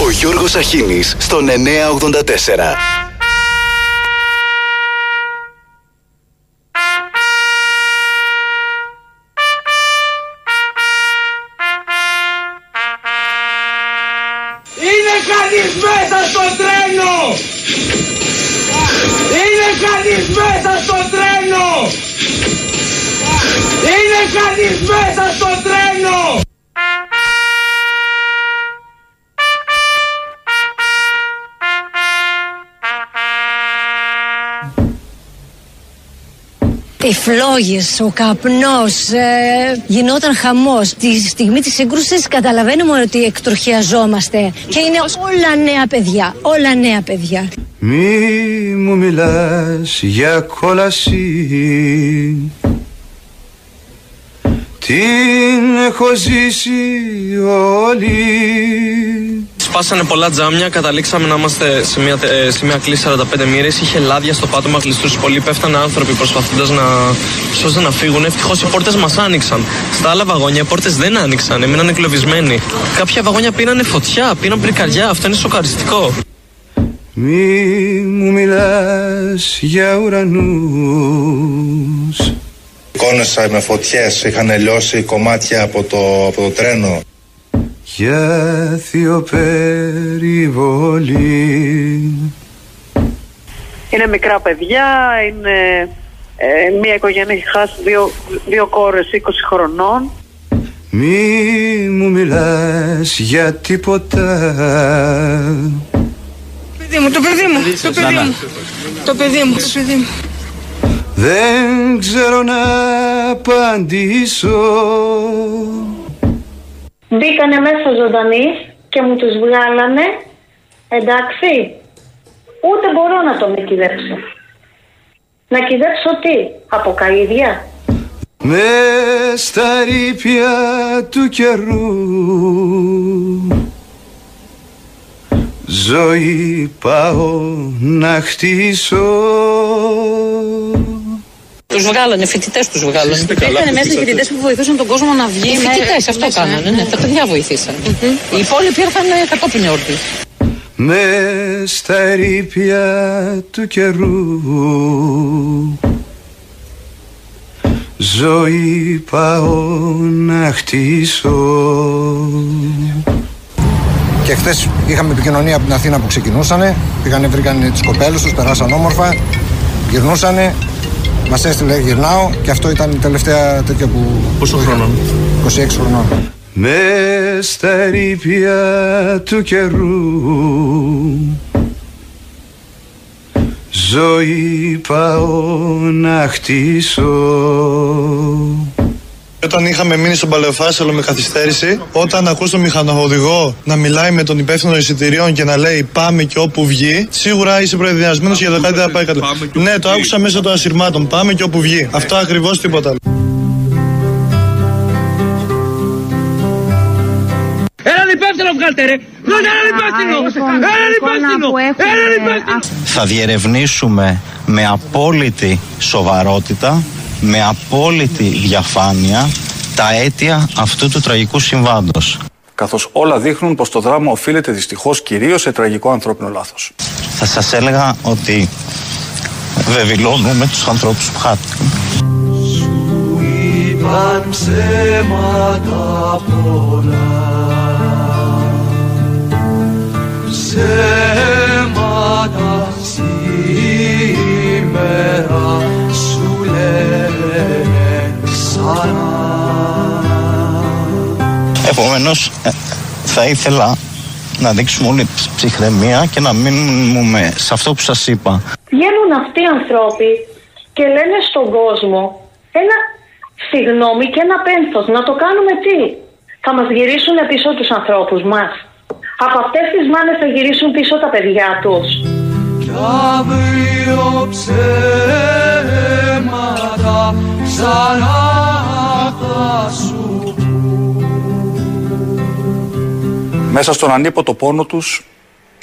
Ο Γιώργος Αχίνης στον 984. Είναι κανείς μέσα στο τρένο! Είναι κανείς μέσα στο τρένο! Είναι κανείς μέσα στο τρένο! Οι φλόγες, ο καπνός, ε, γινόταν χαμός. Τη στιγμή της σύγκρουσης καταλαβαίνουμε ότι εκτροχιαζόμαστε. Και είναι όλα νέα παιδιά, όλα νέα παιδιά. Μη μου μιλάς για κόλαση Την έχω ζήσει όλη Σπάσανε πολλά τζάμια, καταλήξαμε να είμαστε σε μια, ε, σε μια κλίση 45 μοίρες. Είχε λάδια στο πάτωμα, γλιστρούσε πολύ. Πέφτανε άνθρωποι προσπαθώντας να σώζουν να φύγουν. Ευτυχώς οι πόρτες μας άνοιξαν. Στα άλλα βαγόνια οι πόρτες δεν άνοιξαν, έμειναν εγκλωβισμένοι. Κάποια βαγόνια πήρανε φωτιά, πήραν πρικαριά. Αυτό είναι σοκαριστικό. Μη μου μιλάς για ουρανούς Εικόνες με φωτιές είχαν λιώσει κομμάτια από το, από το τρένο. Για θείο περιβολή Είναι μικρά παιδιά, είναι ε, μια οικογένεια έχει χάσει δύο, δύο κόρες 20 χρονών. Μη μου μιλάς για τίποτα παιδί μου, το παιδί μου, το παιδί μου, το παιδί μου, το παιδί μου. Δεν ξέρω να απαντήσω Μπήκανε μέσα ζωντανοί και μου τους βγάλανε, εντάξει, ούτε μπορώ να το με κυδέψω. Να κυδέψω τι, από καΐδια. Με στα ρήπια του καιρού Ζωή πάω να χτίσω Τους βγάλανε, φοιτητές τους βγάλανε. Ήταν μέσα οι φοιτητές που βοηθούσαν τον κόσμο να βγει. Οι φοιτητές αυτό κάνανε, ναι. Τα παιδιά βοηθήσαν. Οι υπόλοιποι ήρθαν κατόπιν εορτή. Με στα ρήπια του καιρού Ζωή πάω να χτίσω Και χθες είχαμε επικοινωνία από την Αθήνα που ξεκινούσανε. Πήγανε, βρήκαν τις κοπέλες τους, περάσαν όμορφα. Γυρνούσανε. Μας έστειλε γυρνάω και αυτό ήταν η τελευταία τέτοια που. Πόσο χρόνο; 26 χρονών. Με στα ρήπια του καιρού Ζωή πάω να χτίσω Όταν είχαμε μείνει στον Παλαιοφάσαλο με καθυστέρηση, όταν ακούς τον μηχανοδηγό να μιλάει με τον υπεύθυνο εισιτηρίων και να λέει Πάμε και όπου βγει, σίγουρα είσαι προεδιασμένο για το κάτι θα πάει καλά. Ναι, το άκουσα μέσω των ασυρμάτων. Πάμε και όπου βγει. Αυτό ακριβώς τίποτα άλλο. Έναν υπεύθυνο βγάλτε ρε! Βγάλτε έναν υπεύθυνο! Έναν υπεύθυνο! Έναν υπεύθυνο! Θα διερευνήσουμε με απόλυτη σοβαρότητα, με απόλυτη διαφάνεια τα αίτια αυτού του τραγικού συμβάντος. Καθώς όλα δείχνουν πως το δράμα οφείλεται δυστυχώς κυρίως σε τραγικό ανθρώπινο λάθος. Θα σας έλεγα ότι βεβηλώνουμε τους ανθρώπους που χάθηκαν. Είπαν ψέματα πολλά Ψέματα σήμερα σου λένε ξανά Επομένως ε, θα ήθελα να δείξουμε όλη τη ψυχραιμία και να μείνουμε σε αυτό που σας είπα. Βγαίνουν αυτοί οι ανθρώποι και λένε στον κόσμο ένα συγγνώμη και ένα πένθος. Να το κάνουμε τι; Θα μας γυρίσουν πίσω τους ανθρώπους μας. Από αυτές τις μάνες θα γυρίσουν πίσω τα παιδιά τους. Κι αύριο ψέματα ξανά θα σου Μέσα στον ανίποτο πόνο τους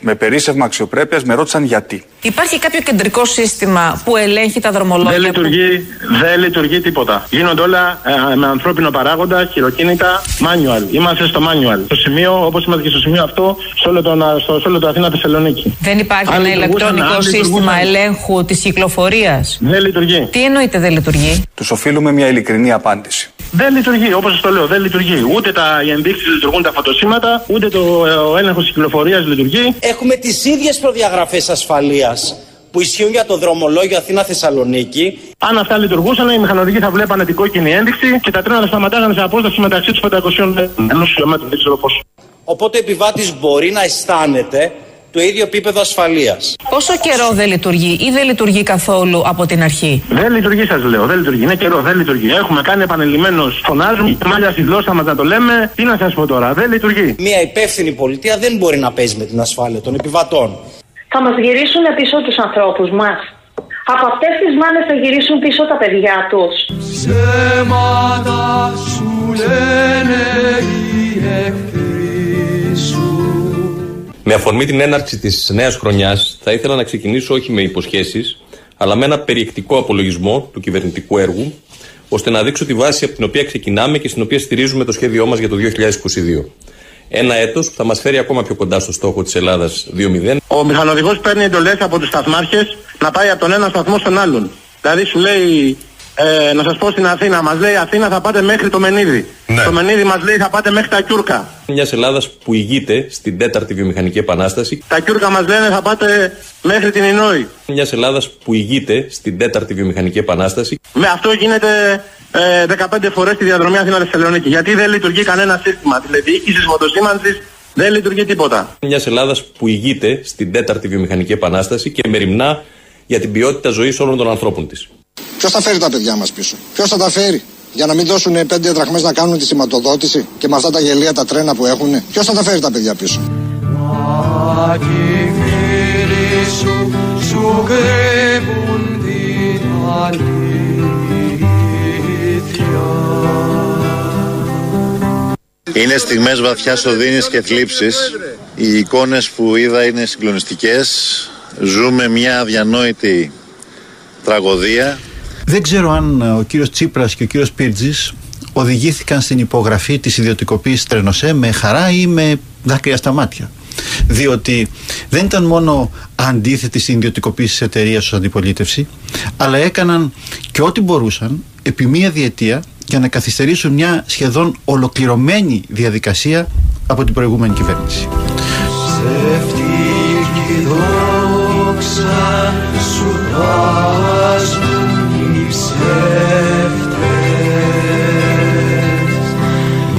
με περίσευμα αξιοπρέπειας με ρώτησαν γιατί. Υπάρχει κάποιο κεντρικό σύστημα που ελέγχει τα δρομολόγια. Δεν λειτουργεί, που... δεν λειτουργεί τίποτα. Γίνονται όλα ε, με ανθρώπινο παράγοντα, χειροκίνητα, manual. Είμαστε στο manual. Στο σημείο, όπως είμαστε και στο σημείο αυτό, σε όλο το, στο, σε όλο το Αθήνα Θεσσαλονίκη. Δεν υπάρχει ένα ηλεκτρονικό σύστημα ελέγχου της κυκλοφορίας; Δεν λειτουργεί. Τι εννοείται δεν λειτουργεί; Τους οφείλουμε μια ειλικρινή απάντηση. Δεν λειτουργεί, όπως σα το λέω, δεν λειτουργεί. Ούτε τα, οι ενδείξεις λειτουργούν τα φωτοσύματα, ούτε το, ε, ο έλεγχος κυκλοφορίας λειτουργεί. Έχουμε τις ίδιες προδιαγραφές ασφαλείας που ισχύουν για το δρομολόγιο Αθήνα-Θεσσαλονίκη. Αν αυτά λειτουργούσαν, οι μηχανοδηγοί θα βλέπανε την κόκκινη ένδειξη και τα τρένα θα σταματάγανε σε απόσταση μεταξύ τους 500 ενός χιλιόμετρου. Δεν ξέρω πώς. Οπότε ο επιβάτης μπορεί να αισθάνεται το ίδιο επίπεδο ασφαλείας. Πόσο καιρό δεν λειτουργεί ή δεν λειτουργεί καθόλου από την αρχή; Δεν λειτουργεί, σας λέω. Δεν λειτουργεί. Είναι καιρό, δεν λειτουργεί. Έχουμε κάνει επανελειμμένω φωνάζουμε, μάλια στη γλώσσα μας να το λέμε. Τι να σας πω τώρα, δεν λειτουργεί. Μια υπεύθυνη πολιτεία δεν μπορεί να παίζει με την ασφάλεια των επιβατών. Θα μας γυρίσουν πίσω τους ανθρώπους μας. Από αυτές τις μάνες θα γυρίσουν πίσω τα παιδιά τους. σου λένε οι με αφορμή την έναρξη της νέας χρονιάς, θα ήθελα να ξεκινήσω όχι με υποσχέσεις, αλλά με ένα περιεκτικό απολογισμό του κυβερνητικού έργου, ώστε να δείξω τη βάση από την οποία ξεκινάμε και στην οποία στηρίζουμε το σχέδιό μας για το 2022. Ένα έτος που θα μας φέρει ακόμα πιο κοντά στο στόχο της Ελλάδας 2.0. Ο μηχανοδηγός παίρνει εντολές από του σταθμάρχες να πάει από τον ένα σταθμό στον άλλον. Δηλαδή σου λέει ε, να σας πω στην Αθήνα, μας λέει Αθήνα θα πάτε μέχρι το Μενίδη. Ναι. Το Μενίδη μας λέει θα πάτε μέχρι τα Κιούρκα. Μιας Ελλάδας που ηγείται στην τέταρτη βιομηχανική επανάσταση. Τα Κιούρκα μας λένε θα πάτε μέχρι την Ινόη. Μιας Ελλάδας που ηγείται στην τέταρτη βιομηχανική επανάσταση. Με αυτό γίνεται ε, 15 φορές τη διαδρομή Αθήνα Θεσσαλονίκη. Γιατί δεν λειτουργεί κανένα σύστημα. Δηλαδή, η διοίκηση μοτοσήμανσης δεν λειτουργεί τίποτα. Μιας Ελλάδας που ηγείται στην τέταρτη βιομηχανική επανάσταση και μεριμνά για την ποιότητα ζωής όλων των ανθρώπων της. Ποιος θα φέρει τα παιδιά μας πίσω, Ποιος θα τα φέρει, για να μην δώσουν πέντε δραχμές να κάνουν τη σηματοδότηση και με αυτά τα γελία τα τρένα που έχουν. Ποιος θα τα φέρει τα παιδιά πίσω; Είναι στιγμές βαθιάς οδύνης και θλίψης. Οι εικόνες που είδα είναι συγκλονιστικές. Ζούμε μια αδιανόητη τραγωδία. Δεν ξέρω αν ε, ο κύριος Τσίπρας και ο κύριος Πίρτζης οδηγήθηκαν στην υπογραφή της ιδιωτικοποίησης Τρενοσέ με χαρά ή με δάκρυα στα μάτια. Διότι δεν ήταν μόνο αντίθετη στην ιδιωτικοποίηση της εταιρείας ως αντιπολίτευση, αλλά έκαναν και ό,τι μπορούσαν επί μία διετία για να καθυστερήσουν μια σχεδόν ολοκληρωμένη διαδικασία από την προηγούμενη κυβέρνηση.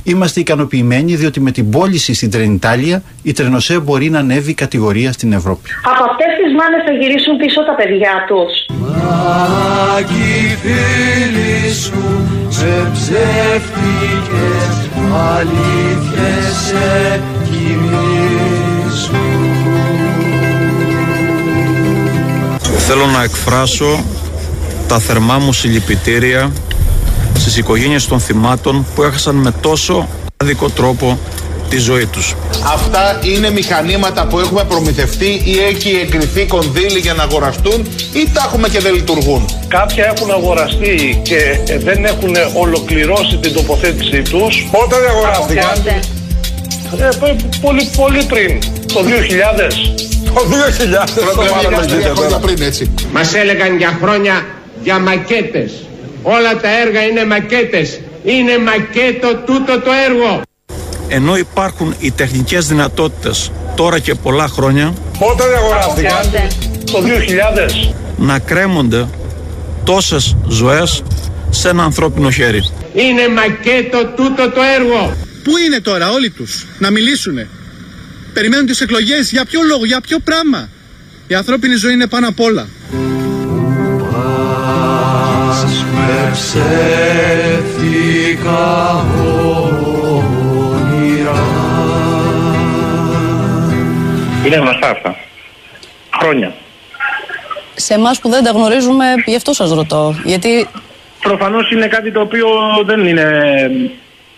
Είμαστε ικανοποιημένοι διότι με την πώληση στην Τρενιτάλια η Τρενοσέ μπορεί να ανέβει κατηγορία στην Ευρώπη. Από αυτές τις μάνες θα γυρίσουν πίσω τα παιδιά τους. Μάγκη φίλοι σου σε ψεύτικες αλήθειες σε Θέλω να εκφράσω τα θερμά μου συλληπιτήρια στις οικογένειες των θυμάτων που έχασαν με τόσο άδικο τρόπο τη ζωή τους. Αυτά είναι μηχανήματα που έχουμε προμηθευτεί ή έχει εγκριθεί κονδύλι για να αγοραστούν ή τα έχουμε και δεν λειτουργούν; Κάποια έχουν αγοραστεί και δεν έχουν ολοκληρώσει την τοποθέτησή τους. Πότε δεν αγοράστηκαν; Ε, πολύ, πολύ πριν, το 2000. Το 2000, το πριν έτσι. Μας έλεγαν για χρόνια για μακέτες. Όλα τα έργα είναι μακέτες. Είναι μακέτο τούτο το έργο. Ενώ υπάρχουν οι τεχνικές δυνατότητες τώρα και πολλά χρόνια Πότε αγοράστηκαν; Το 2000 Να κρέμονται τόσες ζωές σε ένα ανθρώπινο χέρι. Είναι μακέτο τούτο το έργο. Πού είναι τώρα όλοι τους να μιλήσουνε; Περιμένουν τις εκλογές για ποιο λόγο, για ποιο πράγμα Η ανθρώπινη ζωή είναι πάνω απ' όλα ψεύτικα όνειρα. Είναι γνωστά αυτά. Χρόνια. Σε εμάς που δεν τα γνωρίζουμε, γι' αυτό σας ρωτώ. Γιατί... Προφανώς είναι κάτι το οποίο δεν είναι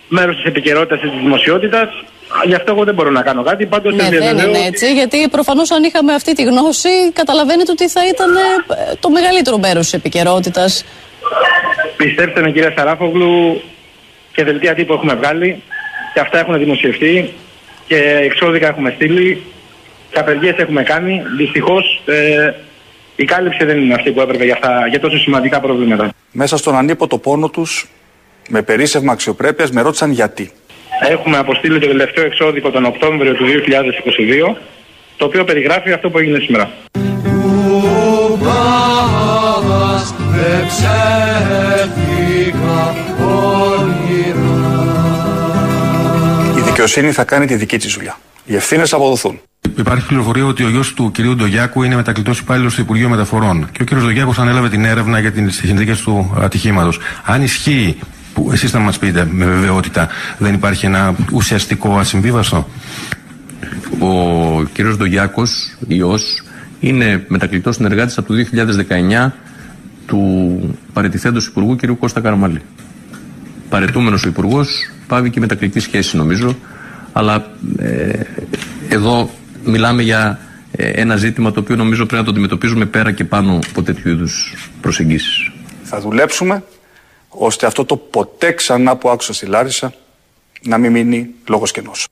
μέρος της επικαιρότητας της δημοσιότητας. Γι' αυτό εγώ δεν μπορώ να κάνω κάτι. Πάντως Ναι, δεν είναι έτσι, γιατί προφανώς αν είχαμε αυτή τη γνώση, καταλαβαίνετε ότι θα ήταν ε, το μεγαλύτερο μέρος της επικαιρότητας. Πιστέψτε με κυρία Σαράφογλου και δελτία τύπου έχουμε βγάλει και αυτά έχουν δημοσιευτεί και εξώδικα έχουμε στείλει και απεργίες έχουμε κάνει. Δυστυχώς ε, η κάλυψη δεν είναι αυτή που έπρεπε για, αυτά, για τόσο σημαντικά προβλήματα. Μέσα στον ανίποτο πόνο τους, με περίσσευμα αξιοπρέπειας, με ρώτησαν γιατί. Έχουμε αποστείλει το τελευταίο εξώδικο τον Οκτώβριο του 2022 το οποίο περιγράφει αυτό που έγινε σήμερα. Κουμπάς με ψεύτικα όνειρα Η δικαιοσύνη θα κάνει τη δική της δουλειά. Οι ευθύνες θα αποδοθούν. Υπάρχει πληροφορία ότι ο γιος του κυρίου Ντογιάκου είναι μετακλητός υπάλληλος στο Υπουργείο Μεταφορών. Και ο κύριος Ντογιάκου ανέλαβε την έρευνα για τι συνθήκες του ατυχήματος. Αν ισχύει, που εσείς θα μας πείτε με βεβαιότητα, δεν υπάρχει ένα ουσιαστικό ασυμβίβαστο; Ο κύριος Ντογιάκος, ιός, είναι μετακλητός συνεργάτης από το 2019 του παρετηθέντος Υπουργού κ. Κώστα Καραμαλή. Παρετούμενος ο Υπουργός, πάβει και μετακλητή σχέση νομίζω, αλλά ε, εδώ μιλάμε για ε, ένα ζήτημα το οποίο νομίζω πρέπει να το αντιμετωπίζουμε πέρα και πάνω από τέτοιου είδους προσεγγίσεις. Θα δουλέψουμε ώστε αυτό το ποτέ ξανά που άκουσα στη Λάρισα να μην μείνει λόγος κενός.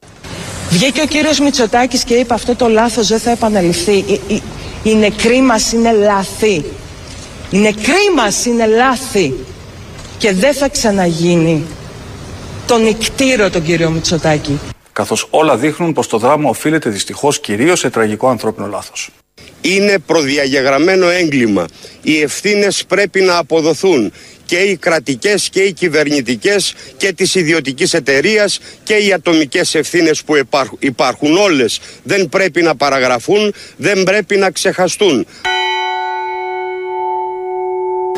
Βγήκε ο κύριος Μητσοτάκης και είπε αυτό το λάθος δεν θα επαναληφθεί. Οι, οι, οι νεκροί μας είναι λάθη. Οι νεκροί μας είναι λάθη. Και δεν θα ξαναγίνει. Τον νικτήρο τον κύριο Μητσοτάκη. Καθώς όλα δείχνουν πως το δράμα οφείλεται δυστυχώς κυρίως σε τραγικό ανθρώπινο λάθος. Είναι προδιαγεγραμμένο έγκλημα. Οι ευθύνες πρέπει να αποδοθούν και οι κρατικές και οι κυβερνητικές και της ιδιωτικής εταιρείας και οι ατομικές ευθύνες που υπάρχουν, υπάρχουν όλες δεν πρέπει να παραγραφούν, δεν πρέπει να ξεχαστούν.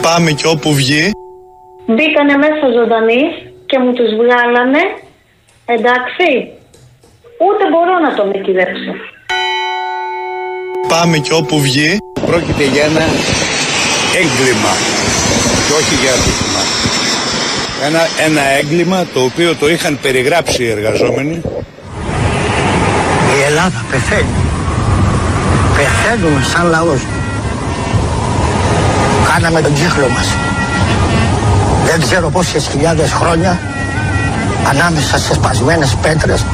Πάμε και όπου βγει. Μπήκανε μέσα ζωντανοί και μου τους βγάλανε. Εντάξει. Ούτε μπορώ να το μικηδέψω. Πάμε και όπου βγει. Πρόκειται για ένα έγκλημα και όχι για ατύχημα. Ένα, ένα έγκλημα το οποίο το είχαν περιγράψει οι εργαζόμενοι. Η Ελλάδα πεθαίνει. Πεθαίνουμε σαν λαός. Κάναμε τον κύκλο μας. Δεν ξέρω πόσες χιλιάδες χρόνια ανάμεσα σε σπασμένες πέτρες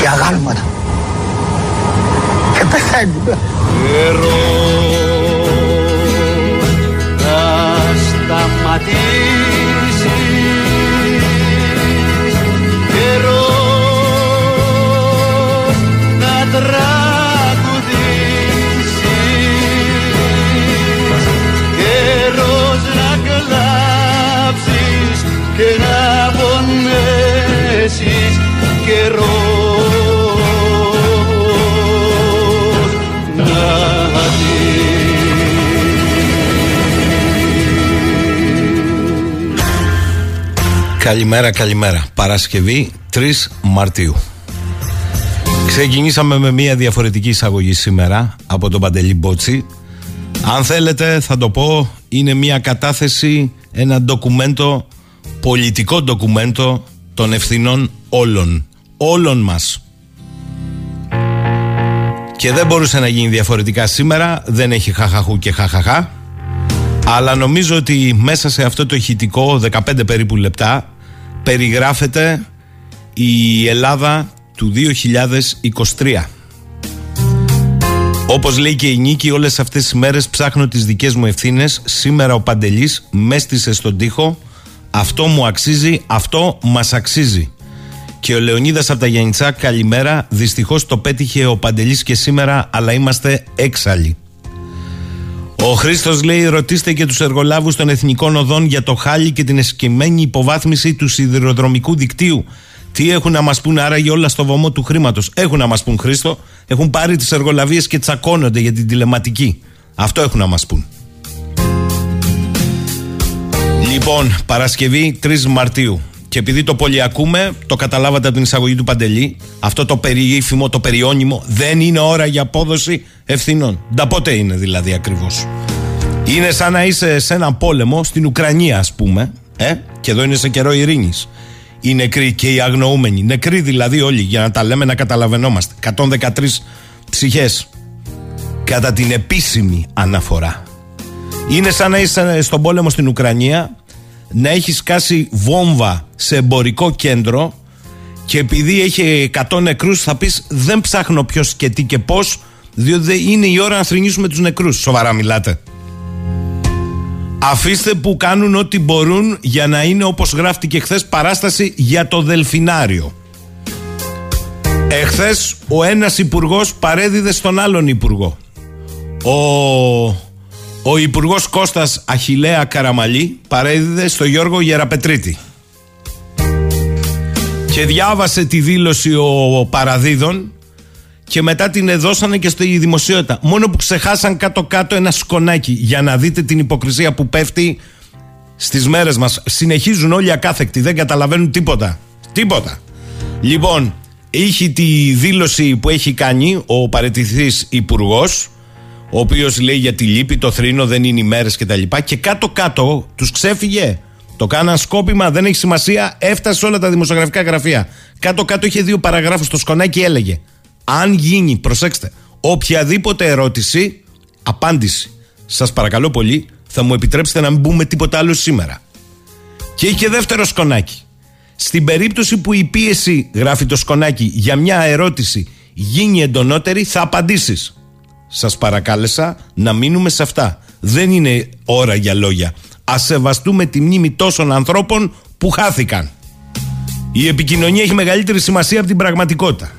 και αγάλματα. Και πεθαίνουμε. adeus. Καλημέρα, καλημέρα. Παρασκευή 3 Μαρτίου. Ξεκινήσαμε με μια διαφορετική εισαγωγή σήμερα από τον Παντελή Μπότσι. Αν θέλετε θα το πω είναι μια κατάθεση, ένα ντοκουμέντο, πολιτικό ντοκουμέντο των ευθυνών όλων. Όλων μας. Και δεν μπορούσε να γίνει διαφορετικά σήμερα, δεν έχει χαχαχού και χαχαχά. Αλλά νομίζω ότι μέσα σε αυτό το ηχητικό 15 περίπου λεπτά περιγράφεται η Ελλάδα του 2023. Όπως λέει και η Νίκη όλες αυτές τις μέρες ψάχνω τις δικές μου ευθύνες. Σήμερα ο Παντελής μέστησε στον τοίχο. Αυτό μου αξίζει, αυτό μας αξίζει. Και ο Λεωνίδας από τα Γιάννητσά καλημέρα. Δυστυχώς το πέτυχε ο Παντελής και σήμερα Αλλά είμαστε έξαλλοι ο Χρήστος λέει: Ρωτήστε και τους εργολάβους των εθνικών οδών για το χάλι και την εσκεμμένη υποβάθμιση του σιδηροδρομικού δικτύου. Τι έχουν να μας πούν άραγε όλα στο βωμό του χρήματος. Έχουν να μας πούν, Χρήστο. Έχουν πάρει τις εργολαβίες και τσακώνονται για την τηλεματική. Αυτό έχουν να μας πούν. Λοιπόν, Παρασκευή 3 Μαρτίου. Και επειδή το πολυακούμε, το καταλάβατε από την εισαγωγή του Παντελή, αυτό το περίφημο, το περιώνυμο, δεν είναι ώρα για απόδοση ευθυνών. Ντα πότε είναι δηλαδή ακριβώς. Είναι σαν να είσαι σε ένα πόλεμο στην Ουκρανία, ας πούμε, ε, και εδώ είναι σε καιρό ειρήνης. οι νεκροί και οι αγνοούμενοι. Νεκροί δηλαδή όλοι, για να τα λέμε να καταλαβαίνόμαστε. 113 ψυχές κατά την επίσημη αναφορά. Είναι σαν να είσαι στον πόλεμο στην Ουκρανία, να έχει σκάσει βόμβα σε εμπορικό κέντρο και επειδή έχει 100 νεκρούς θα πεις δεν ψάχνω ποιος και τι και πώς διότι είναι η ώρα να θρυνήσουμε τους νεκρούς. Σοβαρά μιλάτε. Αφήστε που κάνουν ό,τι μπορούν για να είναι όπως γράφτηκε χθες παράσταση για το Δελφινάριο. Εχθές ο ένας υπουργός παρέδιδε στον άλλον υπουργό. Ο, ο υπουργός Κώστας Αχιλέα Καραμαλή παρέδιδε στο Γιώργο Γεραπετρίτη. Και διάβασε τη δήλωση ο Παραδίδων και μετά την εδώσανε και στη δημοσιότητα. Μόνο που ξεχάσαν κάτω-κάτω ένα σκονάκι για να δείτε την υποκρισία που πέφτει στις μέρες μας. Συνεχίζουν όλοι ακάθεκτοι, δεν καταλαβαίνουν τίποτα. Τίποτα. Λοιπόν, είχε τη δήλωση που έχει κάνει ο παρετηθής υπουργός, ο οποίος λέει για τη λύπη, το θρήνο δεν είναι ημέρες κτλ. Και, και κάτω-κάτω τους ξέφυγε. Το κάναν σκόπιμα, δεν έχει σημασία, έφτασε σε όλα τα δημοσιογραφικά γραφεία. Κάτω-κάτω είχε δύο παραγράφους στο σκονάκι έλεγε αν γίνει, προσέξτε, οποιαδήποτε ερώτηση, απάντηση. Σας παρακαλώ πολύ, θα μου επιτρέψετε να μην μπούμε τίποτα άλλο σήμερα. Και είχε δεύτερο σκονάκι. Στην περίπτωση που η πίεση, γράφει το σκονάκι, για μια ερώτηση γίνει εντονότερη, θα απαντήσεις. Σας παρακάλεσα να μείνουμε σε αυτά. Δεν είναι ώρα για λόγια. Ας σεβαστούμε τη μνήμη τόσων ανθρώπων που χάθηκαν. Η επικοινωνία έχει μεγαλύτερη σημασία από την πραγματικότητα.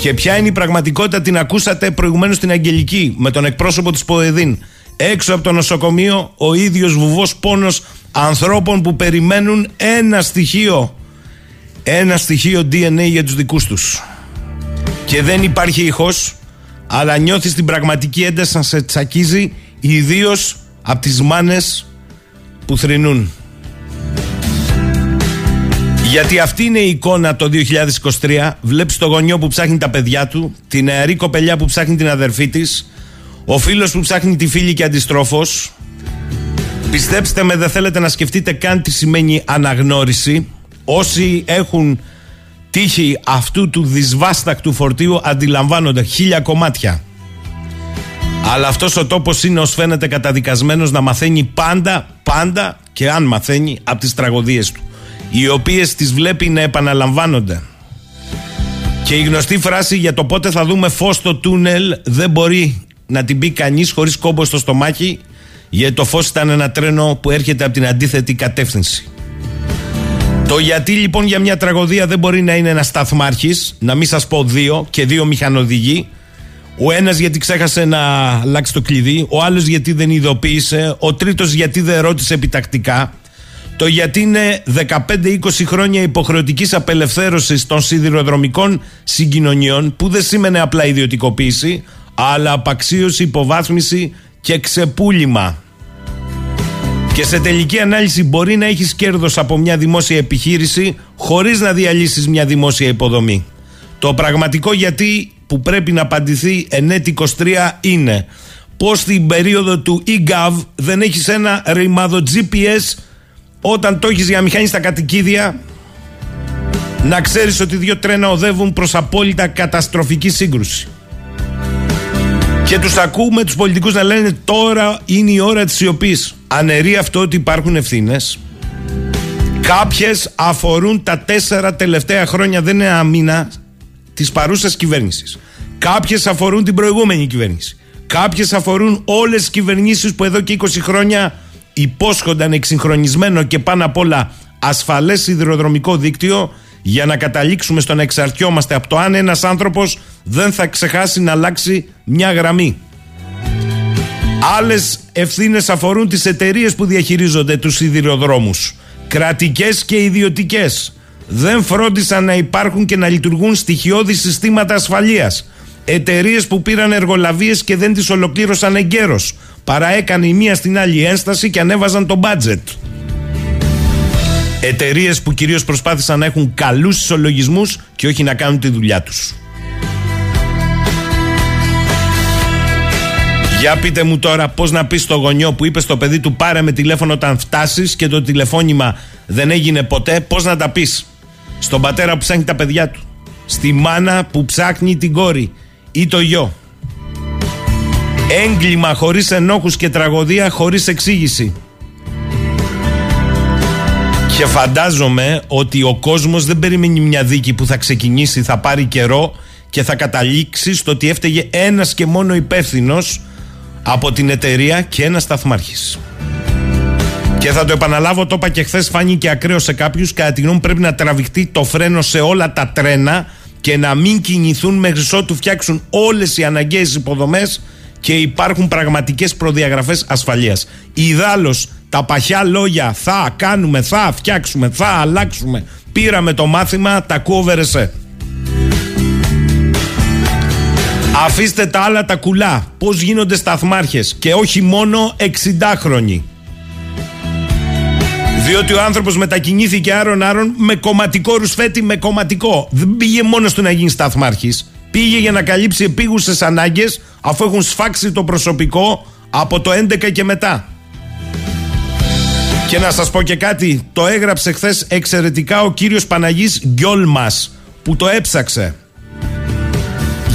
Και ποια είναι η πραγματικότητα, την ακούσατε προηγουμένως στην Αγγελική με τον εκπρόσωπο της ΠΟΕΔΗΝ. Έξω από το νοσοκομείο, ο ίδιος βουβός πόνος ανθρώπων που περιμένουν ένα στοιχείο. Ένα στοιχείο DNA για τους δικούς τους. Και δεν υπάρχει ηχός, αλλά νιώθεις την πραγματική ένταση να σε τσακίζει, ιδίως από τις μάνες που θρυνούν. Γιατί αυτή είναι η εικόνα το 2023. Βλέπεις το γονιό που ψάχνει τα παιδιά του, την νεαρή κοπελιά που ψάχνει την αδερφή της, ο φίλος που ψάχνει τη φίλη και αντιστρόφως. Πιστέψτε με, δεν θέλετε να σκεφτείτε καν τι σημαίνει αναγνώριση. Όσοι έχουν τύχη αυτού του δυσβάστακτου φορτίου αντιλαμβάνονται χίλια κομμάτια. Αλλά αυτός ο τόπος είναι ως φαίνεται καταδικασμένος να μαθαίνει πάντα, πάντα και αν μαθαίνει από τις τραγωδίες του οι οποίες τις βλέπει να επαναλαμβάνονται. Και η γνωστή φράση για το πότε θα δούμε φως στο τούνελ δεν μπορεί να την πει κανείς χωρίς κόμπο στο στομάχι γιατί το φως ήταν ένα τρένο που έρχεται από την αντίθετη κατεύθυνση. Το γιατί λοιπόν για μια τραγωδία δεν μπορεί να είναι ένας σταθμάρχης, να μην σας πω δύο και δύο μηχανοδηγοί. Ο ένας γιατί ξέχασε να αλλάξει το κλειδί, ο άλλος γιατί δεν ειδοποίησε, ο τρίτος γιατί δεν ρώτησε επιτακτικά. Το γιατί είναι 15-20 χρόνια υποχρεωτικής απελευθέρωσης των σιδηροδρομικών συγκοινωνιών που δεν σήμαινε απλά ιδιωτικοποίηση αλλά απαξίωση, υποβάθμιση και ξεπούλημα. Και σε τελική ανάλυση μπορεί να έχεις κέρδος από μια δημόσια επιχείρηση χωρίς να διαλύσεις μια δημόσια υποδομή. Το πραγματικό γιατί που πρέπει να απαντηθεί εν έτη 23 είναι πως στην περίοδο του e δεν έχεις ένα ρημάδο GPS όταν το έχεις για μηχανή στα κατοικίδια, να ξέρεις ότι δύο τρένα οδεύουν προς απόλυτα καταστροφική σύγκρουση. Και τους ακούμε τους πολιτικούς να λένε τώρα είναι η ώρα της σιωπής. Ανερεί αυτό ότι υπάρχουν ευθύνες. Κάποιες αφορούν τα τέσσερα τελευταία χρόνια, δεν είναι αμήνα, της παρούσας κυβέρνησης. Κάποιες αφορούν την προηγούμενη κυβέρνηση. Κάποιες αφορούν όλες τις κυβερνήσεις που εδώ και 20 χρόνια υπόσχονταν εξυγχρονισμένο και πάνω απ' όλα ασφαλές σιδηροδρομικό δίκτυο για να καταλήξουμε στο να εξαρτιόμαστε από το αν ένας άνθρωπος δεν θα ξεχάσει να αλλάξει μια γραμμή. Άλλες ευθύνες αφορούν τις εταιρείες που διαχειρίζονται τους σιδηροδρόμους, κρατικές και ιδιωτικές. Δεν φρόντισαν να υπάρχουν και να λειτουργούν στοιχειώδη συστήματα ασφαλείας. Εταιρείες που πήραν εργολαβίες και δεν τις ολοκλήρωσαν εγκαίρως παρά έκανε η μία στην άλλη ένσταση και ανέβαζαν το μπάτζετ. Εταιρείες που κυρίως προσπάθησαν να έχουν καλούς ισολογισμούς και όχι να κάνουν τη δουλειά τους. Για πείτε μου τώρα πώς να πεις στο γονιό που είπε στο παιδί του πάρε με τηλέφωνο όταν φτάσεις και το τηλεφώνημα δεν έγινε ποτέ, πώς να τα πεις; Στον πατέρα που ψάχνει τα παιδιά του. Στη μάνα που ψάχνει την κόρη ή το γιο; Έγκλημα χωρίς ενόχους και τραγωδία χωρίς εξήγηση. Και φαντάζομαι ότι ο κόσμος δεν περιμένει μια δίκη που θα ξεκινήσει, θα πάρει καιρό και θα καταλήξει στο ότι έφταιγε ένας και μόνο υπεύθυνος από την εταιρεία και ένας σταθμάρχης. Και θα το επαναλάβω, το είπα και χθες, φάνηκε ακραίο σε κάποιους. Κατά τη γνώμη πρέπει να τραβηχτεί το φρένο σε όλα τα τρένα και να μην κινηθούν μέχρι ότου φτιάξουν όλες οι αναγκαίες υποδομές και υπάρχουν πραγματικές προδιαγραφές ασφαλείας. Ιδάλω τα παχιά λόγια θα κάνουμε, θα φτιάξουμε, θα αλλάξουμε. Πήραμε το μάθημα, τα κούβερεσέ. Αφήστε τα άλλα τα κουλά. Πώς γίνονται σταθμάρχες και όχι μόνο 60χρονοι. Διότι ο άνθρωπος μετακινήθηκε άρον-άρον με κομματικό ρουσφέτη, με κομματικό. Δεν πήγε μόνος του να γίνει σταθμάρχης. Πήγε για να καλύψει επίγουσες ανάγκες αφού έχουν σφάξει το προσωπικό από το 11 και μετά. Και να σας πω και κάτι, το έγραψε χθες εξαιρετικά ο κύριος Παναγής Γκιόλμας που το έψαξε.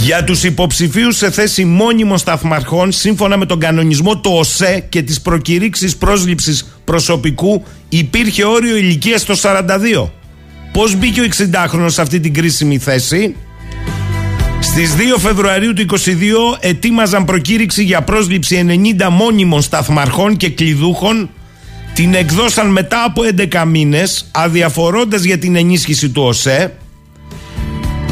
Για τους υποψηφίους σε θέση μόνιμων σταθμαρχών σύμφωνα με τον κανονισμό του ΟΣΕ και τις προκηρύξεις πρόσληψης προσωπικού υπήρχε όριο ηλικίας στο 42. Πώς μπήκε ο 60χρονος σε αυτή την κρίσιμη θέση; Στις 2 Φεβρουαρίου του 2022 ετοίμαζαν προκήρυξη για πρόσληψη 90 μόνιμων σταθμαρχών και κλειδούχων την εκδώσαν μετά από 11 μήνες αδιαφορώντας για την ενίσχυση του ΟΣΕ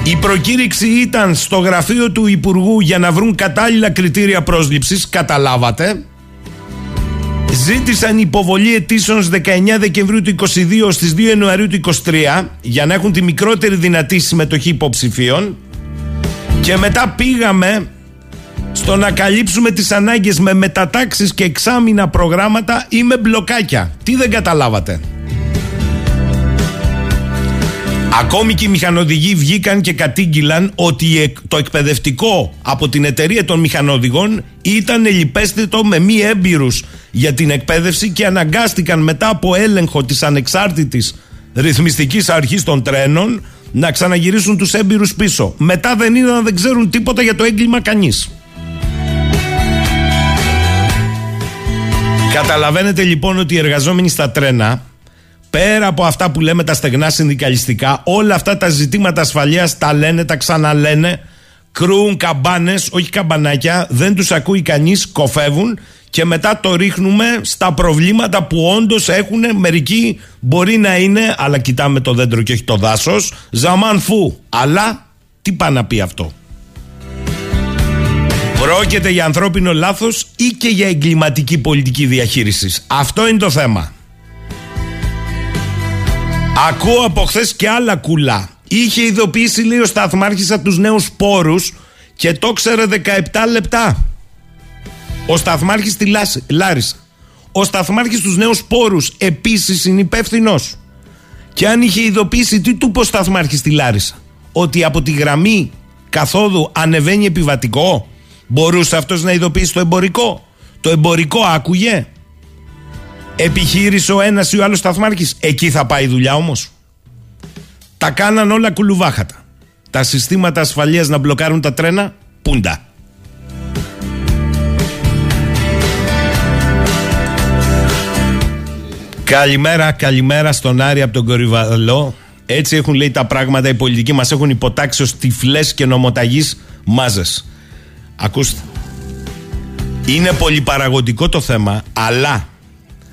η προκήρυξη ήταν στο γραφείο του Υπουργού για να βρουν κατάλληλα κριτήρια πρόσληψης, καταλάβατε. Ζήτησαν υποβολή αιτήσεων 19 Δεκεμβρίου του 22 στις 2 Ιανουαρίου του 23 για να έχουν τη μικρότερη δυνατή συμμετοχή υποψηφίων και μετά πήγαμε στο να καλύψουμε τις ανάγκες με μετατάξεις και εξάμεινα προγράμματα ή με μπλοκάκια. Τι δεν καταλάβατε. Ακόμη και οι μηχανοδηγοί βγήκαν και κατήγγυλαν ότι το εκπαιδευτικό από την εταιρεία των μηχανοδηγών ήταν λιπέστητο με μη έμπειρους για την εκπαίδευση και αναγκάστηκαν μετά από έλεγχο της ανεξάρτητης ρυθμιστικής αρχής των τρένων να ξαναγυρίσουν τους έμπειρους πίσω. Μετά δεν είδαν, δεν ξέρουν τίποτα για το έγκλημα κανείς. Καταλαβαίνετε λοιπόν ότι οι εργαζόμενοι στα τρένα πέρα από αυτά που λέμε τα στεγνά συνδικαλιστικά, όλα αυτά τα ζητήματα ασφαλείας τα λένε, τα ξαναλένε, κρούουν καμπάνες, όχι καμπανάκια, δεν τους ακούει κανείς, κοφεύουν και μετά το ρίχνουμε στα προβλήματα που όντως έχουν. Μερικοί μπορεί να είναι, αλλά κοιτάμε το δέντρο και όχι το δάσος, ζαμάν φου. Αλλά τι πάει να πει αυτό; Πρόκειται για ανθρώπινο λάθος ή και για εγκληματική πολιτική διαχείρισης; Αυτό είναι το θέμα. Ακούω από χθες και άλλα κουλά. Είχε ειδοποιήσει λίγο σταθμάρχης από τους νέους πόρους και το ξέρε 17 λεπτά. Ο σταθμάρχης στη Λάρισα. Ο σταθμάρχης στους νέους πόρους επίσης είναι υπεύθυνος. Και αν είχε ειδοποιήσει, τι του είπε ο σταθμάρχης στη Λάρισα; Ότι από τη γραμμή καθόδου ανεβαίνει επιβατικό; Μπορούσε αυτός να ειδοποιήσει το εμπορικό; Το εμπορικό άκουγε; Επιχείρησε ο ένας ή ο άλλος σταθμάρχης. Εκεί θα πάει η δουλειά όμως. Τα κάναν όλα κουλουβάχατα. Τα συστήματα ασφαλείας να μπλοκάρουν τα τρένα, πούντα. Καλημέρα, καλημέρα στον Άρη από τον Κορυβαλό. Έτσι έχουν λέει τα πράγματα. Οι πολιτικοί μας έχουν υποτάξει ως τυφλές και νομοταγείς μάζες. Ακούστε. Είναι πολυπαραγωγικό το θέμα, αλλά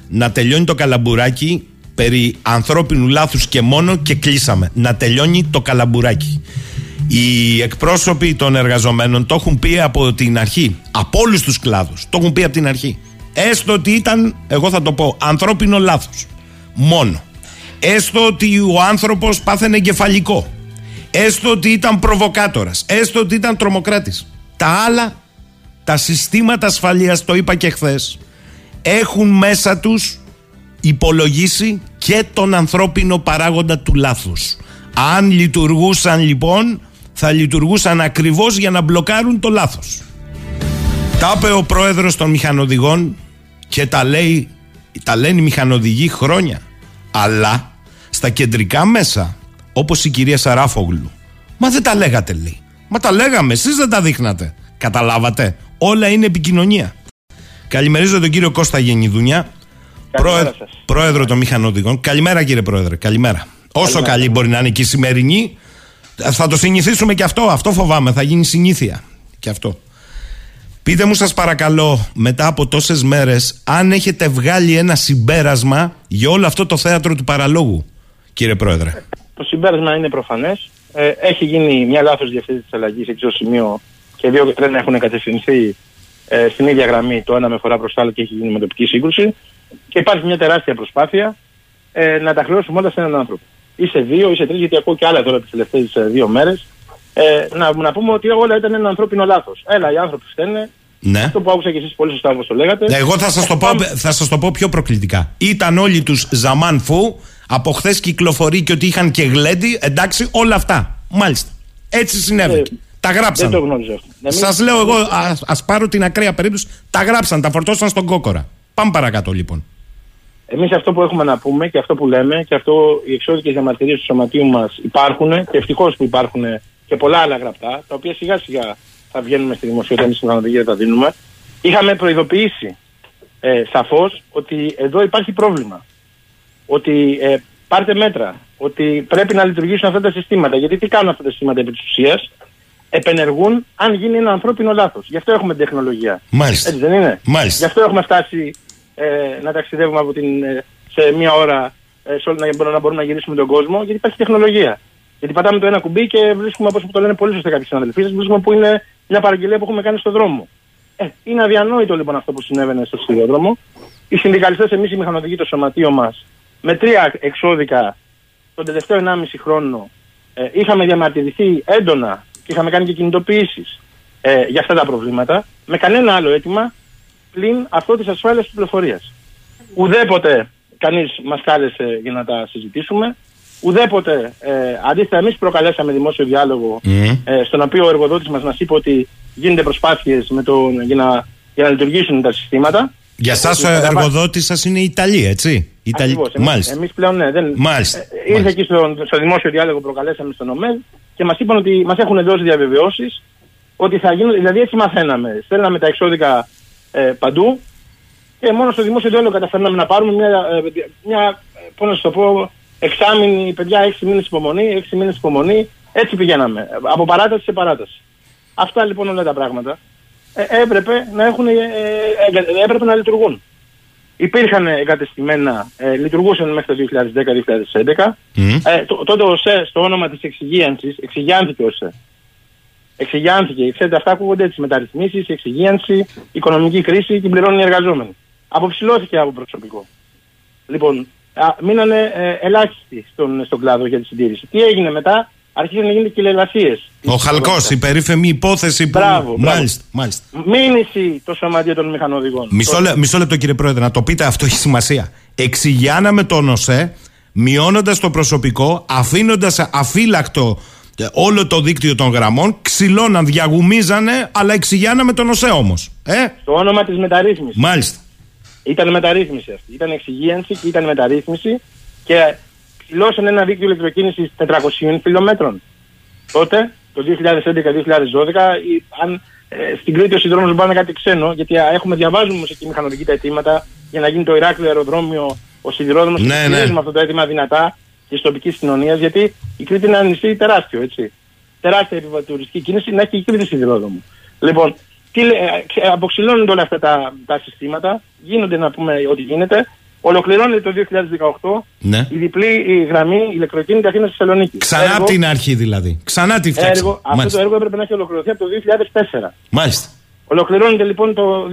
να τελειώνει το καλαμπουράκι περί ανθρώπινου λάθους και μόνο και κλείσαμε. Να τελειώνει το καλαμπουράκι. Οι εκπρόσωποι των εργαζομένων το έχουν πει από την αρχή. Από όλους τους κλάδους. Το έχουν πει από την αρχή. Έστω ότι ήταν, εγώ θα το πω, ανθρώπινο λάθος. Μόνο. Έστω ότι ο άνθρωπος πάθαινε εγκεφαλικό. Έστω ότι ήταν προβοκάτορας. Έστω ότι ήταν τρομοκράτης. Τα άλλα, τα συστήματα ασφαλείας, το είπα και χθες, έχουν μέσα τους υπολογίσει και τον ανθρώπινο παράγοντα του λάθους. Αν λειτουργούσαν λοιπόν, θα λειτουργούσαν ακριβώς για να μπλοκάρουν το λάθος. Τα είπε ο πρόεδρος των μηχανοδηγών και τα λέει, τα λένε οι μηχανοδηγοί χρόνια. Αλλά στα κεντρικά μέσα Όπως η κυρία Σαράφογλου. Μα δεν τα λέγατε, λέει. Μα τα λέγαμε, εσείς δεν τα δείχνατε. Καταλάβατε. Όλα είναι επικοινωνία. Καλημερίζω τον κύριο Κώστα Γενιδούνια, πρόεδρο, πρόεδρο των μηχανοδηγών. Καλημέρα, κύριε Πρόεδρε. Καλημέρα. Όσο καλή μπορεί να είναι και η σημερινή, θα το συνηθίσουμε και αυτό. Αυτό φοβάμαι. Θα γίνει συνήθεια. Και αυτό. Πείτε μου σας παρακαλώ μετά από τόσες μέρες αν έχετε βγάλει ένα συμπέρασμα για όλο αυτό το θέατρο του παραλόγου κύριε Πρόεδρε. Το συμπέρασμα είναι προφανές. Ε, έχει γίνει μια λάθος διευθύνση της αλλαγής σε το σημείο και δύο τρένα έχουν κατευθυνθεί ε, στην ίδια γραμμή το ένα με φορά προς το άλλο και έχει γίνει με τοπική σύγκρουση. Και υπάρχει μια τεράστια προσπάθεια ε, να τα χρεώσουμε όλα σε έναν άνθρωπο. Ή σε δύο, ή σε τρεις, γιατί ακούω και άλλα τώρα τις τελευταίες δύο μέρες. Ε, να, να πούμε ότι όλα ήταν ένα ανθρώπινο λάθος. Έλα, οι άνθρωποι φταίνε. Ναι. Αυτό που άκουσα και εσείς πολύ σωστά όπως το λέγατε. Ναι, Εγώ θα σας, το πω, θα σας το πω πιο προκλητικά. Ήταν όλοι τους Ζαμάν Φου, από χθες κυκλοφορεί και ότι είχαν και γλέντι, εντάξει, όλα αυτά. Μάλιστα. Έτσι συνέβη. Τα γράψαν. Δεν το γνώριζα αυτό. Εμείς- Σας λέω εγώ, ας, ας πάρω την ακραία περίπτωση, τα γράψαν, τα φορτώσαν στον κόκορα. Πάμε παρακάτω λοιπόν. Εμείς αυτό που έχουμε να πούμε και αυτό που λέμε και αυτό οι εξώδικε διαμαρτυρίες του σωματείου μας υπάρχουν και ευτυχώς που υπάρχουν και πολλά άλλα γραπτά, τα οποία σιγά σιγά θα βγαίνουμε στη δημοσιότητα, εμεί στην Αναδογία τα δίνουμε. Είχαμε προειδοποιήσει ε, σαφώς ότι εδώ υπάρχει πρόβλημα. Ότι ε, πάρτε μέτρα. Ότι πρέπει να λειτουργήσουν αυτά τα συστήματα. Γιατί τι κάνουν αυτά τα συστήματα επί της ουσίας, επενεργούν αν γίνει ένα ανθρώπινο λάθος. Γι' αυτό έχουμε τεχνολογία. Μάλιστα. Έτσι δεν είναι; Μάλιστα. Γι' αυτό έχουμε φτάσει ε, να ταξιδεύουμε από την, ε, σε μία ώρα ε, σε όλη, να, μπορούμε, να μπορούμε να γυρίσουμε τον κόσμο, γιατί υπάρχει τεχνολογία. Γιατί πατάμε το ένα κουμπί και βρίσκουμε, όπως το λένε πολύ σωστά κάποιοι συναδελφοί, σας, βρίσκουμε που είναι μια παραγγελία που έχουμε κάνει στον δρόμο. Ε, είναι αδιανόητο λοιπόν αυτό που συνέβαινε στο σιδηρόδρομο. Οι συνδικαλιστές, εμείς οι μηχανοδηγοί, το σωματείο μας, με τρία εξώδικα τον τελευταίο 1,5 χρόνο ε, είχαμε διαμαρτυρηθεί έντονα και είχαμε κάνει και κινητοποιήσεις ε, για αυτά τα προβλήματα, με κανένα άλλο αίτημα πλην αυτό της ασφάλειας τη πληροφορία. Ουδέποτε κανείς μας κάλεσε για να τα συζητήσουμε. Ουδέποτε, ε, αντίθετα, εμείς προκαλέσαμε δημόσιο διάλογο, ε, στον οποίο ο εργοδότης μας μας είπε ότι γίνονται προσπάθειες για, να, για να λειτουργήσουν τα συστήματα. Για σας ο Ε, θα- εργοδότης σας είναι η Ιταλία, έτσι; Ιταλία. Ακριβώς. Εμείς, Μάλιστα. εμείς πλέον ναι, δεν... Μάλιστα. Ε, ήρθε εκεί στο, στο δημόσιο διάλογο που προκαλέσαμε στον ΟΜΕΔ και μας είπαν ότι μας έχουν δώσει διαβεβαιώσεις ότι θα γίνουν, δηλαδή έτσι μαθαίναμε. Στέλναμε τα εξώδικα ε, παντού και μόνο στο δημόσιο διάλογο καταφέρναμε να πάρουμε μια, ε, μια ε, πώς να σας το πω, εξάμηνη, παιδιά, έξι μήνες υπομονή, έξι μήνες υπομονή, έτσι πηγαίναμε, από παράταση σε παράταση. Αυτά λοιπόν όλα τα πράγματα ε, έπρεπε να έχουν, ε, ε, ε, έπρεπε να λειτουργούν. Υπήρχαν εγκατεστημένα, ε, λειτουργούσαν μέχρι το 2010-2011. Ε, το- τότε ο ΣΕ στο όνομα της εξυγίανσης, εξυγιάνθηκε ο ΣΕ. Εξυγιάνθηκε. Ξέρετε, αυτά ακούγονται τις μεταρρυθμίσεις, εξυγίανση, οικονομική κρίση, την πληρώνουν οι εργαζόμενοι. Αποψηλώθηκε από προσωπικό. Λοιπόν, α, μείνανε ε, ελάχιστοι στον, στον κλάδο για τη συντήρηση. Τι έγινε μετά, άρχισαν να γίνονται κυλελασίες. Ο Χαλκός, η περίφημη υπόθεση που... Μπράβο, μπράβο. Μάλιστα, μάλιστα. Μήνυση το σωματείο των μηχανοδηγών. Μισό, Το- λε- μισό λεπτό κύριε Πρόεδρε, να το πείτε αυτό έχει σημασία. Εξηγιάναμε τον ΟΣΕ, μειώνοντας το προσωπικό, αφήνοντας αφύλακτο ε, όλο το δίκτυο των γραμμών, ξυλώναν, διαγουμίζανε, αλλά εξηγιάναμε τον ΟΣΕ όμως. Ε, Το όνομα της μεταρρύθμισης. μάλιστα. Ήταν μεταρρύθμιση αυτή. Ήταν εξυγίανση και ήταν μεταρρύθμιση και ψηλώσαν ένα δίκτυο ηλεκτροκίνησης 400 χιλιόμετρων. Τότε, το 2011-2012, η- αν ε, στην Κρήτη ο συνδρόμος δεν πάνε κάτι ξένο, γιατί α, έχουμε διαβάζουμε όμως εκεί μηχανοδική τα αιτήματα για να γίνει το Ηράκλειο αεροδρόμιο, ο σιδηρόδρομος Ναι, και ναι. στηρίζουμε αυτό το αίτημα δυνατά της τοπικής κοινωνίας, γιατί η Κρήτη είναι ένα νησί τεράστιο, έτσι. Τεράστια επιβατουριστική κίνηση να έχει η Κρήτη σιδηρόδρομο. Λοιπόν, τι, λέ- ε, ξε- αποξηλώνονται όλα αυτά τα, τα συστήματα, γίνονται να πούμε ότι γίνεται. Ολοκληρώνεται το 2018 Ναι. η διπλή η γραμμή ηλεκτροκίνητη Αθήνα Θεσσαλονίκης. Ξανά από την αρχή δηλαδή. Ξανά τη φτιάξαμε. έργο, αυτό Μάλιστα. το έργο έπρεπε να έχει ολοκληρωθεί από το 2004. Μάλιστα. Ολοκληρώνεται λοιπόν το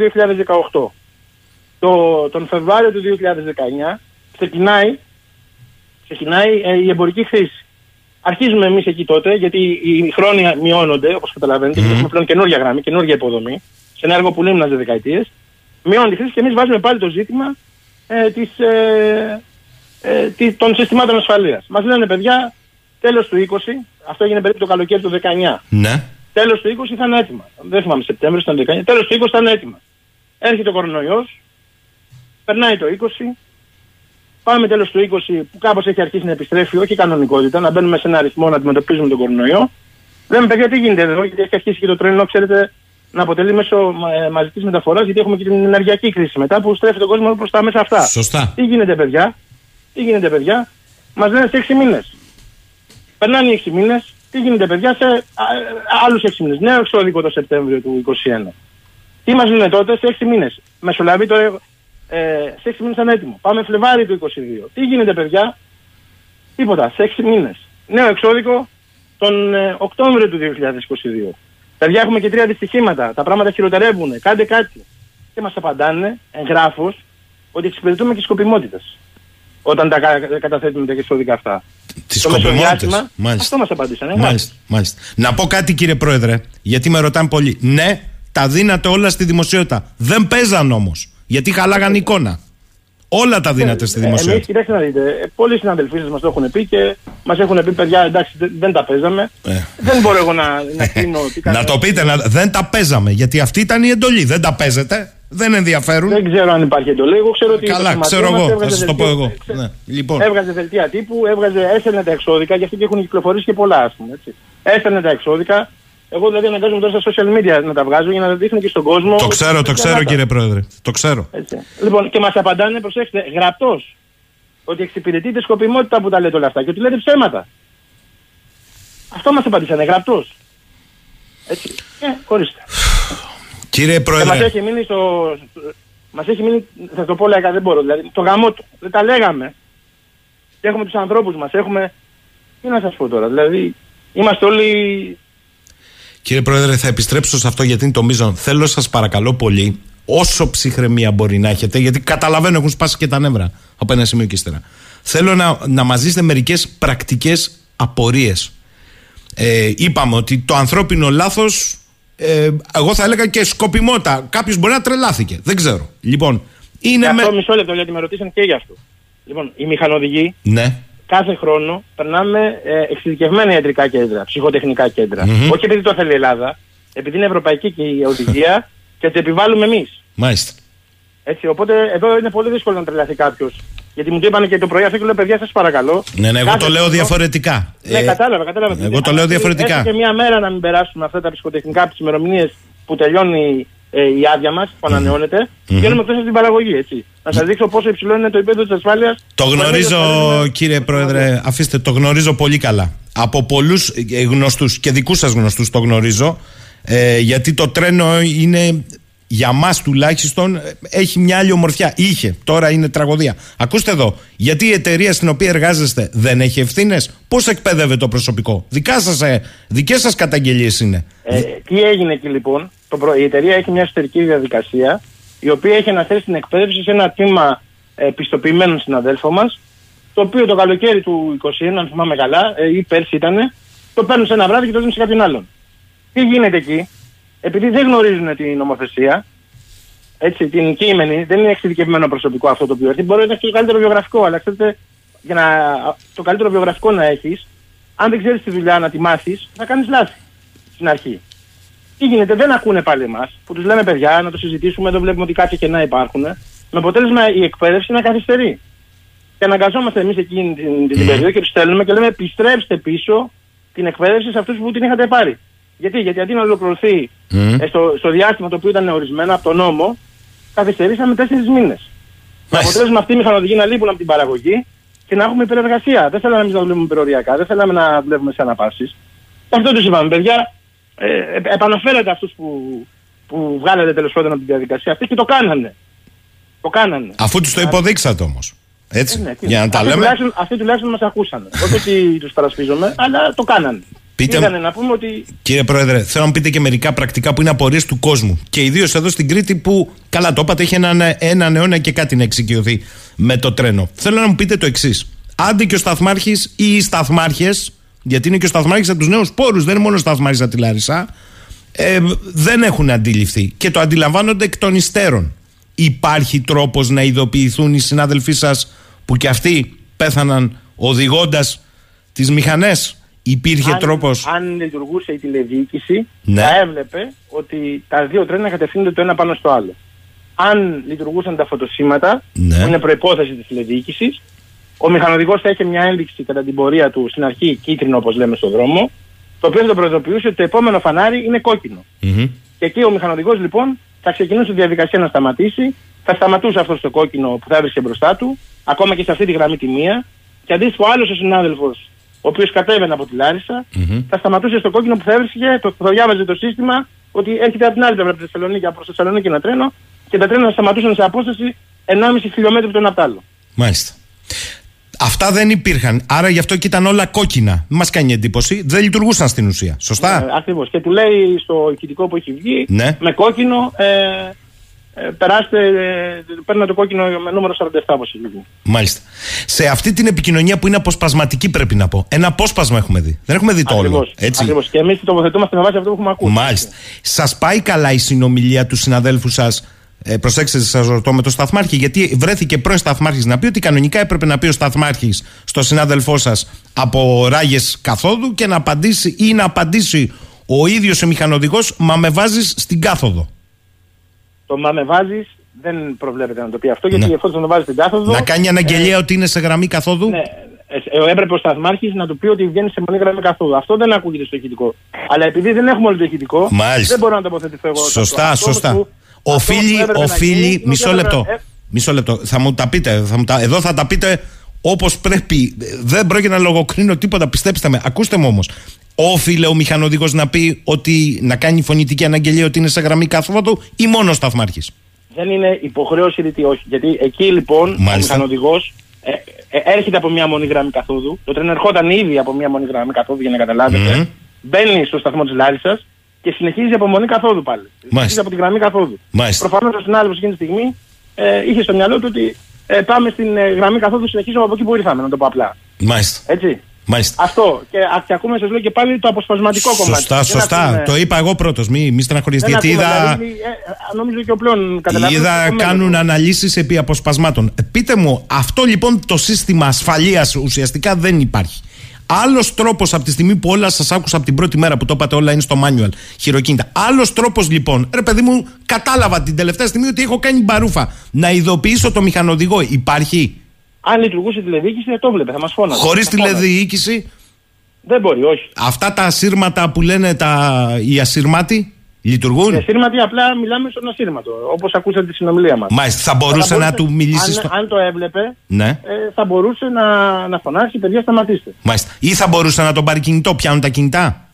2018. Το, τον Φεβρουάριο του 2019 ξεκινάει, ξεκινάει ε, η εμπορική χρήση. Αρχίζουμε εμείς εκεί τότε, γιατί οι χρόνια μειώνονται, όπως καταλαβαίνετε, γιατί έχουμε πλέον καινούργια γραμμή, καινούργια υποδομή, σε ένα έργο που λίμναζε δεκαετίες. Μειώνει η χρήση και εμείς βάζουμε πάλι το ζήτημα ε, της, ε, ε, της- των συστημάτων ασφαλείας. Μας λένε παιδιά, τέλος του 20, αυτό έγινε περίπου το καλοκαίρι του 19. Ναι. Τέλος του 20 ήταν έτοιμα. Δεν θυμάμαι, Σεπτέμβριο ήταν 19. Τέλος του 20 ήταν έτοιμα. Έρχεται ο κορονοϊός, περνάει το 20, Πάμε τέλος του 20 που κάπως έχει αρχίσει να επιστρέφει, όχι η κανονικότητα, να μπαίνουμε σε ένα αριθμό να αντιμετωπίζουμε τον κορονοϊό. Λέμε παιδιά τι γίνεται εδώ, γιατί έχει αρχίσει και το τρένο, ξέρετε, να αποτελεί μέσω μα- μαζικής μεταφοράς, γιατί έχουμε και την ενεργειακή κρίση μετά που στρέφει τον κόσμο προς τα μέσα αυτά. Σωστά. Τι γίνεται, παιδιά, τι γίνεται, παιδιά, μας λένε σε 6 μήνες. Περνάνε οι 6 μήνες, τι γίνεται, παιδιά, σε άλλους 6 μήνες. Νέο εξώδικο το Σεπτέμβριο του 2021. Τι μας λένε τότε; Σε 6 μήνες. Μεσολαβεί τώρα ε, σε 6 μήνες ήταν έτοιμο. Πάμε Φλεβάρι του 22. Τι γίνεται, παιδιά, τίποτα, σε 6 μήνες. Νέο εξώδικο τον ε, Οκτώβριο του 2022. Παιδιά, έχουμε και τρία δυστυχήματα. Τα πράγματα χειροτερεύουν. Κάντε κάτι. Και μας απαντάνε εγγράφο ότι εξυπηρετούμε και σκοπιμότητες. Όταν τα κα- καταθέτουμε τα εξώδικα αυτά. Τις Το σκοπιμότητες. μεσοδιάστημα, Αυτό μας απαντήσανε. Μάλιστα, μάλιστα. Να πω κάτι κύριε Πρόεδρε, γιατί με ρωτάνε πολύ. Ναι, τα δίνατε όλα στη δημοσιότητα. Δεν παίζαν όμως. Γιατί χαλάγαν εικόνα. Όλα τα δίνατε στη Εμεί, δημοσιότητα. κοιτάξτε να δείτε, ε, πολλοί συναδελφοί σας μας το έχουν πει και μας έχουν πει, παιδιά, εντάξει, δεν, δεν τα παίζαμε. Δεν μπορώ εγώ να, να κρίνω τι Ε. Να το πείτε, να... δεν τα παίζαμε. Γιατί αυτή ήταν η εντολή. Δεν τα παίζετε. Δεν ενδιαφέρουν. Δεν ξέρω αν υπάρχει εντολή. Εγώ ξέρω ότι. Καλά, το ξέρω σωματείο μας εγώ. Θα έβγαζε σας το πω δελτίο- εγώ. Ναι. Λοιπόν, Έβγαζε δελτία τύπου, έβγαζε, έστελνε τα εξώδικα, γιατί και έχουν κυκλοφορήσει και πολλά, ας πούμε. Έτσι. Έστελνε τα εξώδικα. Εγώ δηλαδή αναγκάζομαι τώρα στα social media να τα βγάζω για να τα δείχνω και στον κόσμο. το ξέρω, το Και ξέρω να τα- κύριε Πρόεδρε. Το ξέρω. Έτσι. Λοιπόν, και μας απαντάνε, προσέξτε, γραπτός. Ότι εξυπηρετείται σκοπιμότητα που τα λέτε όλα αυτά και ότι λέτε ψέματα. Αυτό μας απαντήσανε, γραπτός. Έτσι. Ε, χωρίστε. Κύριε Και μας Πρόεδρε, έχει μείνει στο. Μας έχει μείνει, θα το πω λέγα, δεν μπορώ. Δηλαδή, το γαμό του. Δεν τα λέγαμε. Και έχουμε τους ανθρώπους μας. Έχουμε. Τι να σας πω τώρα. Δηλαδή, είμαστε όλοι. Κύριε Πρόεδρε, θα επιστρέψω σε αυτό γιατί είναι το μείζον. Θέλω σας παρακαλώ πολύ, όσο ψυχραιμία μπορεί να έχετε, γιατί καταλαβαίνω έχουν σπάσει και τα νεύρα από ένα σημείο και ύστερα. Θέλω να, να μας δείτε μερικές πρακτικές απορίες. Ε, είπαμε ότι το ανθρώπινο λάθος. Ε, εγώ θα έλεγα και σκοπιμότητα. Κάποιος μπορεί να τρελάθηκε. Δεν ξέρω. Λοιπόν, είναι Και με. αυτό μισό λεπτό γιατί με ρωτήσαν και για αυτό. Λοιπόν, οι μηχανοδηγοί Ναι. Κάθε χρόνο περνάμε ε, εξειδικευμένα ιατρικά κέντρα, ψυχοτεχνικά κέντρα. Μμμ. Όχι επειδή το θέλει η Ελλάδα, επειδή είναι ευρωπαϊκή και η οδηγία και το επιβάλλουμε εμείς. Μάλιστα. Έτσι, οπότε εδώ είναι πολύ δύσκολο να τρελαθεί κάποιος. Γιατί μου το είπαν και το πρωί αυτό και λέω: Παιδιά, σας παρακαλώ. Ναι, ναι, εγώ κάθε το λέω χρόνο- διαφορετικά. Ναι, Ε, κατάλαβα, κατάλαβα. εγώ το λέω Αλλά διαφορετικά. έστω και μια μέρα να μην περάσουμε αυτά τα ψυχοτεχνικά από τι ημερομηνίε που τελειώνει ε, η άδεια μας, που ανανεώνεται, Μμμ. βγαίνουμε εκτό από την παραγωγή. Έτσι. Να σας δείξω πόσο υψηλό είναι το επίπεδο της ασφάλειας. Το γνωρίζω, κύριε Πρόεδρε, αφήστε, το γνωρίζω πολύ καλά. Από πολλούς γνωστούς και δικούς σας γνωστούς το γνωρίζω. Ε, γιατί το τρένο είναι για μας τουλάχιστον ε, έχει μια άλλη ομορφιά. Είχε, τώρα είναι τραγωδία. Ακούστε εδώ, γιατί η εταιρεία στην οποία εργάζεστε δεν έχει ευθύνες, πώς εκπαίδευε το προσωπικό; Δικά σας, ε, δικές σας καταγγελίες είναι; Ε, τι έγινε εκεί λοιπόν, το προ... η εταιρεία έχει μια εσωτερική διαδικασία η οποία έχει αναθέσει την εκπαίδευση σε ένα τμήμα ε, πιστοποιημένων συναδέλφων μας, το οποίο το καλοκαίρι του 2021, αν θυμάμαι καλά, ε, ή πέρσι ήταν, το παίρνουν σε ένα βράδυ και το δίνουν σε κάποιον άλλον. Τι γίνεται εκεί, επειδή δεν γνωρίζουν την νομοθεσία, έτσι, την κείμενη, δεν είναι εξειδικευμένο προσωπικό αυτό το οποίο έρθει. Μπορεί να έχει το καλύτερο βιογραφικό, αλλά ξέρετε, για να, το καλύτερο βιογραφικό να έχεις, αν δεν ξέρεις τη δουλειά να τη μάθεις, θα κάνεις λάθη στην αρχή. Τι γίνεται, δεν ακούνε πάλι εμάς, που τους λέμε παιδιά να το συζητήσουμε, εδώ βλέπουμε ότι κάποια κενά υπάρχουν, με αποτέλεσμα η εκπαίδευση να καθυστερεί. Και αναγκαζόμαστε εμείς εκείνη την, την περίοδο και τους στέλνουμε και λέμε επιστρέψτε πίσω την εκπαίδευση σε αυτούς που την είχατε πάρει. Γιατί, Γιατί αντί να ολοκληρωθεί ε, στο, στο διάστημα το οποίο ήταν ορισμένο από τον νόμο, καθυστερήσαμε τέσσερις μήνες. Με αποτέλεσμα αυτοί οι μηχανοδηγοί να λείπουν από την παραγωγή και να έχουμε υπερεργασία. Δεν θέλαμε εμείς να δουλεύουμε υπεροριακά, δεν θέλαμε να δουλεύουμε σε αναπαύσεις. Και αυτό τους είπαμε, παιδιά, ε, ε, επαναφέρατε αυτούς που, που βγάλατε τέλος πάντων από την διαδικασία αυτή και το κάνανε. Το κάνανε. Αφού τους το υποδείξατε όμως. Έτσι. Ε, ναι, τι- για να τα αυτοί λέμε. Τουλάχιστον, αυτοί τουλάχιστον μας ακούσαν. Όχι ότι τους παρασπίζομαι, αλλά το κάνανε. Πείτε- Είδανε να πούμε ότι Κύριε Πρόεδρε, θέλω να μου πείτε και μερικά πρακτικά που είναι απορίες του κόσμου. Και ιδίως εδώ στην Κρήτη που, καλά το είπατε, έχει έναν έναν αιώνα και κάτι να εξοικειωθεί με το τρένο. Θέλω να μου πείτε το εξής. Άντε και ο Σταθμάρχης ή οι Σταθμάρχες, γιατί είναι και ο Σταθμάρχης από τους νέους πόρους, δεν είναι μόνο ο Σταθμάρχης από τη Λάρισα, ε, δεν έχουν αντιληφθεί και το αντιλαμβάνονται εκ των υστέρων. Υπάρχει τρόπος να ειδοποιηθούν οι συνάδελφοί σας που και αυτοί πέθαναν οδηγώντας τις μηχανές. Υπήρχε αν, τρόπος αν λειτουργούσε η τηλεδιοίκηση, Ναι. θα έβλεπε ότι τα δύο τρένα κατευθύνονται το ένα πάνω στο άλλο. Αν λειτουργούσαν τα φωτοσύματα, Ναι. που είναι προπόθεση της τηλεδιοίκησης, ο μηχανοδηγός θα είχε μια ένδειξη κατά την πορεία του στην αρχή κίτρινο, όπως λέμε στον δρόμο, το οποίο θα τον προειδοποιούσε ότι το επόμενο φανάρι είναι κόκκινο. Και εκεί ο μηχανοδηγός λοιπόν θα ξεκινούσε τη διαδικασία να σταματήσει, θα σταματούσε αυτός στο κόκκινο που θα έβρισκε μπροστά του, ακόμα και σε αυτή τη γραμμή τη μία, και αντίστοιχο άλλος ο συνάδελφος, ο οποίος κατέβαινε από τη λαρισα θα σταματούσε στο κόκκινο που θα έβρισκε, το, θα διάβαζε το σύστημα ότι έρχεται από την άλλη πλευρά από τη Θεσσαλονίκη, από τη Θεσσαλονίκη ένα τρένο, και τα τρένα θα σταματούσαν σε απόσταση 1,5 χιλιόμετρο το ένα από το άλλο. Μάλιστα. Αυτά δεν υπήρχαν. Άρα γι' αυτό και ήταν όλα κόκκινα. Μας κάνει εντύπωση. Δεν λειτουργούσαν στην ουσία. Σωστά; Ε, Ακριβώς. Και του λέει στο ηχητικό που έχει βγει, Ναι. με κόκκινο, ε, ε, περάστε, ε, παίρνω το κόκκινο με νούμερο 47 όπως έχει βγει. Μάλιστα. Σε αυτή την επικοινωνία που είναι αποσπασματική, πρέπει να πω. Ένα απόσπασμα έχουμε δει. Δεν έχουμε δει το όλο. Ακριβώς. Έτσι. Ακριβώς. Και εμείς τοποθετούμαστε με βάση αυτό που έχουμε ακούσει. Μάλιστα. Σας πάει καλά η συνομιλία του συναδέλφου σας. Ε, προσέξτε, σας ρωτώ με το Σταθμάρχη, γιατί βρέθηκε πρώην Σταθμάρχης να πει ότι κανονικά έπρεπε να πει ο Σταθμάρχης στο συνάδελφό σας από ράγες καθόδου και να απαντήσει ή να απαντήσει ο ίδιος ο μηχανοδηγός, μα με βάζεις στην κάθοδο. Το μα με βάζεις δεν προβλέπεται να το πει αυτό, γιατί εφόσον το βάζεις στην κάθοδο... Ναι. Να κάνει αναγγελία ότι είναι σε γραμμή καθόδου; Ναι, ε, ε, έπρεπε ο Σταθμάρχης να του πει ότι βγαίνει σε μονή γραμμή καθόλου. Αυτό δεν ακούγεται στο ηχητικό. Αλλά επειδή δεν έχουμε όλο το ηχητικό, Μάλιστα. δεν μπορώ να τοποθετηθώ εγώ. σε αυτό. Σωστά, Αυτό σωστά. που- Οφείλει, έπρεπε να οφείλει, γίνει, μισό έπρεπε λεπτό. να- ε, Μισό λεπτό. Θα μου τα πείτε. Θα μου τα, εδώ θα τα πείτε όπως πρέπει. Δεν πρόκειται να λογοκρίνω τίποτα, πιστέψτε με. Ακούστε μου όμως. Όφιλε ο μηχανοδηγός να πει ότι να κάνει φωνητική αναγγελία ότι είναι σε γραμμή καθόδου ή μόνος ο σταθμάρχης; Δεν είναι υποχρέωση ρητή, όχι. Γιατί εκεί λοιπόν Μάλιστα. ο μηχανοδηγός ε, ε, έρχεται από μια μονή γραμμή καθόδου. Το τρένο ερχόταν ήδη από μια μονή γραμμή καθόδου για να καταλάβετε. Μμμ. Μπαίνει στο σταθμό της Λάρισας και συνεχίζει από μονή καθόδου πάλι. Συνεχίζει από τη γραμμή καθόδου. Μάλιστα. Προφανώς ο συνάδελφος εκείνη τη στιγμή ε, είχε στο μυαλό του ότι ε, πάμε στην ε, γραμμή καθόδου, συνεχίζουμε από εκεί που ήρθαμε, να το πω απλά. Μάλιστα. Έτσι. Μάλιστα. Αυτό. Και, α, και ακούμε, σας λέω και πάλι το αποσπασματικό κομμάτι. Σωστά, Δεν σωστά. ακούμε- Το είπα εγώ πρώτος. Μη, μη στεναχωρήσετε. δεν Γιατί ακούμε, είδα. δηλαδή, ε, νομίζω και ο πλέον καταλαβαίνει. Είδα κάνουν αναλύσεις επί αποσπασμάτων. Ε, Πείτε μου, αυτό λοιπόν το σύστημα ασφαλείας ουσιαστικά δεν υπάρχει. Άλλος τρόπος από τη στιγμή που όλα σας άκουσα από την πρώτη μέρα που το είπατε, όλα είναι στο manual, χειροκίνητα. Άλλος τρόπος λοιπόν, ρε παιδί μου, κατάλαβα την τελευταία στιγμή ότι έχω κάνει μπαρούφα. Να ειδοποιήσω το μηχανοδηγό. Υπάρχει; Αν λειτουργούσε η τηλεδιοίκηση δεν το βλέπε, θα μας φώναζε. Χωρίς Θα φώναζε. τηλεδιοίκηση, Δεν μπορεί, όχι. αυτά τα ασύρματα που λένε τα... οι ασύρματοι λειτουργούν; Σε ασύρματι απλά μιλάμε στον ασύρματο, όπως ακούσατε τη συνομιλία μας. Μάλιστα, θα μπορούσε να του μιλήσεις Αν, στο- αν το έβλεπε, Ναι. ε, θα μπορούσε να, να φωνάξει: Παιδιά, σταματήστε. Μάλιστα. Ή θα μπορούσε να τον πάρει κινητό, πιάνουν τα κινητά;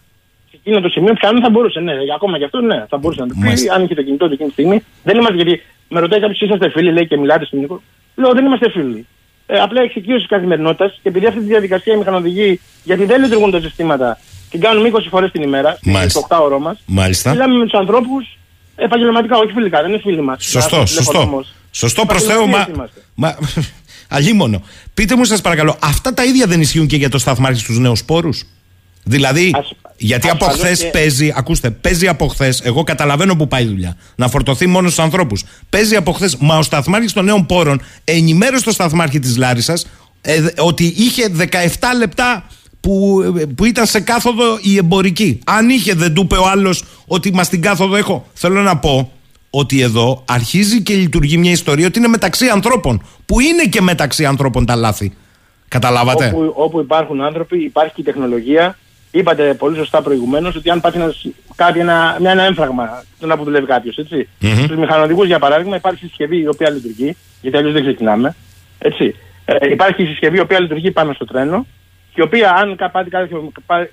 Σε εκείνο το σημείο πιάνουν θα μπορούσε, ναι. Ακόμα και αυτό, ναι, θα μπορούσε να το πει. Μάλιστα. Αν είχε το κινητό του εκείνη τη στιγμή. Δεν είμαστε γιατί με ρωτάει κάποιος, είσαστε φίλοι, λέει και μιλάτε στον Νίκο. Λέω, δεν είμαστε φίλοι. Ε, απλά εξοικείωση τη καθημερινότητας και επειδή αυτή τη διαδικασία οι μηχανοδηγοί, γιατί δεν λειτουργούν τα συστήματα, την κάνουμε 20 φορές την ημέρα, Μάλιστα. στο 8 ώρο μας. Μάλιστα. Μιλάμε με τους ανθρώπους επαγγελματικά, όχι φιλικά, δεν είναι φίλοι μας. Σωστό, σωστό. Σωστό προ Θεού, μα. μα αλίμονο. Πείτε μου, σας παρακαλώ, αυτά τα ίδια δεν ισχύουν και για το σταθμάρχη στους νέους πόρου. Δηλαδή, γιατί από ασφαλώς χθες και- παίζει, ακούστε, παίζει από χθες, εγώ καταλαβαίνω που πάει η δουλειά, να φορτωθεί μόνος στους ανθρώπους. Παίζει από χθες, μα ο σταθμάρχης των νέων πόρων ενημέρωσε το σταθμάρχη της Λάρισας ότι είχε 17 λεπτά που, που ήταν σε κάθοδο η εμπορική. Αν είχε, δεν του είπε ο άλλος ότι μα την κάθοδο έχω. Θέλω να πω ότι εδώ αρχίζει και λειτουργεί μια ιστορία ότι είναι μεταξύ ανθρώπων. Που είναι και μεταξύ ανθρώπων τα λάθη. Καταλάβατε; Όπου, όπου υπάρχουν άνθρωποι, υπάρχει και η τεχνολογία. Είπατε πολύ σωστά προηγουμένως ότι αν πάθει ένας, κάτι, ένα, μια, ένα έμφραγμα, το που δουλεύει κάποιος, έτσι. Μμμ. Στους μηχανοδηγούς για παράδειγμα υπάρχει συσκευή η οποία λειτουργεί, γιατί αλλιώς δεν ξεκινάμε. Έτσι. Ε, υπάρχει συσκευή η οποία λειτουργεί πάνω στο τρένο και η οποία αν κα- πάθει κάτι, πά-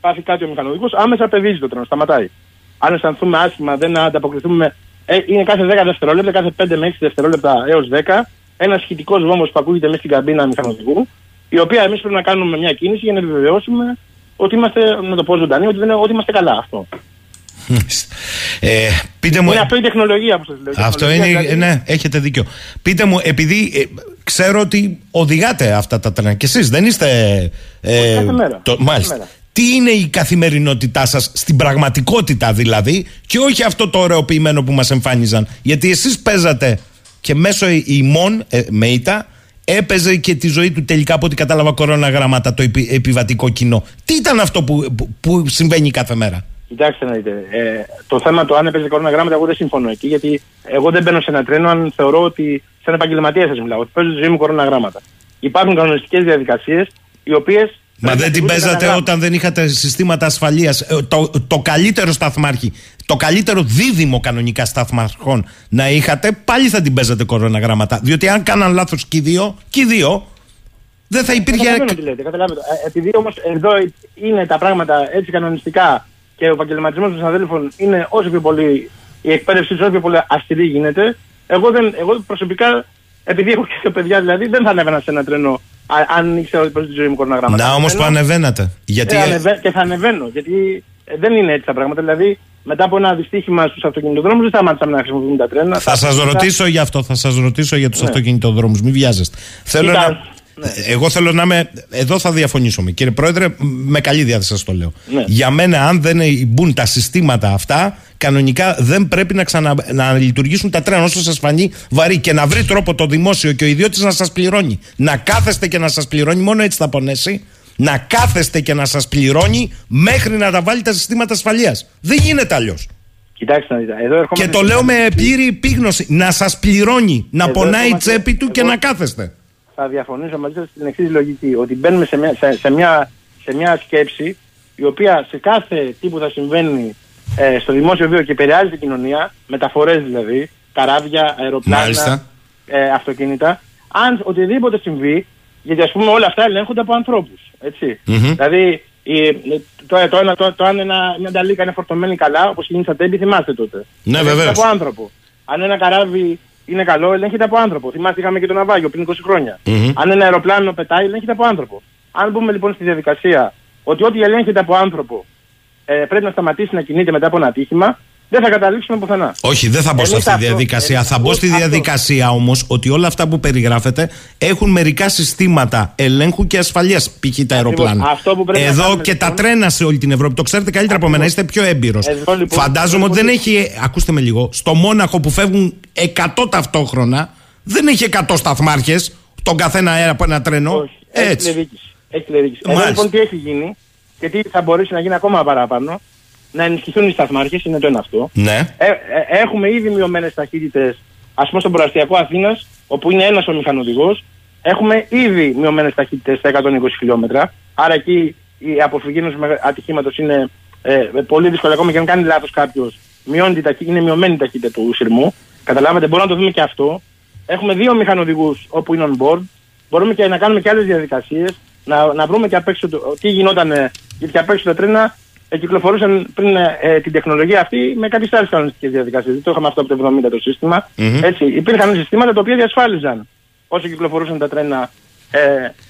πάθει κάτι ο μηχανοδηγός άμεσα παιδίζει το τρένο, σταματάει. Αν αισθανθούμε άσχημα, δεν ανταποκριθούμε, ε, είναι κάθε 10 δευτερόλεπτα, κάθε 5 με 6 δευτερόλεπτα έως 10, ένας σχετικό βόμβος που ακούγεται μέσα στην καμπίνα μηχανοδηγού, η οποία εμείς πρέπει να κάνουμε μια κίνηση για να επιβεβαιώσουμε ότι είμαστε, να το πω ζωντανή, ότι, δεν, ότι είμαστε καλά. Αυτό. Ε, πείτε μου, Είναι αυτό η τεχνολογία που σας λέω. η Αυτό τεχνολογία είναι. δηλαδή- Ναι, έχετε δίκιο. Πείτε μου, επειδή ε, ξέρω ότι οδηγάτε αυτά τα τρένα και εσείς δεν είστε. Ε, κάθε μέρα. το- Κάθε μάλιστα. μέρα. Τι είναι η καθημερινότητά σας στην πραγματικότητα δηλαδή και όχι αυτό το ωραιοποιημένο που μας εμφάνιζαν. Γιατί εσείς παίζατε και μέσω ημών ε, με ήττα έπαιζε και τη ζωή του τελικά από ό,τι κατάλαβα κοροναγράμματα το επι- επιβατικό κοινό. Τι ήταν αυτό που, που, που συμβαίνει κάθε μέρα; Κοιτάξτε να δείτε. Ε, το θέμα το αν έπαιζε κορώνα γράμματα, εγώ δεν συμφωνώ εκεί. Γιατί εγώ δεν μπαίνω σε ένα τρένο αν θεωρώ ότι. σαν επαγγελματίας σας μιλάω, ότι παίζω τη ζωή μου κορώνα γράμματα. Υπάρχουν κανονιστικές διαδικασίες οι οποίες. Μα δεν την παίζατε όταν δεν είχατε συστήματα ασφαλείας. Το, το καλύτερο σταθμάρχη, το καλύτερο δίδυμο κανονικά σταθμαρχών να είχατε, πάλι θα την παίζατε κοροναγράμματα. Διότι αν κάναν λάθος και οι δύο, και οι δύο, δεν θα υπήρχε. Καταλαβαίνω τι λέτε, καταλαβαίνω. Ε, Επειδή όμως εδώ είναι τα πράγματα έτσι κανονιστικά και ο επαγγελματισμός των συναδέλφων είναι όσο πιο πολύ, η εκπαίδευση τους όσο πιο πολύ αυστηρή γίνεται, εγώ, δεν, εγώ προσωπικά, επειδή έχω και δύο παιδιά δηλαδή, δεν θα ανέβαινα σε ένα τρένο α- αν ήξερα ότι παίζει τη ζωή μου κοροναγράμματα. Να όμως που Ανεβαίνω, ανεβαίνατε. Γιατί. ε, ανεβα- και θα ανεβαίνω, γιατί ε, δεν είναι έτσι τα πράγματα. Δηλαδή, μετά από ένα δυστύχημα στους αυτοκινητοδρόμους, δεν σταμάτησαμε να χρησιμοποιούμε τα τρένα. Θα σας Τα- ρωτήσω γι' αυτό, θα σας ρωτήσω για τους Ναι. αυτοκινητοδρόμους. Μην βιάζεστε. Θέλω Κοίτα, να... Εγώ θέλω να είμαι. Εδώ θα διαφωνήσουμε. Κύριε Πρόεδρε, με καλή διάθεση σας το λέω. Ναι. Για μένα, αν δεν μπουν τα συστήματα αυτά, κανονικά δεν πρέπει να, ξανα... να λειτουργήσουν τα τρένα όσο σας φανεί βαρύ και να βρει τρόπο το δημόσιο και ο ιδιώτης να σας πληρώνει. Να κάθεστε και να σας πληρώνει, μόνο έτσι θα πονέσει. Να κάθεστε και να σας πληρώνει μέχρι να τα βάλει τα συστήματα ασφαλείας. Δεν γίνεται αλλιώς. Κοιτάξτε να δείτε. Εδώ ερχόμαστε Και το στην- λέω με πλήρη επίγνωση. Να σας πληρώνει, να Εδώ πονάει η ερχόμαστε- τσέπη του και εγώ- να κάθεστε. Θα διαφωνήσω μαζί σας στην εξής λογική. Ότι μπαίνουμε σε μια, σε, σε μια, σε μια σκέψη η οποία σε κάθε τι που θα συμβαίνει ε, στο δημόσιο βίο και επηρεάζει την κοινωνία, μεταφορές δηλαδή, καράβια, αεροπλάνα, Μάλιστα. ε, αυτοκίνητα, αν οτιδήποτε συμβεί, γιατί ας πούμε όλα αυτά ελέγχονται από ανθρώπους, έτσι. Μμμ. Δηλαδή, η, το, το, ένα- το, το, αν ένα, μια νταλίκα είναι φορτωμένη καλά, όπως γίνει στα τέμπη, θυμάστε τότε. Ναι, Ελέγχεται βεβαίως. από άνθρωπο. Αν ένα καράβι είναι καλό, ελέγχεται από άνθρωπο. Θυμάστε, είχαμε και το ναυάγιο πριν 20 χρόνια. Μμμ. Αν ένα αεροπλάνο πετάει, ελέγχεται από άνθρωπο. Αν μπούμε λοιπόν στη διαδικασία ότι ό,τι ελέγχεται από άνθρωπο ε, πρέπει να σταματήσει να κινείται μετά από ένα ατύχημα, δεν θα καταλήξουμε πουθενά. Όχι, δεν θα μπω σε Εμείς αυτή τη αυτό- διαδικασία. ε, θα μπω στη αυτό- διαδικασία όμως ότι όλα αυτά που περιγράφετε έχουν μερικά συστήματα ελέγχου και ασφαλείας. Π.χ. τα αεροπλάνα. Αυτό που πρέπει να Εδώ κάνουμε, και τα λοιπόν- τρένα σε όλη την Ευρώπη. Το ξέρετε καλύτερα από μένα, είστε πιο έμπειρος. Εδώ, λοιπόν, Φαντάζομαι εδώ, ότι δεν λοιπόν, έχει. Ακούστε με λίγο. Στο Μόναχο που φεύγουν 100 ταυτόχρονα, δεν έχει 100 σταθμάρχες. Τον καθένα αέρα από ένα τρένο. Όχι, έχει Έτσι. τηλεδιοίκηση. Έχει τηλεδιοίκηση. Εδώ Μάλιστα. λοιπόν τι έχει γίνει και τι θα μπορέσει να γίνει ακόμα παραπάνω, να ενισχυθούν οι σταθμάρχες, είναι το ένα αυτό. Ναι. Ε, ε, έχουμε ήδη μειωμένες ταχύτητες, ας πούμε, στον προαστιακό Αθήνας, όπου είναι ένας ο μηχανοδηγός. Έχουμε ήδη μειωμένες ταχύτητες στα 120 χιλιόμετρα. Άρα εκεί η αποφυγή ενός ατυχήματος είναι ε, πολύ δύσκολη. Ακόμα και αν κάνει λάθος κάποιος, μειώνει την ταχύ- είναι μειωμένη η ταχύτητα του σειρμού. Καταλάβατε, μπορούμε να το δούμε και αυτό. Έχουμε δύο μηχανοδηγούς όπου είναι on board. Μπορούμε και να κάνουμε και άλλες διαδικασίες. Να, να βρούμε και απ' έξω το- τι γινόταν. ε, Γιατί και απ' έξω τα τρένα ε, κυκλοφορούσαν πριν ε, ε, την τεχνολογία αυτή με κάποιες άλλες κανονιστικές διαδικασίες. Δεν το είχαμε αυτό από το 70 το σύστημα. Μμμ. Έτσι, υπήρχαν συστήματα τα οποία διασφάλιζαν όσο κυκλοφορούσαν τα τρένα ε,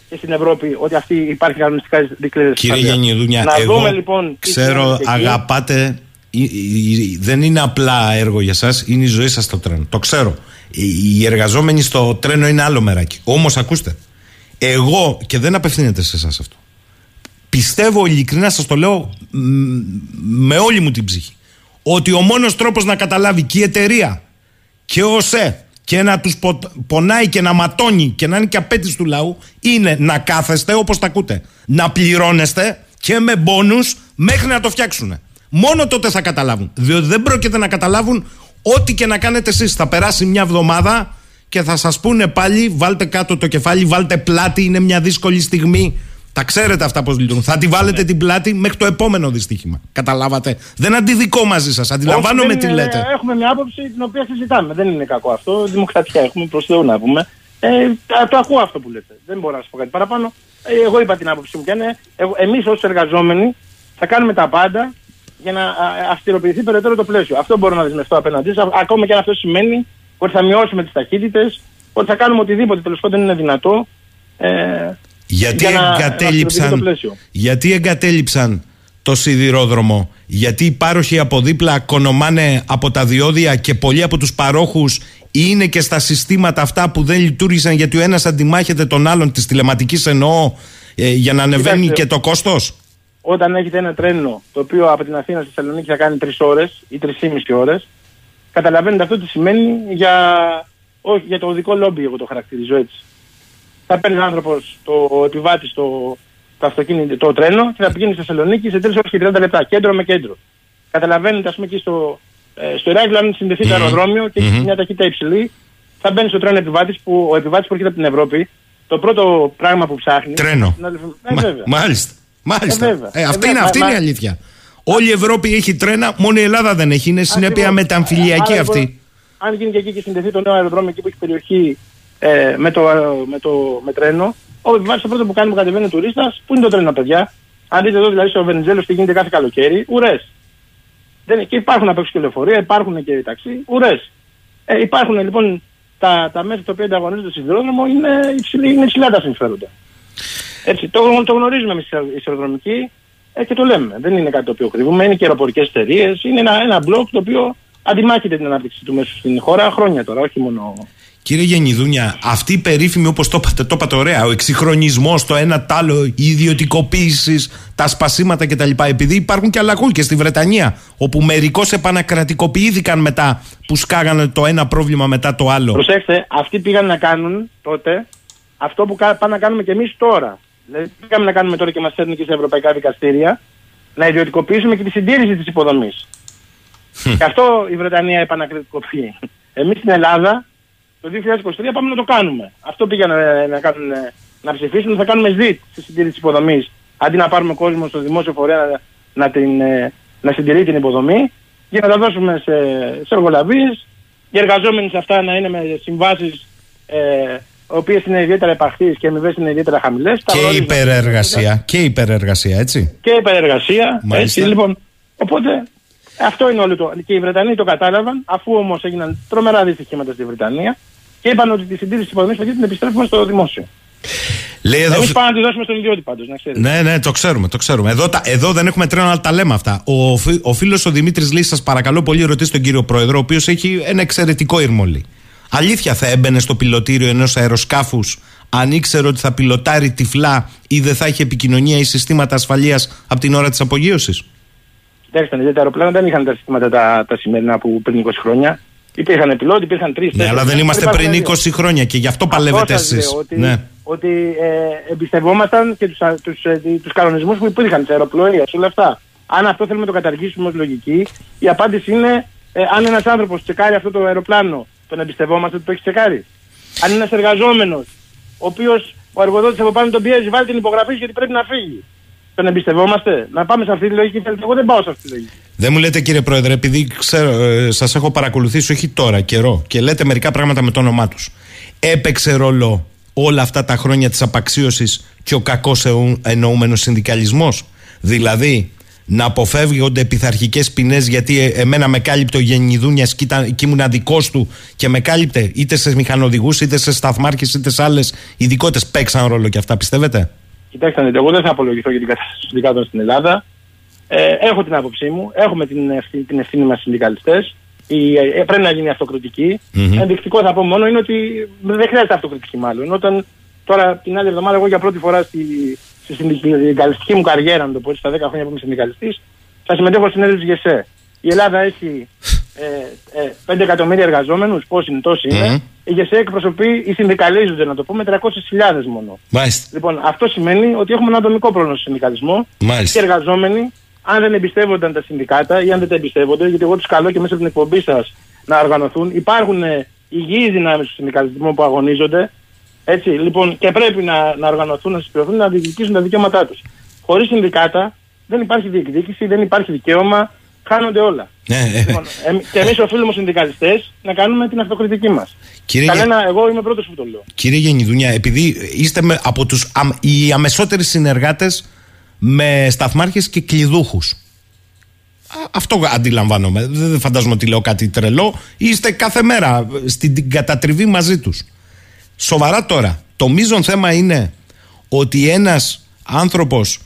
και στην Ευρώπη ότι αυτή υπάρχει κανονιστικά δικλείδες. Κύριε Γιαννιδούνια, να εγώ δούμε λοιπόν. τι ξέρω, συμβαίνει εκεί. αγαπάτε. η- η- η- δεν είναι απλά έργο για σας, είναι η ζωή σας στο τρένο. Το ξέρω. Οι, οι εργαζόμενοι στο τρένο είναι άλλο μεράκι. Όμως ακούστε, εγώ και δεν απευθύνεται σε εσάς αυτό. Πιστεύω ειλικρινά σας το λέω μ, με όλη μου την ψυχή ότι ο μόνος τρόπος να καταλάβει και η εταιρεία και ο ΣΕ και να τους πο- πονάει και να ματώνει και να είναι και απέτηση του λαού είναι να κάθεστε όπως τα ακούτε. Να πληρώνεστε και με μπόνους μέχρι να το φτιάξουν. Μόνο τότε θα καταλάβουν. Διότι δεν πρόκειται να καταλάβουν ό,τι και να κάνετε εσείς. Θα περάσει μια εβδομάδα και θα σας πούνε πάλι βάλτε κάτω το κεφάλι, βάλτε πλάτη, είναι μια δύσκολη στιγμή. Τα ξέρετε αυτά πώς λειτουργούν. Θα τη βάλετε την πλάτη μέχρι το επόμενο δυστύχημα. Καταλάβατε. Δεν αντιδικό μαζί σας. Αντιλαμβάνομαι Όχι, τι δεν είναι- λέτε. Έχουμε μια άποψη την οποία συζητάμε. Δεν είναι κακό αυτό. Δημοκρατία έχουμε προς Θεού να πούμε. Ε, τα- το ακούω αυτό που λέτε. Δεν μπορώ να σας πω κάτι παραπάνω. Ε, εγώ είπα την άποψή μου και είναι. Εμείς ως εργαζόμενοι θα κάνουμε τα πάντα για να α, αυστηροποιηθεί περαιτέρω το πλαίσιο. Αυτό μπορώ να δεσμευτώ απέναντί σας. Ακόμα και αν αυτό σημαίνει ότι θα μειώσουμε τις ταχύτητες, ότι θα κάνουμε οτιδήποτε τέλος πάντων είναι δυνατό. Ε, Γιατί για να- να αυστηροποιηθεί το εγκατέλειψαν, πλαίσιο. γιατί εγκατέλειψαν το σιδηρόδρομο, γιατί οι πάροχοι από δίπλα κονομάνε από τα διόδια και πολλοί από τους παρόχους είναι και στα συστήματα αυτά που δεν λειτουργήσαν γιατί ο ένας αντιμάχεται τον άλλον της τηλεματικής εννοώ ε, για να ανεβαίνει Κοιτάξτε, και το κόστος; όταν έχετε ένα τρένο το οποίο από την Αθήνα στη Θεσσαλονίκη θα κάνει 3 ώρες ή 3,5 ώρες, καταλαβαίνετε αυτό τι σημαίνει για, όχι, για το οδικό λόμπι, εγώ το χαρακτηρίζω έτσι. Θα παίρνει ο άνθρωπος, το επιβάτη, το, το αυτοκίνητο, το τρένο και θα πηγαίνει στη Θεσσαλονίκη σε 3 ώρες και 30 λεπτά, κέντρο με κέντρο. Καταλαβαίνετε, ας πούμε, εκεί στο, ε, στο Ηράκλειο, αν συνδεθεί το αεροδρόμιο και έχει Μμμ. μια ταχύτητα υψηλή, θα μπαίνει στο τρένο επιβάτης που ο επιβάτης που έρχεται από την Ευρώπη το πρώτο πράγμα που ψάχνει. Τρένο. Να- Ε, Μα- βέβαια. μάλιστα. Μάλιστα. Ε, βέβαια. Ε, αυτή Ε, είναι, βέβαια. αυτή Μα- είναι η αλήθεια. Όλη η Ευρώπη έχει τρένα, μόνο η Ελλάδα δεν έχει. Είναι συνέπεια Ακριβώς. μεταμφιλιακή Άρα, αυτή. λοιπόν, αν γίνει και εκεί και συνδεθεί το νέο αεροδρόμιο εκεί που έχει περιοχή ε, με, το, ε, με, το, με τρένο, ο επιβάτη το πρώτος που κάνει που κατεβαίνει ο τουρίστας, πού είναι το τρένο, παιδιά; Αν δείτε εδώ δηλαδή στο Βενιζέλος τι γίνεται κάθε καλοκαίρι, ουρές. Και υπάρχουν απ' έξω και λεωφορεία, υπάρχουν και ταξί, ουρές. Ε, υπάρχουν λοιπόν τα, τα μέσα τα οποία ανταγωνίζονται στο σιδηρόδρομο είναι, υψηλή, είναι υψηλά τα συμφέροντα. Έτσι, το, το γνωρίζουμε εμείς οι σιδηροδρομικοί ε, και το λέμε. Δεν είναι κάτι το οποίο κρύβουμε. Είναι και αεροπορικές εταιρείες. Είναι ένα, ένα μπλοκ το οποίο αντιμάχεται την ανάπτυξη του μέσου στην χώρα χρόνια τώρα, όχι μόνο. Κύριε Γενιδούνια, αυτή η περίφημη, όπως το είπατε, το είπατε ωραία, ο εξυγχρονισμός, το ένα τ' άλλο, η ιδιωτικοποίηση, τα σπασίματα κτλ. Επειδή υπάρχουν και αλλαγού και στη Βρετανία, όπου μερικώς επανακρατικοποιήθηκαν μετά που σκάγανε το ένα πρόβλημα μετά το άλλο. Προσέξτε, αυτοί πήγαν να κάνουν τότε αυτό που κα- πάμε να κάνουμε και εμείς τώρα. Δηλαδή, πήγαμε να κάνουμε τώρα και μας φέρνουν και σε ευρωπαϊκά δικαστήρια, να ιδιωτικοποιήσουμε και τη συντήρηση της υποδομής. Και αυτό η Βρετανία επανακριτικοποιεί. Εμείς στην Ελλάδα το 2023 πάμε να το κάνουμε. Αυτό πήγαν να, να, κάνουν, ε, να ψηφίσουν, θα κάνουμε ΣΔΙΤ στη συντήρηση τη υποδομής. Αντί να πάρουμε κόσμο στο δημόσιο φορέα να, να, την, ε, να συντηρεί την υποδομή, για να τα δώσουμε σε, σε εργολαβίε, οι εργαζόμενοι σε αυτά να είναι με συμβάσεις ε, οι οποίες είναι ιδιαίτερα επαχθείς και αμοιβές είναι ιδιαίτερα χαμηλές. Και υπερεργασία. Και υπερεργασία, έτσι. Και υπερεργασία. Μάλιστα. Έτσι, λοιπόν, οπότε αυτό είναι όλο το. Και οι Βρετανοί το κατάλαβαν, αφού όμως έγιναν τρομερά δυστυχήματα στη Βρετανία και είπαν ότι τη συντήρηση της υποδομής θα την επιστρέφουμε στο δημόσιο. Λέει εδώ. Εμείς πάμε να τη δώσουμε στον ιδιώτη πάντως, να ξέρετε. Ναι, ναι, το ξέρουμε, το ξέρουμε. Εδώ, τα, εδώ δεν έχουμε τρένο, αλλά τα λέμε αυτά. Ο, φι- ο φίλος ο Δημήτρης Λύσης, σας παρακαλώ πολύ, ρωτήστε τον κύριο Πρόεδρο, ο οποίος έχει ένα εξαιρετικό ήρμολι. Αλήθεια θα έμπαινε στο πιλωτήριο ενός αεροσκάφους αν ήξερε ότι θα πιλωτάρει τυφλά ή δεν θα έχει επικοινωνία ή συστήματα ασφαλείας από την ώρα της απογείωσης; Κοιτάξτε, γιατί τα αεροπλάνα δεν είχαν τα συστήματα τα, τα σημερινά που πριν 20 χρόνια. Υπήρχαν πιλότοι, υπήρχαν τρεις. Ναι, αλλά δεν είμαστε πριν 20 χρόνια και γι' αυτό παλεύετε εσείς. Ότι, Ναι. ότι ε, εμπιστευόμασταν και τους τους, ε, τους κανονισμούς που υπήρχαν, τη αεροπλοεία, όλα αυτά. Αν αυτό θέλουμε να το καταργήσουμε ως λογική, η απάντηση είναι ε, αν ένας άνθρωπος τσεκάρει αυτό το αεροπλάνο, τον εμπιστευόμαστε ότι το έχει τσεκάρει. Αν είναι ένας εργαζόμενος, ο οποίος ο εργοδότης από πάνω τον πιέζει, βάλει την υπογραφή γιατί πρέπει να φύγει. Τον εμπιστευόμαστε. Να πάμε σε αυτή τη λογική. θέλετε. Εγώ δεν πάω σε αυτή τη λογική. Δεν μου λέτε κύριε Πρόεδρε, επειδή ξέρω, ε, σας έχω παρακολουθήσει όχι τώρα, καιρό και λέτε μερικά πράγματα με το όνομά τους. Έπαιξε ρόλο όλα αυτά τα χρόνια της απαξίωσης και ο κακός εου- εννοούμενος συνδικαλισμός; Δηλαδή να αποφεύγονται πειθαρχικές ποινές γιατί ε, εμένα με κάλυπτε ο Γενιδούνιας και, ήταν- και ήμουν δικός του και με κάλυπτε είτε σε μηχανοδηγούς είτε σε σταθμάρχες είτε σε άλλες ειδικότητες. Παίξαν ρόλο και αυτά, πιστεύετε; Κοιτάξτε, να δείτε, εγώ δεν θα απολογηθώ για την κατάσταση των συνδικάτων στην Ελλάδα. Ε, έχω την άποψή μου, έχουμε την ευθύνη, την ευθύνη μας συνδικαλιστές. Ε, πρέπει να γίνει αυτοκριτική. Μμμ. Ενδεικτικό θα πω μόνο είναι ότι δεν χρειάζεται αυτοκριτική μάλλον. Όταν τώρα την άλλη εβδομάδα, εγώ για πρώτη φορά στη, στη συνδικαλιστική μου καριέρα, να το πω έτσι, στα 10 χρόνια που είμαι συνδικαλιστής, θα συμμετέχω στην συνέδριο τη ΓΕΣΕ. Η Ελλάδα έχει ε, ε, 5 εκατομμύρια εργαζόμενους, πόσοι είναι, τόσοι είναι. Μμμ. Η ΓΕΣΕ εκπροσωπεί ή συνδικαλίζονται, να το πούμε, 300.000 μόνο. Μάλιστα. Λοιπόν, αυτό σημαίνει ότι έχουμε ένα ατομικό πρόβλημα στο συνδικαλισμό. Μάλιστα. Και οι εργαζόμενοι, αν δεν εμπιστεύονταν τα συνδικάτα ή αν δεν τα εμπιστεύονται, γιατί εγώ τους καλώ και μέσα από την εκπομπή σας να οργανωθούν, υπάρχουν ε, υγιείς δυνάμεις του συνδικαλισμού που αγωνίζονται. Έτσι, λοιπόν, και πρέπει να, να οργανωθούν, να συσπηρωθούν, να διεκδικήσουν τα δικαιώματά τους. Χωρίς συνδικάτα δεν υπάρχει διεκδίκηση, δεν υπάρχει δικαίωμα, χάνονται όλα. Λοιπόν, εμ- και εμείς οφείλουμε ω συνδικαλιστές να κάνουμε την αυτοκριτική μας. Κύριε Κανένα, εγώ είμαι πρώτος που το λέω. Κύριε Γενιδούνια, επειδή είστε με, από τους αμ, οι αμεσότεροι συνεργάτες με σταθμάρχες και κλειδούχους. Α, Αυτό αντιλαμβάνομαι. Δεν δεν φαντάζομαι ότι λέω κάτι τρελό. Είστε κάθε μέρα στην την κατατριβή μαζί τους. Σοβαρά τώρα. Το μείζον θέμα είναι ότι ένας άνθρωπος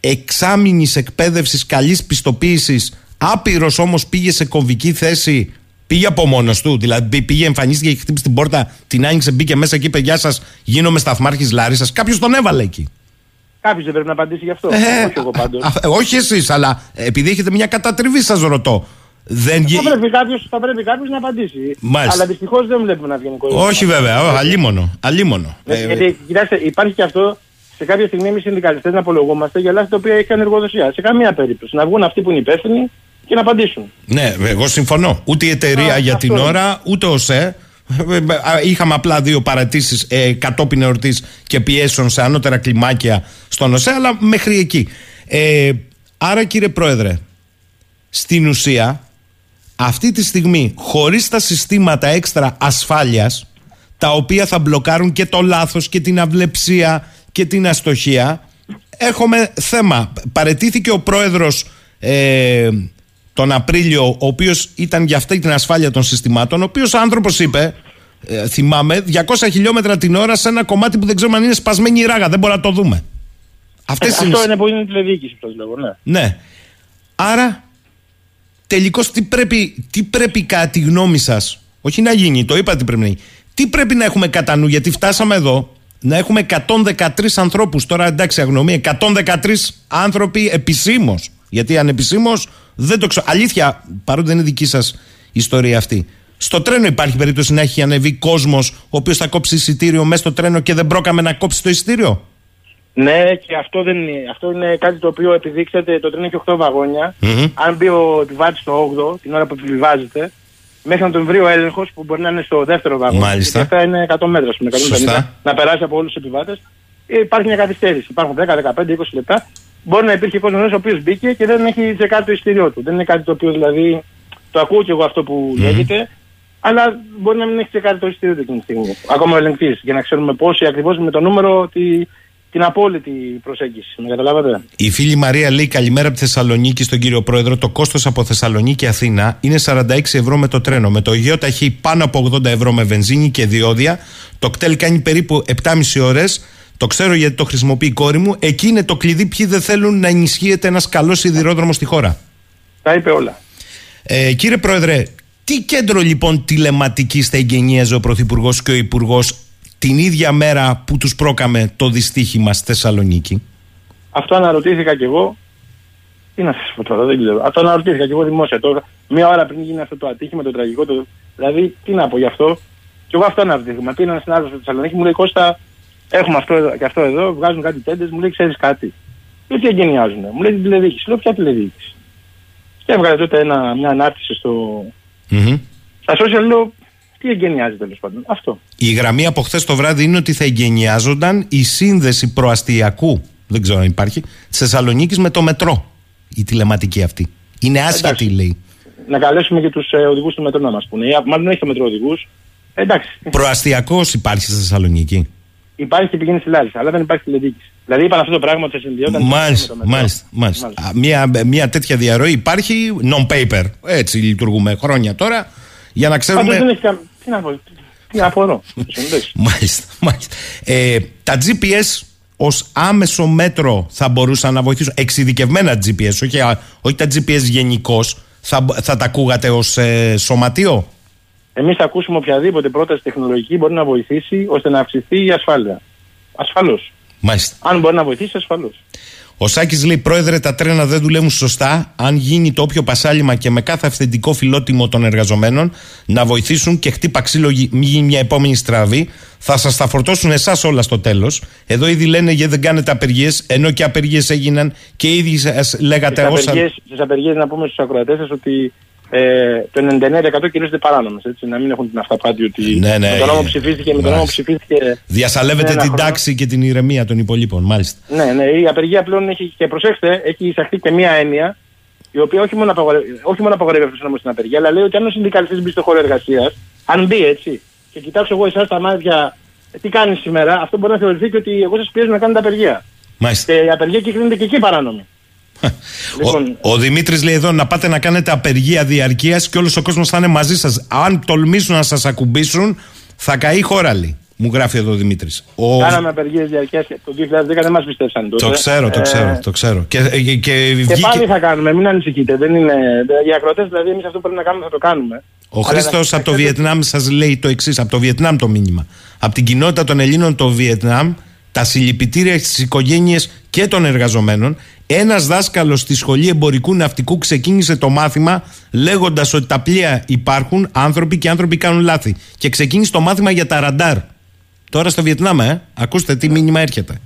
εξάμηνης εκπαίδευσης καλής πιστοποίησης άπειρος όμως πήγε σε κομβική θέση πήγε από μόνος του δηλαδή πή- πήγε εμφανίστηκε και χτύπησε την πόρτα την άνοιξε μπήκε μέσα και είπε γεια σας γίνομαι σταθμάρχης Λάρισας κάποιος τον έβαλε εκεί Κάποιος δεν πρέπει να απαντήσει γι' αυτό. Ε, όχι εγώ πάντως. Α, ε, όχι εσείς αλλά επειδή έχετε μια κατατριβή σας ρωτώ δεν γι- Θα πρέπει κάποιος, θα πρέπει κάποιος να απαντήσει. Μάλιστα. Αλλά δυστυχώς δεν βλέπουμε να βγαίνει κόσμο. όχι βέβαια ο, αλίμονο, αλίμονο. Ναι, Ε, γιατί, κοιτάξτε, υπάρχει και αυτό σε κάποια στιγμή εμείς οι συνδικαλιστές να απολογούμαστε για λάθη τα οποία έχει κάνει εργοδοσία. Σε καμία περίπτωση. Να βγουν αυτοί που είναι υπεύθυνοι και να απαντήσουν. Ναι, εγώ συμφωνώ. Ούτε η εταιρεία Α, για αυτό την είναι. ώρα, ούτε ο ΣΕ. Είχαμε απλά δύο παρατήσεις ε, κατόπιν εορτής και πιέσεων σε ανώτερα κλιμάκια στον ΟΣΕ, αλλά μέχρι εκεί. Ε, άρα, κύριε Πρόεδρε, στην ουσία, αυτή τη στιγμή, χωρίς τα συστήματα έξτρα ασφάλειας, τα οποία θα μπλοκάρουν και το λάθος και την αυλεψία και την αστοχία, έχουμε θέμα. Παρετήθηκε ο πρόεδρος ε, τον Απρίλιο, ο οποίος ήταν για αυτή την ασφάλεια των συστημάτων, ο οποίος άνθρωπος είπε, ε, θυμάμαι, 200 χιλιόμετρα την ώρα σε ένα κομμάτι που δεν ξέρουμε αν είναι σπασμένη η ράγα, δεν μπορούμε να το δούμε. Αυτές Ε, είναι- Αυτό είναι που είναι η τηλεδιοίκηση, πώς λέγω, ναι. ναι. Άρα, τελικώς τι πρέπει, τι πρέπει κατά τη γνώμη σας, όχι να γίνει, το είπα τι πρέπει να γίνει. Τι πρέπει να έχουμε κατά νου, γιατί φτάσαμε εδώ να έχουμε 113 ανθρώπους. Τώρα εντάξει, αγνωμή, 113 άνθρωποι επισήμως. Γιατί ανεπισήμως δεν το ξέρω. Αλήθεια, παρότι δεν είναι δική σας ιστορία αυτή. Στο τρένο υπάρχει περίπτωση να έχει ανεβεί κόσμος ο οποίος θα κόψει εισιτήριο μέσα στο τρένο και δεν πρόκαμε να κόψει το εισιτήριο; Ναι, και αυτό, δεν είναι, αυτό είναι κάτι το οποίο επιδείξατε. Το τρένο έχει 8 βαγόνια. Αν μπει ο επιβάτης στο 8ο, την ώρα που επιβιβάζεται, μέχρι να τον βρει ο έλεγχος που μπορεί να είναι στο δεύτερο βαγόνι. Μάλιστα. Γιατί αυτά είναι 100 μέτρα, με 150, Σωστά. να περάσει από όλους τους επιβάτες. Υπάρχει μια καθυστέρηση. Υπάρχουν 10, 15, 20 λεπτά. Μπορεί να υπήρχε κόσμος ο οποίος μπήκε και δεν έχει τσεκάρει το εισιτήριό του. Δεν είναι κάτι το οποίο δηλαδή. Το ακούω και εγώ αυτό που λέγεται. Αλλά μπορεί να μην έχει τσεκάρει το εισιτήριο του εκείνη τη στιγμή. Ακόμα ο ελεγκτής. Για να ξέρουμε πόσοι ακριβώς με το νούμερο τη, την απόλυτη προσέγγιση. Με καταλάβατε; Η φίλη Μαρία λέει καλημέρα από τη Θεσσαλονίκη στον κύριο Πρόεδρο. Το κόστος από Θεσσαλονίκη Αθήνα είναι 46 ευρώ με το τρένο. Με το Αιγαίο ταχύ πάνω από 80 ευρώ με βενζίνη και διόδια. Το κτέλ κάνει περίπου 7,5 ώρες. Το ξέρω γιατί το χρησιμοποιεί η κόρη μου. Εκεί είναι το κλειδί ποιοι δεν θέλουν να ενισχύεται ένας καλός σιδηρόδρομος στη χώρα. Τα είπε όλα. Ε, κύριε Πρόεδρε, τι κέντρο λοιπόν τηλεματική θα εγγενίαζε ο Πρωθυπουργός και ο Υπουργός την ίδια μέρα που τους πρόκαμε το δυστύχημα στη Θεσσαλονίκη; Αυτό αναρωτήθηκα κι εγώ. Τι να σας πω τώρα, δεν ξέρω. Αυτό αναρωτήθηκα κι εγώ δημόσια τώρα. Μία ώρα πριν γίνει αυτό το ατύχημα, το τραγικό. Το... Δηλαδή, τι να πω γι' αυτό. Κι εγώ αυτό αναρωτήθηκα. Μα πήρε ένα συνάδελφο στη Θεσσαλονίκη, μου λέει Κώστα, έχουμε αυτό εδώ, και αυτό εδώ, βγάζουν κάτι τέντες, μου λέει ξέρεις κάτι; Λέω τι εγκαινιάζουν. Μου λέει την τηλεδιοίκηση. Λέω ποια τηλεδιοίκηση; Και έβγαλε τότε ένα, μια ανάρτηση στο. Στα social λέω τι εγκαινιάζει τέλος πάντων; Αυτό. Η γραμμή από χθες το βράδυ είναι ότι θα εγκαινιάζονταν η σύνδεση προαστιακού, δεν ξέρω αν υπάρχει, τη Θεσσαλονίκης με το μετρό. Η τηλεματική αυτή. Είναι άσχετη, Εντάξει. λέει. Να καλέσουμε και τους ε, οδηγούς του μετρό να μας πούνε. Ή, Μάλλον έχει το μετρό οδηγούς. Εντάξει. Προαστιακός υπάρχει στη Θεσσαλονίκη. Υπάρχει και πηγαίνει στη Λάρισα, αλλά δεν υπάρχει τηλεδιοίκηση. Δηλαδή είπαν αυτό το πράγμα ότι θα συνδυόταν. Μάλιστα, μάλιστα, μάλιστα. Α, Μια, μια τέτοια διαρροή υπάρχει non-paper. Έτσι λειτουργούμε χρόνια τώρα για να Πάντως δεν ξέρουμε. έχει κα... Τι να πω. Τι απορώ. Εντάξει. Μάλιστα, μάλιστα. Ε, τα GPS ως άμεσο μέτρο θα μπορούσαν να βοηθήσουν. Εξειδικευμένα GPS, όχι, α, όχι τα GPS γενικώς. Θα, θα τα ακούγατε ως ε, σωματείο; Εμείς θα ακούσουμε οποιαδήποτε πρόταση τεχνολογική μπορεί να βοηθήσει ώστε να αυξηθεί η ασφάλεια. Ασφαλώς. Μάλιστα. Αν μπορεί να βοηθήσει, ασφαλώς. Ο Σάκης λέει: Πρόεδρε, τα τρένα δεν δουλεύουν σωστά. Αν γίνει το όποιο πασάλιμα και με κάθε αυθεντικό φιλότιμο των εργαζομένων να βοηθήσουν και χτύπα ξύλο, γι- μην γίνει μια επόμενη στραβή, θα σας τα φορτώσουν εσάς όλα στο τέλος. Εδώ ήδη λένε γιατί δεν κάνετε απεργίες, ενώ και απεργίες έγιναν και ήδη σας λέγατε Στι όσα. απεργίε, στις απεργίες να πούμε στους ακροατές σας ότι ε, το 99% κυρίως παράνομες. Να μην έχουν την αυταπάτη ότι Ναι, ναι, με τον νόμο ε, ψηφίστηκε, με τον νόμο μάλιστα. ψηφίστηκε. Διασαλεύετε ένα την χρόνο. τάξη και την ηρεμία των υπολείπων, μάλιστα. Ναι, ναι, η απεργία πλέον έχει, και προσέξτε, έχει εισαχθεί και μία έννοια, η οποία όχι μόνο, απαγορεύει, όχι μόνο απαγορεύει αυτό νόμο στην απεργία, αλλά λέει ότι αν ο συνδικαλιστής μπει στο χώρο εργασίας, αν μπει έτσι, και κοιτάξω εγώ εσάς τα μάτια, ε, τι κάνεις σήμερα, αυτό μπορεί να θεωρηθεί και ότι εγώ σας πιέζω να κάνετε απεργία. Μάλιστα. Και η απεργία και κρίνεται και εκεί παράνομη. Λοιπόν, Ο, ο Δημήτρης λέει εδώ να πάτε να κάνετε απεργία διαρκείας και όλος ο κόσμος θα είναι μαζί σας. Αν τολμήσουν να σας ακουμπήσουν, θα καεί η χώρα, λέει. Μου γράφει εδώ ο Δημήτρης. Ο... Κάναμε απεργίες διαρκείας το 2010, δεν μας πιστέψαν τότε. Το ξέρω, το Ε, ξέρω, το ξέρω. Και, και, και Και βγήκε- πάλι θα κάνουμε, μην ανησυχείτε. Δεν είναι, οι ακροτές δηλαδή, εμείς αυτό που πρέπει να κάνουμε θα το κάνουμε. Ο Αλλά Χρήστος να- από το Βιετνάμ σας λέει το εξής: Από το Βιετνάμ το μήνυμα. Από την κοινότητα των Ελλήνων το Βιετνάμ, τα συλληπιτήρια στις οικογένειες και των εργαζομένων, ένας δάσκαλος στη σχολή εμπορικού ναυτικού ξεκίνησε το μάθημα λέγοντας ότι τα πλοία υπάρχουν άνθρωποι και οι άνθρωποι κάνουν λάθη. Και ξεκίνησε το μάθημα για τα ραντάρ. Τώρα στο Βιετνάμ, ε. Ακούστε τι μήνυμα έρχεται.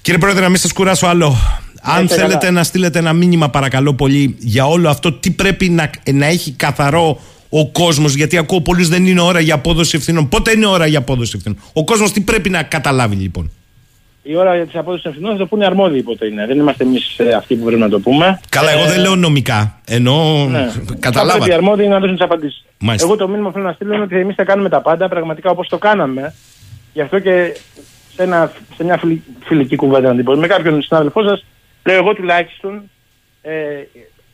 Κύριε Πρόεδρε, να μην σας κουράσω άλλο. Αν είστε θέλετε καλά. να στείλετε ένα μήνυμα, παρακαλώ πολύ, για όλο αυτό, τι πρέπει να, να έχει καθαρό ο κόσμος, γιατί ακούω πολλούς δεν είναι ώρα για απόδοση ευθυνών. Πότε είναι ώρα για απόδοση ευθυνών; Ο κόσμος τι πρέπει να καταλάβει λοιπόν; Η ώρα για τις απόδοση ευθυνών θα το πούνε αρμόδιοι πότε είναι. Δεν είμαστε εμείς αυτοί που πρέπει να το πούμε. Καλά, εγώ Ε, δεν λέω νομικά. Ενώ Ναι. Θα πρέπει οι καταλάβατε. αρμόδιοι να δώσουν τις απαντήσεις. Μάλιστα. Εγώ το μήνυμα που θέλω να στείλω είναι ότι εμείς θα κάνουμε τα πάντα πραγματικά όπως το κάναμε. Γι' αυτό και σε, ένα, σε μια φιλ- φιλική κουβέντα να την πω. Με κάποιον συνάδελφό σας, λέω εγώ τουλάχιστον, ε,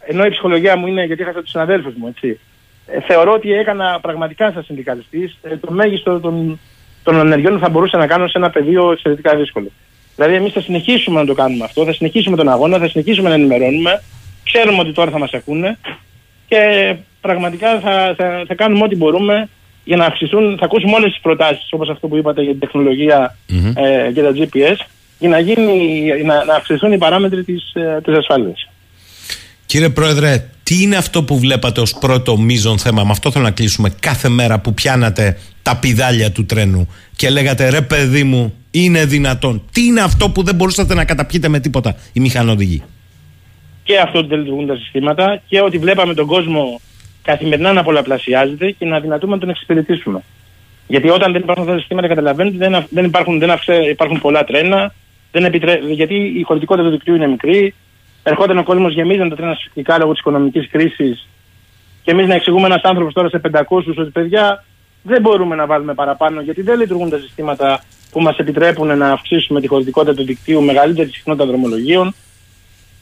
ενώ η ψυχολογία μου είναι γιατί είχα τους συναδέλφους μου, έτσι. Ε, θεωρώ ότι έκανα πραγματικά σαν συνδικαλιστής ε, το μέγιστο των, των ανεργιών που θα μπορούσα να κάνω σε ένα πεδίο εξαιρετικά δύσκολο. Δηλαδή, εμείς θα συνεχίσουμε να το κάνουμε αυτό, θα συνεχίσουμε τον αγώνα, θα συνεχίσουμε να ενημερώνουμε. Ξέρουμε ότι τώρα θα μας ακούνε και πραγματικά θα, θα, θα κάνουμε ό,τι μπορούμε για να αυξηθούν, θα ακούσουμε όλες τις προτάσεις όπως αυτό που είπατε για την τεχνολογία ε, και τα GPS για να, γίνει, να, να αυξηθούν οι παράμετροι της, ε, της ασφάλειας. Κύριε Πρόεδρε, τι είναι αυτό που βλέπατε ως πρώτο μείζον θέμα, με αυτό θέλω να κλείσουμε, κάθε μέρα που πιάνατε τα πιδάλια του τρένου και λέγατε ρε παιδί μου, είναι δυνατόν. Τι είναι αυτό που δεν μπορούσατε να καταπιείτε με τίποτα οι μηχανοδηγοί; Και αυτό ότι δεν λειτουργούν τα συστήματα και ότι βλέπαμε τον κόσμο καθημερινά να πολλαπλασιάζεται και να δυνατούμε να τον εξυπηρετήσουμε. Γιατί όταν δεν υπάρχουν αυτά τα συστήματα, καταλαβαίνετε, δεν, αυ- δεν, υπάρχουν, δεν αυξέ- υπάρχουν πολλά τρένα, δεν επιτρέ... γιατί η χωρητικότητα του δικτύου είναι μικρή. Ερχόταν ο κόσμος, γεμίζαν τα τρένα σφυκτικά λόγω της οικονομικής κρίσης. Και εμείς να εξηγούμε ένας άνθρωπος τώρα σε 500 ότι παιδιά δεν μπορούμε να βάλουμε παραπάνω γιατί δεν λειτουργούν τα συστήματα που μας επιτρέπουν να αυξήσουμε τη χωρητικότητα του δικτύου, μεγαλύτερη συχνότητα δρομολογίων.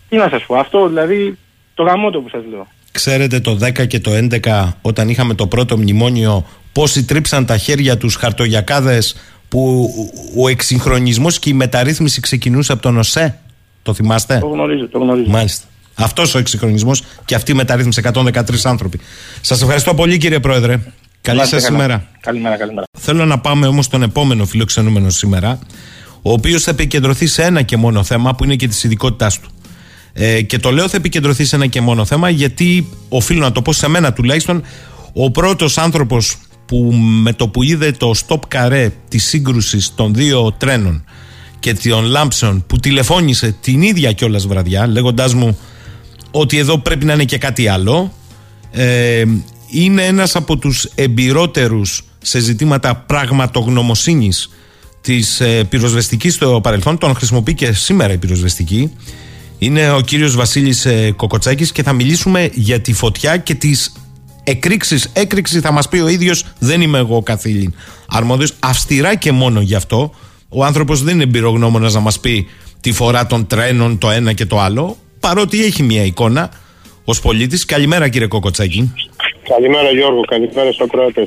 Τι να σας πω, αυτό δηλαδή το γαμότο που σας λέω. Ξέρετε το 10 και το 11 όταν είχαμε το πρώτο μνημόνιο πόσοι τρίψαν τα χέρια τους χαρτογιακάδες που ο εξυγχρονισμός και η μεταρρύθμιση ξεκινούσε από τον ΟΣΕ; Το θυμάστε; Το γνωρίζω, το γνωρίζω. Μάλιστα. Αυτός ο εξυγχρονισμός και αυτή η μεταρρύθμιση 113 άνθρωποι. Σας ευχαριστώ πολύ κύριε Πρόεδρε. Καλή Να είστε σας καλά. ημέρα. Καλημέρα, καλημέρα. Θέλω να πάμε όμως στον επόμενο φιλοξενούμενο σήμερα, ο οποίος θα επικεντρωθεί σε ένα και μόνο θέμα που είναι και της ειδικότητάς του. Ε, και το λέω θα επικεντρωθεί σε ένα και μόνο θέμα γιατί οφείλω να το πω σε μένα τουλάχιστον ο πρώτος άνθρωπος που με το που είδε το stop καρέ της σύγκρουσης των δύο τρένων και των λάμψεων που τηλεφώνησε την ίδια κιόλας βραδιά λέγοντάς μου ότι εδώ πρέπει να είναι και κάτι άλλο ε, είναι ένας από τους εμπειρότερους σε ζητήματα πραγματογνωμοσύνης της ε, πυροσβεστικής στο παρελθόν τον χρησιμοποιεί και σήμερα η πυροσβεστική είναι ο κύριος Βασίλης ε, Κοκοτσάκης και θα μιλήσουμε για τη φωτιά και τις εκρήξεις. Έκρηξη θα μας πει ο ίδιος, δεν είμαι εγώ καθήλυν αρμόδιος, αυστηρά και μόνο γι' αυτό. Ο άνθρωπος δεν είναι εμπειρογνώμονας να μας πει τη φορά των τρένων το ένα και το άλλο, παρότι έχει μια εικόνα ως πολίτης. Καλημέρα κύριε Κοκοτσάκη. Καλημέρα Γιώργο, καλημέρα στους ακροατές.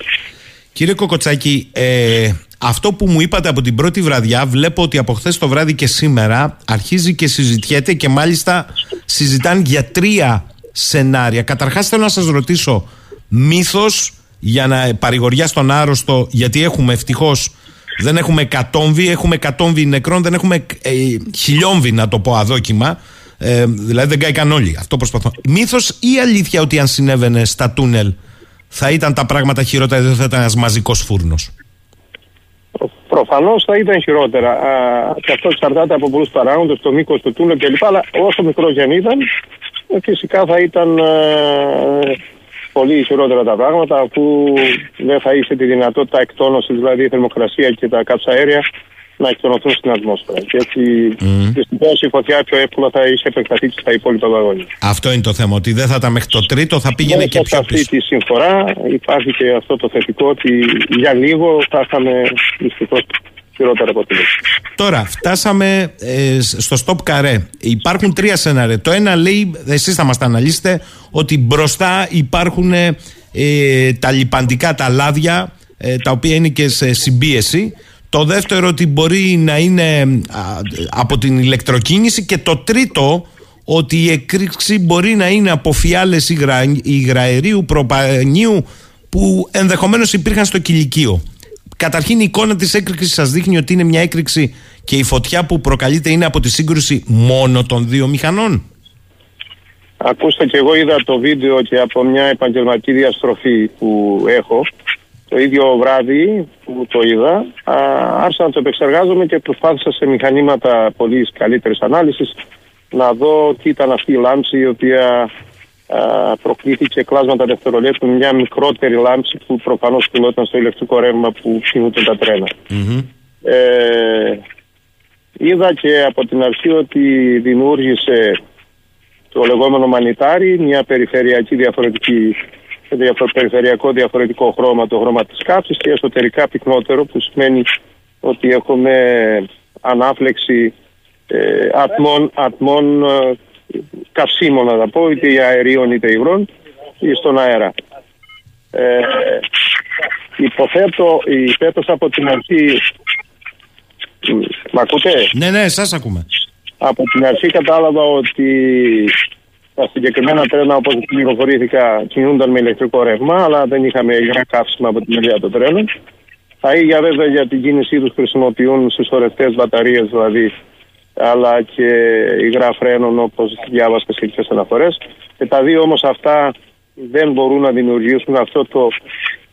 Κύριε Κοκοτσάκη, ε, αυτό που μου είπατε από την πρώτη βραδιά, βλέπω ότι από χθες το βράδυ και σήμερα αρχίζει και συζητιέται και μάλιστα συζητάνε για τρία σενάρια. Καταρχάς θέλω να σας ρωτήσω, μύθος για να παρηγοριά στον άρρωστο, γιατί έχουμε ευτυχώς δεν έχουμε εκατόμβη, έχουμε εκατόμβη νεκρών, δεν έχουμε ε, χιλιόμβη να το πω αδόκιμα. Ε, δηλαδή δεν κάηκαν όλοι. Αυτό προσπαθώ. Μύθος ή αλήθεια ότι αν συνέβαινε στα τούνελ θα ήταν τα πράγματα χειρότερα, δεν θα ήταν ένας μαζικός φούρνος; Προφανώς θα ήταν χειρότερα. Α, και αυτό εξαρτάται από πολλούς παράγοντες, το μήκος του τούνελ κλπ. Αλλά όσο μικρό και αν ήταν, ε, φυσικά θα ήταν ε, πολύ χειρότερα τα πράγματα, αφού δεν θα είχε τη δυνατότητα εκτόνωσης, δηλαδή η θερμοκρασία και τα καψαέρια να εκτονωθούν στην ατμόσφαιρα. Και έτσι Mm. δυστυχώς η φωτιά πιο εύκολα θα είχε επεκταθεί και στα υπόλοιπα βαγόνια. Αυτό είναι το θέμα. Ότι δεν θα ήταν μέχρι το τρίτο, θα πήγαινε Μέσα και σε πιο αυτή πίσω. τη συμφορά υπάρχει και αυτό το θετικό ότι για λίγο θα είχαμε δυστυχώς χειρότερα αποτελέσματα. Τώρα, φτάσαμε ε, στο stop καρέ. Υπάρχουν τρία σενάρια. Το ένα λέει, εσείς θα μας τα αναλύσετε, ότι μπροστά υπάρχουν ε, τα λιπαντικά τα λάδια, ε, τα οποία είναι και σε συμπίεση. Το δεύτερο ότι μπορεί να είναι α, από την ηλεκτροκίνηση και το τρίτο ότι η εκρήξη μπορεί να είναι από φιάλες υγρα, υγραερίου, προπανίου που ενδεχομένως υπήρχαν στο κηλικείο. Καταρχήν η εικόνα της έκρηξης σας δείχνει ότι είναι μια έκρηξη και η φωτιά που προκαλείται είναι από τη σύγκρουση μόνο των δύο μηχανών. Ακούστε και εγώ είδα το βίντεο και από μια επαγγελματική διαστροφή που έχω το ίδιο βράδυ που το είδα α, άρχισα να το επεξεργάζομαι και προσπάθησα σε μηχανήματα πολύ καλύτερης ανάλυσης να δω τι ήταν αυτή η λάμψη η οποία α, προκλήθηκε κλάσματα δευτερολέπτου μια μικρότερη λάμψη που προφανώς κινόταν στο ηλεκτρικό ρεύμα που κινούνται τα τρένα. Ε, είδα και από την αρχή ότι δημιούργησε το λεγόμενο μανιτάρι, μια περιφερειακή διαφορετική διαφο- περιφερειακό διαφορετικό χρώμα, το χρώμα της κάψης και εσωτερικά πυκνότερο που σημαίνει ότι έχουμε ανάφλεξη ε, ατμών, ατμών ε, καυσίμων να τα πω, είτε αερίων είτε υγρών ή στον αέρα. Ε, υποθέτω, υποθέτως από την αρχή Μ, Μ' ακούτε; Ναι, ναι, σας ακούμε. Από την αρχή κατάλαβα ότι τα συγκεκριμένα τρένα όπως πληροφορήθηκα κινούνταν με ηλεκτρικό ρεύμα αλλά δεν είχαμε υγρά καύσιμα από τη μεριά των τρένων. Τα ίδια βέβαια για την κίνησή τους χρησιμοποιούν συσσωρευτές μπαταρίες δηλαδή αλλά και υγρά φρένων όπως διάβασα σε σχετικές αναφορές και τα δύο όμως αυτά δεν μπορούν να δημιουργήσουν αυτό το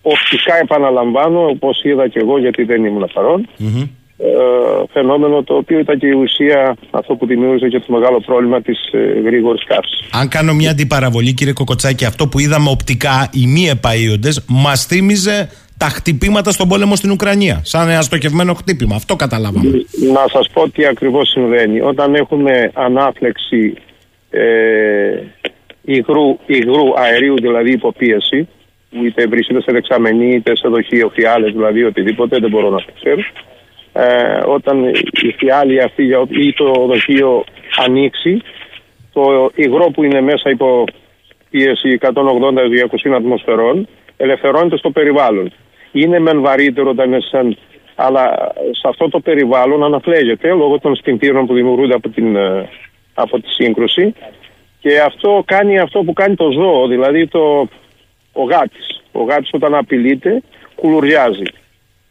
οπτικά επαναλαμβάνω όπως είδα και εγώ γιατί δεν ήμουν παρόν ε, φαινόμενο το οποίο ήταν και η ουσία αυτό που δημιούργησε και το μεγάλο πρόβλημα της ε, γρήγορης καύσης. Αν κάνω μια αντιπαραβολή, κύριε Κοκοτσάκη, αυτό που είδαμε οπτικά οι μη επαείοντε μας θύμιζε τα χτυπήματα στον πόλεμο στην Ουκρανία. Σαν ένα στοχευμένο χτύπημα. Αυτό καταλάβαμε. Να σας πω τι ακριβώς συμβαίνει. Όταν έχουμε ανάφλεξη ε, υγρού, υγρού αερίου δηλαδή υποπίεση που είτε βρίσκεται σε δεξαμενή είτε σε δοχείο φιάλες δηλαδή οτιδήποτε δεν μπορώ να το ξέρω ε, όταν η φιάλη αυτή για- ή το δοχείο ανοίξει το υγρό που είναι μέσα υπό πίεση 180-200 ατμοσφαιρών ελευθερώνεται στο περιβάλλον. Είναι μεν βαρύτερο όταν είναι σαν αλλά σε αυτό το περιβάλλον αναφλέγεται λόγω των σπινθήρων που δημιουργούνται από, την, ε, από τη σύγκρουση και αυτό κάνει αυτό που κάνει το ζώο, δηλαδή το, ο γάτης. Ο γάτης όταν απειλείται κουλουριάζει.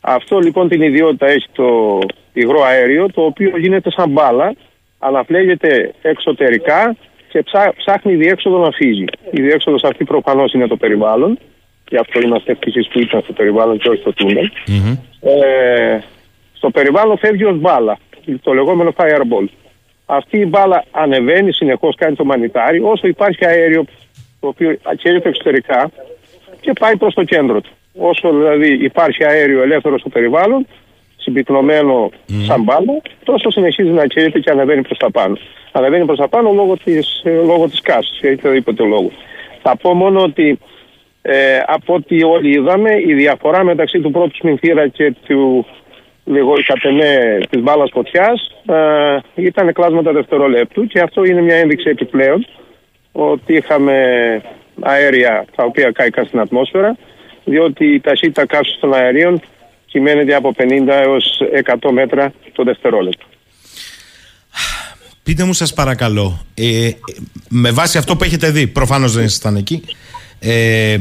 Αυτό λοιπόν την ιδιότητα έχει το υγρό αέριο το οποίο γίνεται σαν μπάλα, αναφλέγεται εξωτερικά και ψά, ψάχνει διέξοδο να φύγει. Η διέξοδος αυτή προφανώς είναι το περιβάλλον και αυτό είμαστε ευτυχείς που ήταν στο περιβάλλον και όχι στο τούνελ. Ε, στο περιβάλλον φεύγει ως μπάλα, το λεγόμενο fireball. Αυτή η μπάλα ανεβαίνει συνεχώς, κάνει το μανιτάρι, όσο υπάρχει αέριο το οποίο καίγεται εξωτερικά και πάει προς το κέντρο του. Όσο δηλαδή υπάρχει αέριο ελεύθερο στο περιβάλλον, συμπυκνωμένο σαν μπάλα, τόσο συνεχίζει να καίγεται και ανεβαίνει προς τα πάνω. Ανεβαίνει προς τα πάνω λόγω της, ε, λόγω της κάσης, ή οποιοδήποτε λόγο. Θα πω μόνο ότι ε, από ό,τι όλοι είδαμε, η διαφορά μεταξύ του πρώτου σμινθήρα και του λίγο κατ' εμέ της μπάλας φωτιάς ε, ήταν κλάσματα δευτερολέπτου και αυτό είναι μια ένδειξη επιπλέον ότι είχαμε αέρια τα οποία κάηκαν στην ατμόσφαιρα διότι η ταχύτητα καύσης των αερίων κυμαίνεται από 50 έως 100 μέτρα το δευτερόλεπτο. Πείτε μου σας παρακαλώ, ε, με βάση αυτό που έχετε δει, προφανώς δεν ήσασταν εκεί, ε,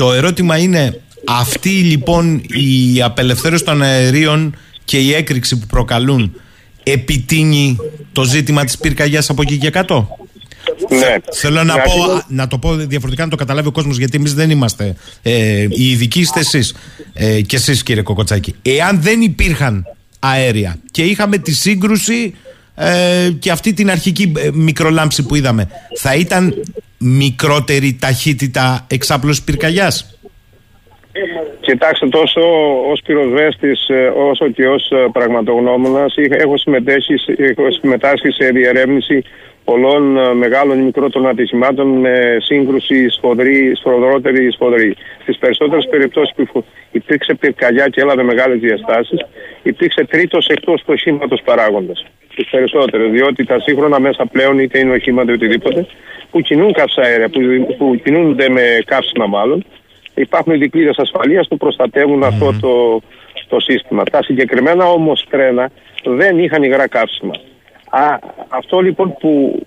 το ερώτημα είναι αυτή λοιπόν η απελευθέρωση των αερίων και η έκρηξη που προκαλούν επιτείνει το ζήτημα της πυρκαγιάς από εκεί και κάτω; Ναι. Θέλω να, Ναι, πω, ακριβώς. να το πω διαφορετικά να το καταλάβει ο κόσμος γιατί εμείς δεν είμαστε ε, οι ειδικοί είστε εσείς ε, και εσείς κύριε Κοκοτσάκη εάν δεν υπήρχαν αέρια και είχαμε τη σύγκρουση ε, και αυτή την αρχική ε, μικρολάμψη που είδαμε θα ήταν μικρότερη ταχύτητα εξάπλωσης πυρκαγιάς; Κοιτάξτε, τόσο ως πυροσβέστης όσο και ως πραγματογνώμονας, έχω συμμετέχει, έχω συμμετάσχει σε διερεύνηση πολλών ε, μεγάλων ή μικρότερων ατυχημάτων με σύγκρουση σφοδρή, σφοδρότερη σφοδρή. Στις περισσότερες περιπτώσεις που φου- υπήρξε πυρκαγιά και έλαβε μεγάλες διαστάσεις, υπήρξε τρίτος εκτός του οχήματος παράγοντας. Τι περισσότερες, διότι τα σύγχρονα μέσα πλέον, είτε είναι οχήματα είτε οτιδήποτε, που κινούν καυσαέρια, που, που κινούνται με καύσιμα μάλλον, υπάρχουν οι δικλείδες ασφαλείας που προστατεύουν αυτό το, το σύστημα. Τα συγκεκριμένα όμως τρένα δεν είχαν υγρά καύσιμα. Α, αυτό λοιπόν που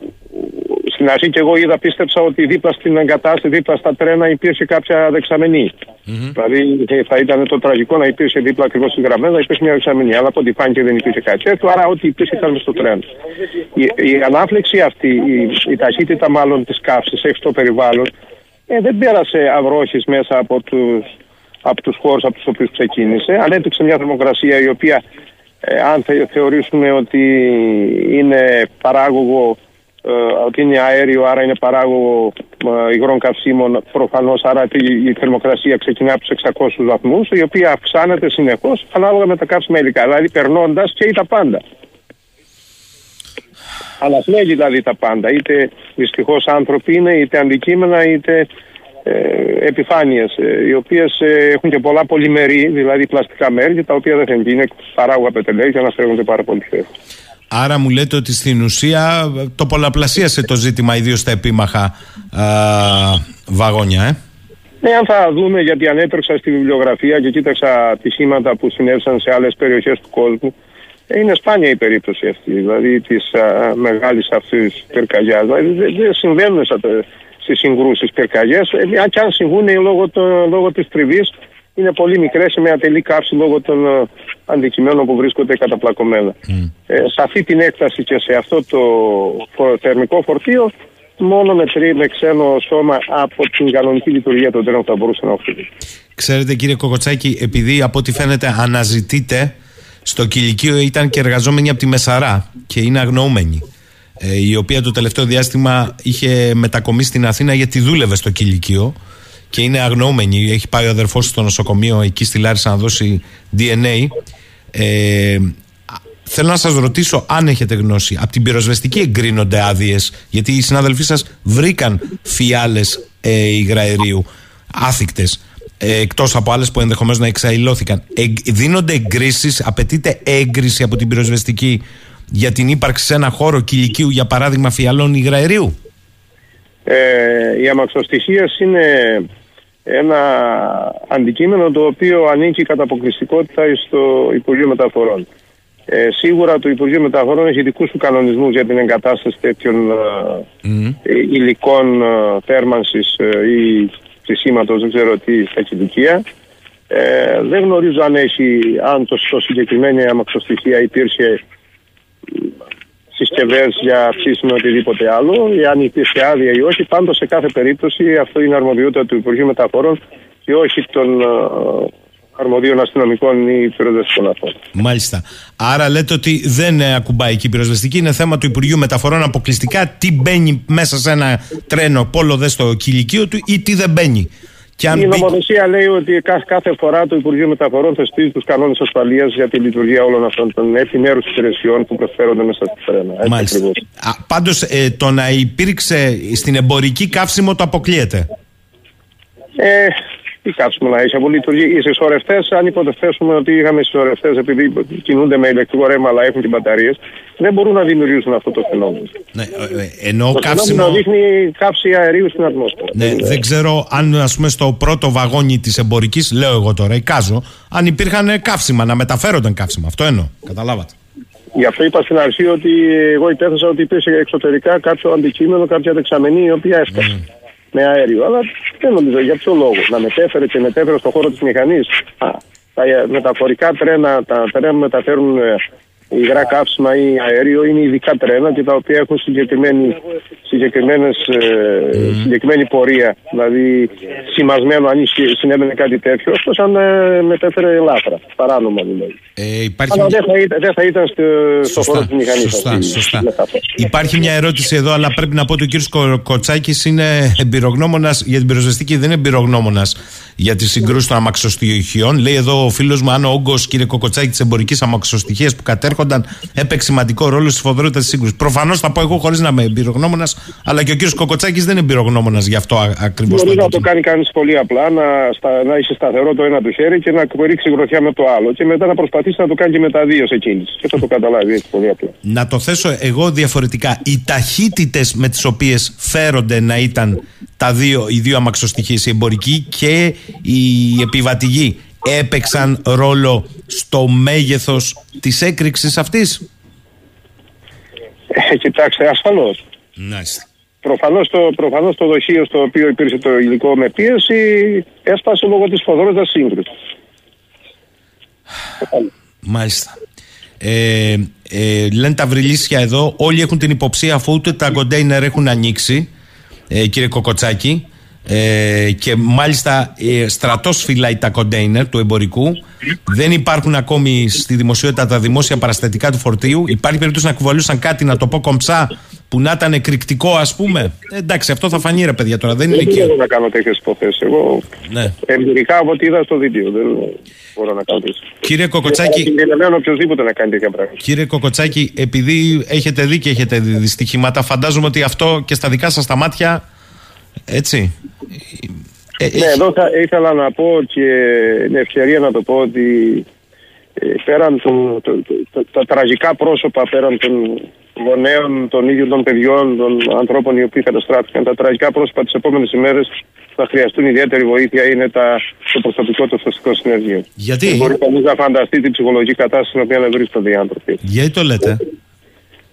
στην αρχή και εγώ είδα πίστεψα ότι δίπλα στην εγκατάσταση, δίπλα στα τρένα υπήρχε κάποια δεξαμενή. Δηλαδή ε, θα ήταν το τραγικό να υπήρχε δίπλα ακριβώς στη γραμμέ, να υπήρχε μια δεξαμενή. Αλλά από ό,τι φάνηκε δεν υπήρχε κάτι τέτοιο, άρα ό,τι υπήρχε ήταν μες στο τρένο. Η, η ανάφλεξη αυτή, η, η ταχύτητα μάλλον της καύσης έχει στο περιβάλλον, ε, δεν πέρασε αυρόχης μέσα από τους, από τους χώρους από τους οποίους ξεκίνησε. Ανέπτυξε μια θερμοκρασία η οποία, ε, αν θε, θεωρήσουμε ότι είναι παράγωγο ε, ότι είναι αέριο, άρα είναι παράγωγο ε, υγρών καυσίμων προφανώς, άρα η, η θερμοκρασία ξεκινά από τους 600 βαθμούς, η οποία αυξάνεται συνεχώς ανάλογα με τα καύσιμα υλικά, δηλαδή περνώντας και τα πάντα. Ανασλέγει δηλαδή τα πάντα, είτε δυστυχώς άνθρωποι είναι, είτε αντικείμενα, είτε ε, επιφάνειες, ε, οι οποίες ε, έχουν και πολλά πολυμερή, δηλαδή πλαστικά μέρη, τα οποία δεν θα είναι παράγωγα πετελαίου και αναστρέφονται πάρα πολύ φεύγουν. Άρα μου λέτε ότι στην ουσία το πολλαπλασίασε το ζήτημα, ιδίως στα επίμαχα α, βαγόνια, ε; Ναι, αν θα δούμε, γιατί ανέτρεξα στη βιβλιογραφία και κοίταξα ατυχήματα που συνέβησαν σε άλλες περιοχές του κόσμου, ε, είναι σπάνια η περίπτωση αυτή, δηλαδή της μεγάλης αυτής πυρκαγιάς. Δηλαδή δεν δεν συμβαίνουν στις συγκρούσεις πυρκαγιές, ε, και αν συμβούν λόγω, το, λόγω της τριβής, είναι πολύ μικρές με ατελή καύση λόγω των ε, αντικειμένων που βρίσκονται καταπλακωμένα. Ε, σε αυτή την έκταση και σε αυτό το φο- θερμικό φορτίο, μόνο με, τρί, με ξένο σώμα από την κανονική λειτουργία των τρένων θα μπορούσε να οφείλει. Ξέρετε κύριε Κοκοτσάκη, επειδή από ό,τι φαίνεται αναζητείτε, στο κηλικείο ήταν και εργαζόμενοι από τη Μεσαρά και είναι αγνοούμενοι. Ε, η οποία το τελευταίο διάστημα είχε μετακομίσει στην Αθήνα γιατί δούλευε στο κηλικείο και είναι αγνοούμενη. Έχει πάει ο αδερφός στο νοσοκομείο εκεί στη Λάρισα να δώσει DNA. Ε, θέλω να σας ρωτήσω αν έχετε γνώση. Από την πυροσβεστική εγκρίνονται άδειες, γιατί οι συνάδελφοί σας βρήκαν φιάλες ε, υγραερίου άθικτες. Ε, Εκτός από άλλες που ενδεχομένως να εξαϊλώθηκαν. Ε, δίνονται εγκρίσεις, απαιτείται έγκριση από την πυροσβεστική για την ύπαρξη σε ένα χώρο κηλικίου, για παράδειγμα, φιαλών υγραερίου; Ε, οι αμαξοστοιχίες είναι ένα αντικείμενο το οποίο ανήκει κατά αποκλειστικότητα στο Υπουργείο Μεταφορών. Ε, σίγουρα το Υπουργείο Μεταφορών έχει δικούς του κανονισμούς για την εγκατάσταση τέτοιων ε, υλικών ε, θέρμανσης ε, ή ψησίματος, δεν ξέρω τι, στα κηλικεία. Ε, δεν γνωρίζω αν, έχει, αν το, στο συγκεκριμένη αμαξοστοιχεία υπήρχε συσκευές για ψήσιμο οτιδήποτε άλλο, ή αν υπήρχε άδεια ή όχι. Πάντως σε κάθε περίπτωση αυτό είναι αρμοδιότητα του Υπουργείου Μεταφορών και όχι των ε, αρμοδίων αστυνομικών ή πυροσβεστικών αρχών. Μάλιστα. Άρα λέτε ότι δεν ε, ακουμπάει εκεί η πυροσβεστική, είναι θέμα του Υπουργείου Μεταφορών αποκλειστικά τι μπαίνει μέσα σε ένα τρένο πόλο δε στο κηλικείο του ή τι δεν μπαίνει. Και αν Η μπει- νομοθεσία λέει ότι κάθε, κάθε φορά το Υπουργείο Μεταφορών θεσπίζει τους κανόνες ασφαλείας για τη λειτουργία όλων αυτών των επιμέρους υπηρεσιών που προσφέρονται μέσα στη τρένα. Έτσι Μάλιστα. ακριβώς. Α, πάντως ε, το να υπήρξε στην εμπορική καύσιμο το αποκλείεται. Ε, τι κάτσουμε να έχει από λειτουργία. Οι συσσωρευτές, αν υποθέσουμε ότι είχαμε συσσωρευτές επειδή κινούνται με ηλεκτρικό ρεύμα αλλά έχουν και μπαταρίες, δεν μπορούν να δημιουργήσουν αυτό το φαινόμενο. Ναι, ε, ε, εννοώ το καύσιμο. φαινόμενο δείχνει κάψη αερίου στην ατμόσφαιρα. Ναι, δεν ξέρω αν ας πούμε στο πρώτο βαγόνι της εμπορικής, λέω εγώ τώρα, εικάζω, αν υπήρχαν ε, καύσιμα, να μεταφέρονταν καύσιμα. Αυτό εννοώ. Καταλάβατε. Γι' αυτό είπα στην αρχή ότι εγώ υπέθεσα ότι υπήρχε εξωτερικά κάποιο αντικείμενο, κάποια δεξαμενή η οποία έσκασε με αέριο. Αλλά δεν νομίζω για ποιο λόγο. Να μετέφερε και μετέφερε στον χώρο της μηχανής. Τα ε, μεταφορικά τρένα, τα τρένα μεταφέρουν ε, υγρά καύσιμα ή αέριο είναι ειδικά τρένα και τα οποία έχουν συγκεκριμένη, συγκεκριμένες, ε, συγκεκριμένη πορεία. Δηλαδή σημασμένο αν ισχύει- συνέβαινε κάτι τέτοιο, εκτός αν ε, μετέφερε λάθρα, παράνομα δηλαδή. Ε, υπάρχει Αλλά μια- δεν θα ήταν, δεν θα ήταν στο, στο χώρο της μηχανής. Σωστά, σωστά. Υπάρχει μια ερώτηση εδώ, αλλά πρέπει να πω ότι ο κύριος Κο- Κοτσάκης είναι εμπειρογνώμονα για την πυροσβεστική, δεν είναι εμπειρογνώμονας για τις συγκρούσεις των αμαξοστοιχειών. Λέει εδώ ο φίλος μου, αν ο όγκος, κύριε Κοκοτσάκη, της εμπορικής αμαξοστοιχίας που κατέρχονταν έπαιξε σημαντικό ρόλο στη σφοδρότητα της σύγκρουσης. Προφανώς θα πω εγώ χωρίς να είμαι εμπειρογνώμονας, αλλά και ο κύριος Κοκοτσάκης δεν είναι εμπειρογνώμονας γι' αυτό ακριβώς. Μπορεί να το κάνει κανείς πολύ απλά, να, στα, να έχει σταθερό το ένα του χέρι και να ρίξει γροθιά με το άλλο. Και μετά να προσπαθήσει να το κάνει και με τα δύο σε κίνηση. Και θα το καταλάβει έτσι πολύ απλά. Να το θέσω εγώ διαφορετικά. Οι ταχύτητες με τις οποίες φέρονται να ήταν τα δύο, οι δύο αμαξοστοιχίε, η εμπορική και η επιβατική, έπαιξαν ρόλο στο μέγεθος της έκρηξης αυτής; Ε, κοιτάξτε, ασφαλώς. Μάλιστα. Προφανώς το, προφανώς το δοχείο στο οποίο υπήρξε το υλικό με πίεση έσπασε λόγω της φοδρότητα σύγκρουση. Μάλιστα. Ε, ε, λένε τα βρυλίσια εδώ, όλοι έχουν την υποψία αφού ούτε τα κοντέινερ έχουν ανοίξει, ε, κύριε Κοκοτσάκη, ε, και μάλιστα ε, στρατός φυλάει τα κοντέινερ του εμπορικού. Δεν υπάρχουν ακόμη στη δημοσιότητα τα δημόσια παραστατικά του φορτίου. Υπάρχει περίπτωση να κουβαλούσαν κάτι, να το πω κομψά, που να ήταν εκρηκτικό, ας πούμε. Ε, εντάξει, αυτό θα φανεί ρε παιδιά τώρα. Δεν είναι Δεν εκεί. μπορώ να κάνω τέτοιες υποθέσεις. Εγώ Ναι. εμπειρικά από ό,τι είδα στο βίντεο δεν μπορώ να κάνω τέτοιες. Κύριε Κοκοτσάκη, Συμβουλεύω οποιοδήποτε να κάνει τέτοια πράγματα. Κύριε Κοκοτσάκη, επειδή έχετε δει και έχετε δει δυστυχήματα, φαντάζομαι ότι αυτό και στα δικά σας τα μάτια, έτσι. Ε, ναι, εδώ θα ήθελα να πω και είναι ευκαιρία να το πω ότι ε, πέραν του, το- το- το- τα τραγικά πρόσωπα, πέραν των γονέων, των ίδιων των παιδιών, των ανθρώπων οι οποίοι καταστράφηκαν, τα τραγικά πρόσωπα τις επόμενες ημέρες θα χρειαστούν ιδιαίτερη βοήθεια είναι τα, το προσωπικό του σωστικό συνεργείο. Γιατί; Δεν μπορεί κανείς να φανταστεί την ψυχολογική κατάσταση στην οποία βρίσκονται οι άνθρωποι. Γιατί το λέτε;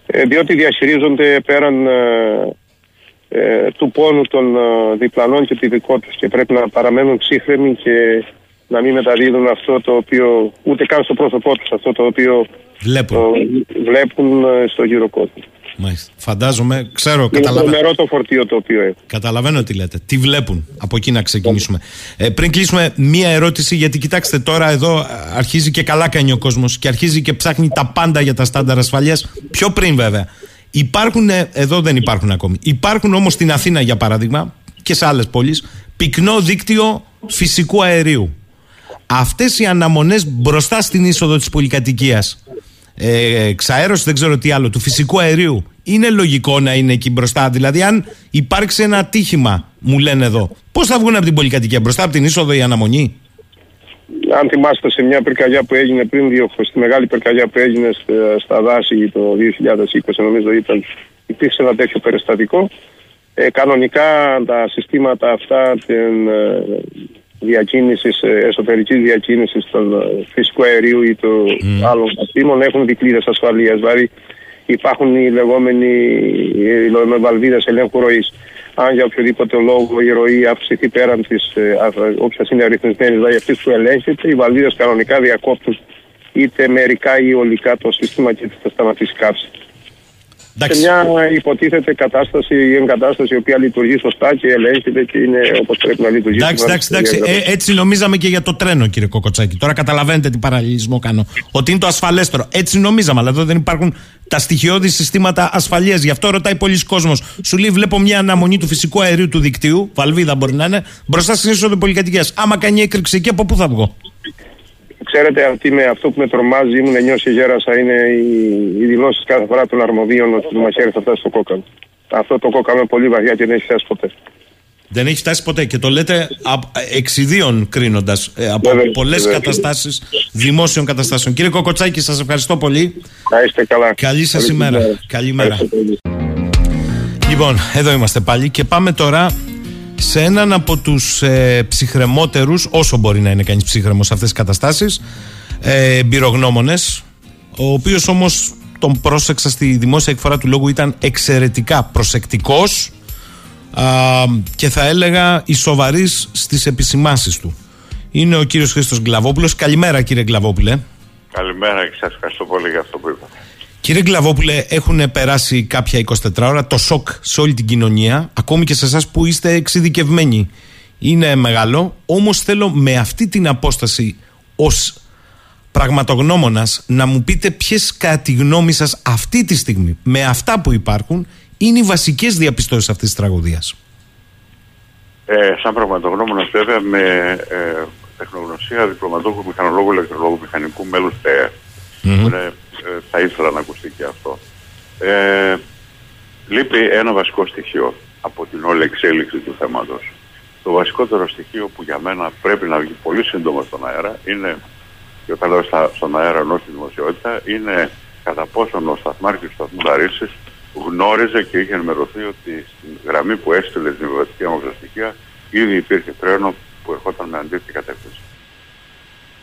Ε, διότι διαχειρίζονται πέραν ε, ε, του πόνου των ε, διπλανών και τη δικό τους και πρέπει να παραμένουν ψύχρεμοι και να μην μεταδίδουν αυτό το οποίο ούτε καν στο πρόσωπό τους αυτό το οποίο Βλέπουν. ε, βλέπουν ε, στο γύρο κόσμο. Μάλιστα. Φαντάζομαι, ξέρω, Είναι καταλαβαίνω. τρομερό το φορτίο το οποίο έχουν. Καταλαβαίνω τι λέτε. Τι βλέπουν. Από εκεί να ξεκινήσουμε. Ε, πριν κλείσουμε, μία ερώτηση, γιατί κοιτάξτε τώρα εδώ α, αρχίζει και καλά κάνει ο κόσμος και αρχίζει και ψάχνει τα πάντα για τα στάνταρ ασφαλείας. Πιο πριν βέβαια. Υπάρχουν, ε, εδώ δεν υπάρχουν ακόμη. Υπάρχουν όμως στην Αθήνα για παράδειγμα και σε άλλες πόλεις πυκνό δίκτυο φυσικού αερίου. Αυτές οι αναμονές μπροστά στην είσοδο της πολυκατοικίας ε, εξαέρωση, δεν ξέρω τι άλλο, του φυσικού αερίου, είναι λογικό να είναι εκεί μπροστά; Δηλαδή, αν υπάρξει ένα ατύχημα, μου λένε εδώ, πώς θα βγουν από την πολυκατοικία, μπροστά από την είσοδο η αναμονή; Αν θυμάστε σε μια πυρκαγιά που έγινε πριν δύο χρόνια, στη μεγάλη πυρκαγιά που έγινε στα- στα δάση το 2020 νομίζω ήταν, υπήρξε ένα τέτοιο περιστατικό. Ε, κανονικά τα συστήματα αυτά την ε, διακίνησης, ε, εσωτερικής διακίνησης των ε, φυσικού αερίου ή των άλλων καυσίμων έχουν δικλείδες ασφαλείας. Δηλαδή υπάρχουν οι λεγόμενοι οι λεγόμενες βαλβίδες ελέγχου ροής. Αν για οποιοδήποτε λόγο η ροή αυξηθεί πέραν της ε, α- όποιας είναι αριθμισμένης, δηλαδή αυτής που ελέγχεται, οι βαλβίδες κανονικά διακόπτουν είτε μερικά ή ολικά το σύστημα και θα σταματήσει καύση. Σε μια υποτίθεται κατάσταση ή εγκατάσταση η οποία λειτουργεί σωστά και ελέγχεται και είναι όπως πρέπει να λειτουργεί. Εντάξει, εντάξει, εντάξει. Ε, έτσι νομίζαμε και για το τρένο, κύριε Κοκοτσάκη. Τώρα καταλαβαίνετε τι παραλληλισμό κάνω. Ότι είναι το ασφαλέστερο. Έτσι νομίζαμε, αλλά εδώ δεν υπάρχουν τα στοιχειώδη συστήματα ασφαλείας. Γι' αυτό ρωτάει πολλοί κόσμος. Σου λέει: Βλέπω μια αναμονή του φυσικού αερίου του δικτύου, βαλβίδα μπορεί να είναι, μπροστά στην είσοδο πολυκατοικίας. Άμα κάνει έκρηξη εκεί, από πού θα βγω; Ξέρετε, αυτή με, αυτό που με τρομάζει, ήμουν νιώσει και γέρασα, είναι οι, οι δηλώσεις κάθε φορά των αρμοδίων ότι το μαχαίρι θα φτάσει στο κόκκαλο. Αυτό το κόκκαλο είναι πολύ βαριά και δεν έχει φτάσει ποτέ. Δεν έχει φτάσει ποτέ και το λέτε εξιδίων κρίνοντας από πολλές βέβαια. καταστάσεις δημόσιων καταστάσεων. Κύριε Κοκοτσάκη, σας ευχαριστώ πολύ. Να είστε καλά. Καλή σας Καλή ημέρα. ημέρα. Καλημέρα. Λοιπόν, εδώ είμαστε πάλι και πάμε τώρα σε έναν από τους ε, ψυχρεμότερους, όσο μπορεί να είναι κανείς ψύχρεμος σε αυτές τις καταστάσεις, ε, εμπειρογνώμονες, ο οποίος όμως τον πρόσεξα στη δημόσια εκφορά του λόγου ήταν εξαιρετικά προσεκτικός α, και θα έλεγα ισοβαρής στις επισημάσεις του. Είναι ο κύριος Χρήστος Γκλαβόπουλος. Καλημέρα κύριε Γκλαβόπουλε. Καλημέρα και σας ευχαριστώ πολύ για αυτό που είπατε. Κύριε Γκλαβόπουλε, έχουν περάσει κάποια 24 ώρα. Το σοκ σε όλη την κοινωνία, ακόμη και σε εσάς που είστε εξειδικευμένοι, είναι μεγάλο. Όμως θέλω με αυτή την απόσταση ως πραγματογνώμονας να μου πείτε ποιες, κατά τη γνώμη σας, αυτή τη στιγμή, με αυτά που υπάρχουν, είναι οι βασικές διαπιστώσεις αυτής της τραγωδίας. Ε, σαν πραγματογνώμονας, βέβαια, με ε, τεχνογνωσία διπλωματούχου μηχανολόγου ηλεκτρολόγου μηχανικού μέλους ΤΕΕ, που είναι, ε, θα ήθελα να ακουστεί και αυτό. Ε, λείπει ένα βασικό στοιχείο από την όλη εξέλιξη του θέματος. Το βασικότερο στοιχείο που για μένα πρέπει να βγει πολύ σύντομα στον αέρα είναι, και όταν λέω στα, στον αέρα ενώ στη δημοσιότητα, είναι κατά πόσον ο σταθμάρχης του σταθμού Λαρίσης γνώριζε και είχε ενημερωθεί ότι στην γραμμή που έστειλε την βιβλιοτική αμαξοστοιχεία ήδη υπήρχε τρένο που ερχόταν με αντίθετη κατεύθυνση.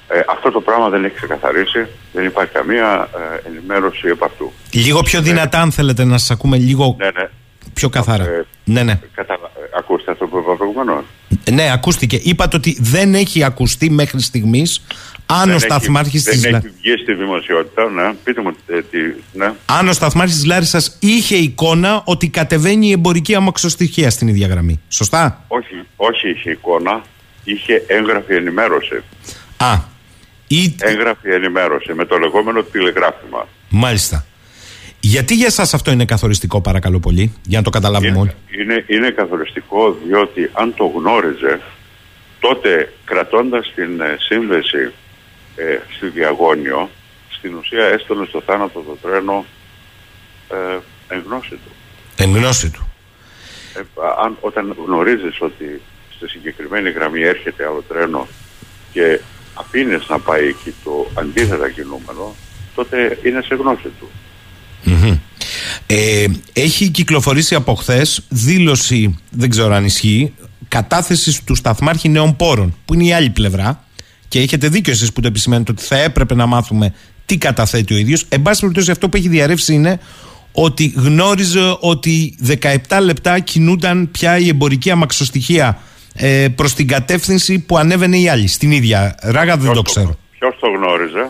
Ε, αυτό το πράγμα δεν έχει ξεκαθαρίσει, δεν υπάρχει καμία ε, ενημέρωση επ' αυτού. Λίγο πιο δυνατά, αν θέλετε να σας ακούμε λίγο Ναι, ναι. πιο καθαρά. ναι, ναι. Κατάλα... ε, Ακούστε αυτό που είπα προηγουμένως. Ναι, ακούστηκε. Είπατε ότι δεν έχει ακουστεί μέχρι στιγμής αν ο σταθμάρχης Δεν της έχει βγει στη δημοσιότητα, ναι. Πείτε μου ε, τι, ναι. Αν ο σταθμάρχης της Λάρισας είχε εικόνα ότι κατεβαίνει η εμπορική αμαξοστοιχεία στην ίδια γραμμή. Σωστά; Όχι, όχι είχε εικόνα, είχε έγγραφη ενημέρωση. Α. Ή... Έγγραφη ενημέρωση με το λεγόμενο τηλεγράφημα. Μάλιστα. Γιατί για εσάς αυτό είναι καθοριστικό, παρακαλώ πολύ, για να το καταλάβουμε όλοι; Είναι, είναι καθοριστικό διότι αν το γνώριζε, τότε κρατώντας την ε, σύνδεση ε, στη Διαγώνιο, στην ουσία έστελνε στο θάνατο το τρένο ε, εν γνώση του. Εν γνώση του. Ε, αν, όταν γνωρίζεις ότι στη συγκεκριμένη γραμμή έρχεται άλλο τρένο και αφήνεις να πάει εκεί το αντίθετα κινούμενο, τότε είναι σε γνώση του. Μμμ. Ε, έχει κυκλοφορήσει από χθες δήλωση, δεν ξέρω αν ισχύει, κατάθεσης του Σταθμάρχη Νέων Πόρων, που είναι η άλλη πλευρά. Και έχετε δίκιο εσείς που το επισημαίνετε ότι θα έπρεπε να μάθουμε τι καταθέτει ο ίδιος. Εν πάση περιπτώσει, αυτό που έχει διαρρεύσει είναι ότι γνώριζε ότι 17 λεπτά κινούνταν πια η εμπορική αμαξοστοιχεία ε, προς την κατεύθυνση που ανέβαινε η άλλη. Στην ίδια ράγα δεν το ξέρω. Ποιος το γνώριζε,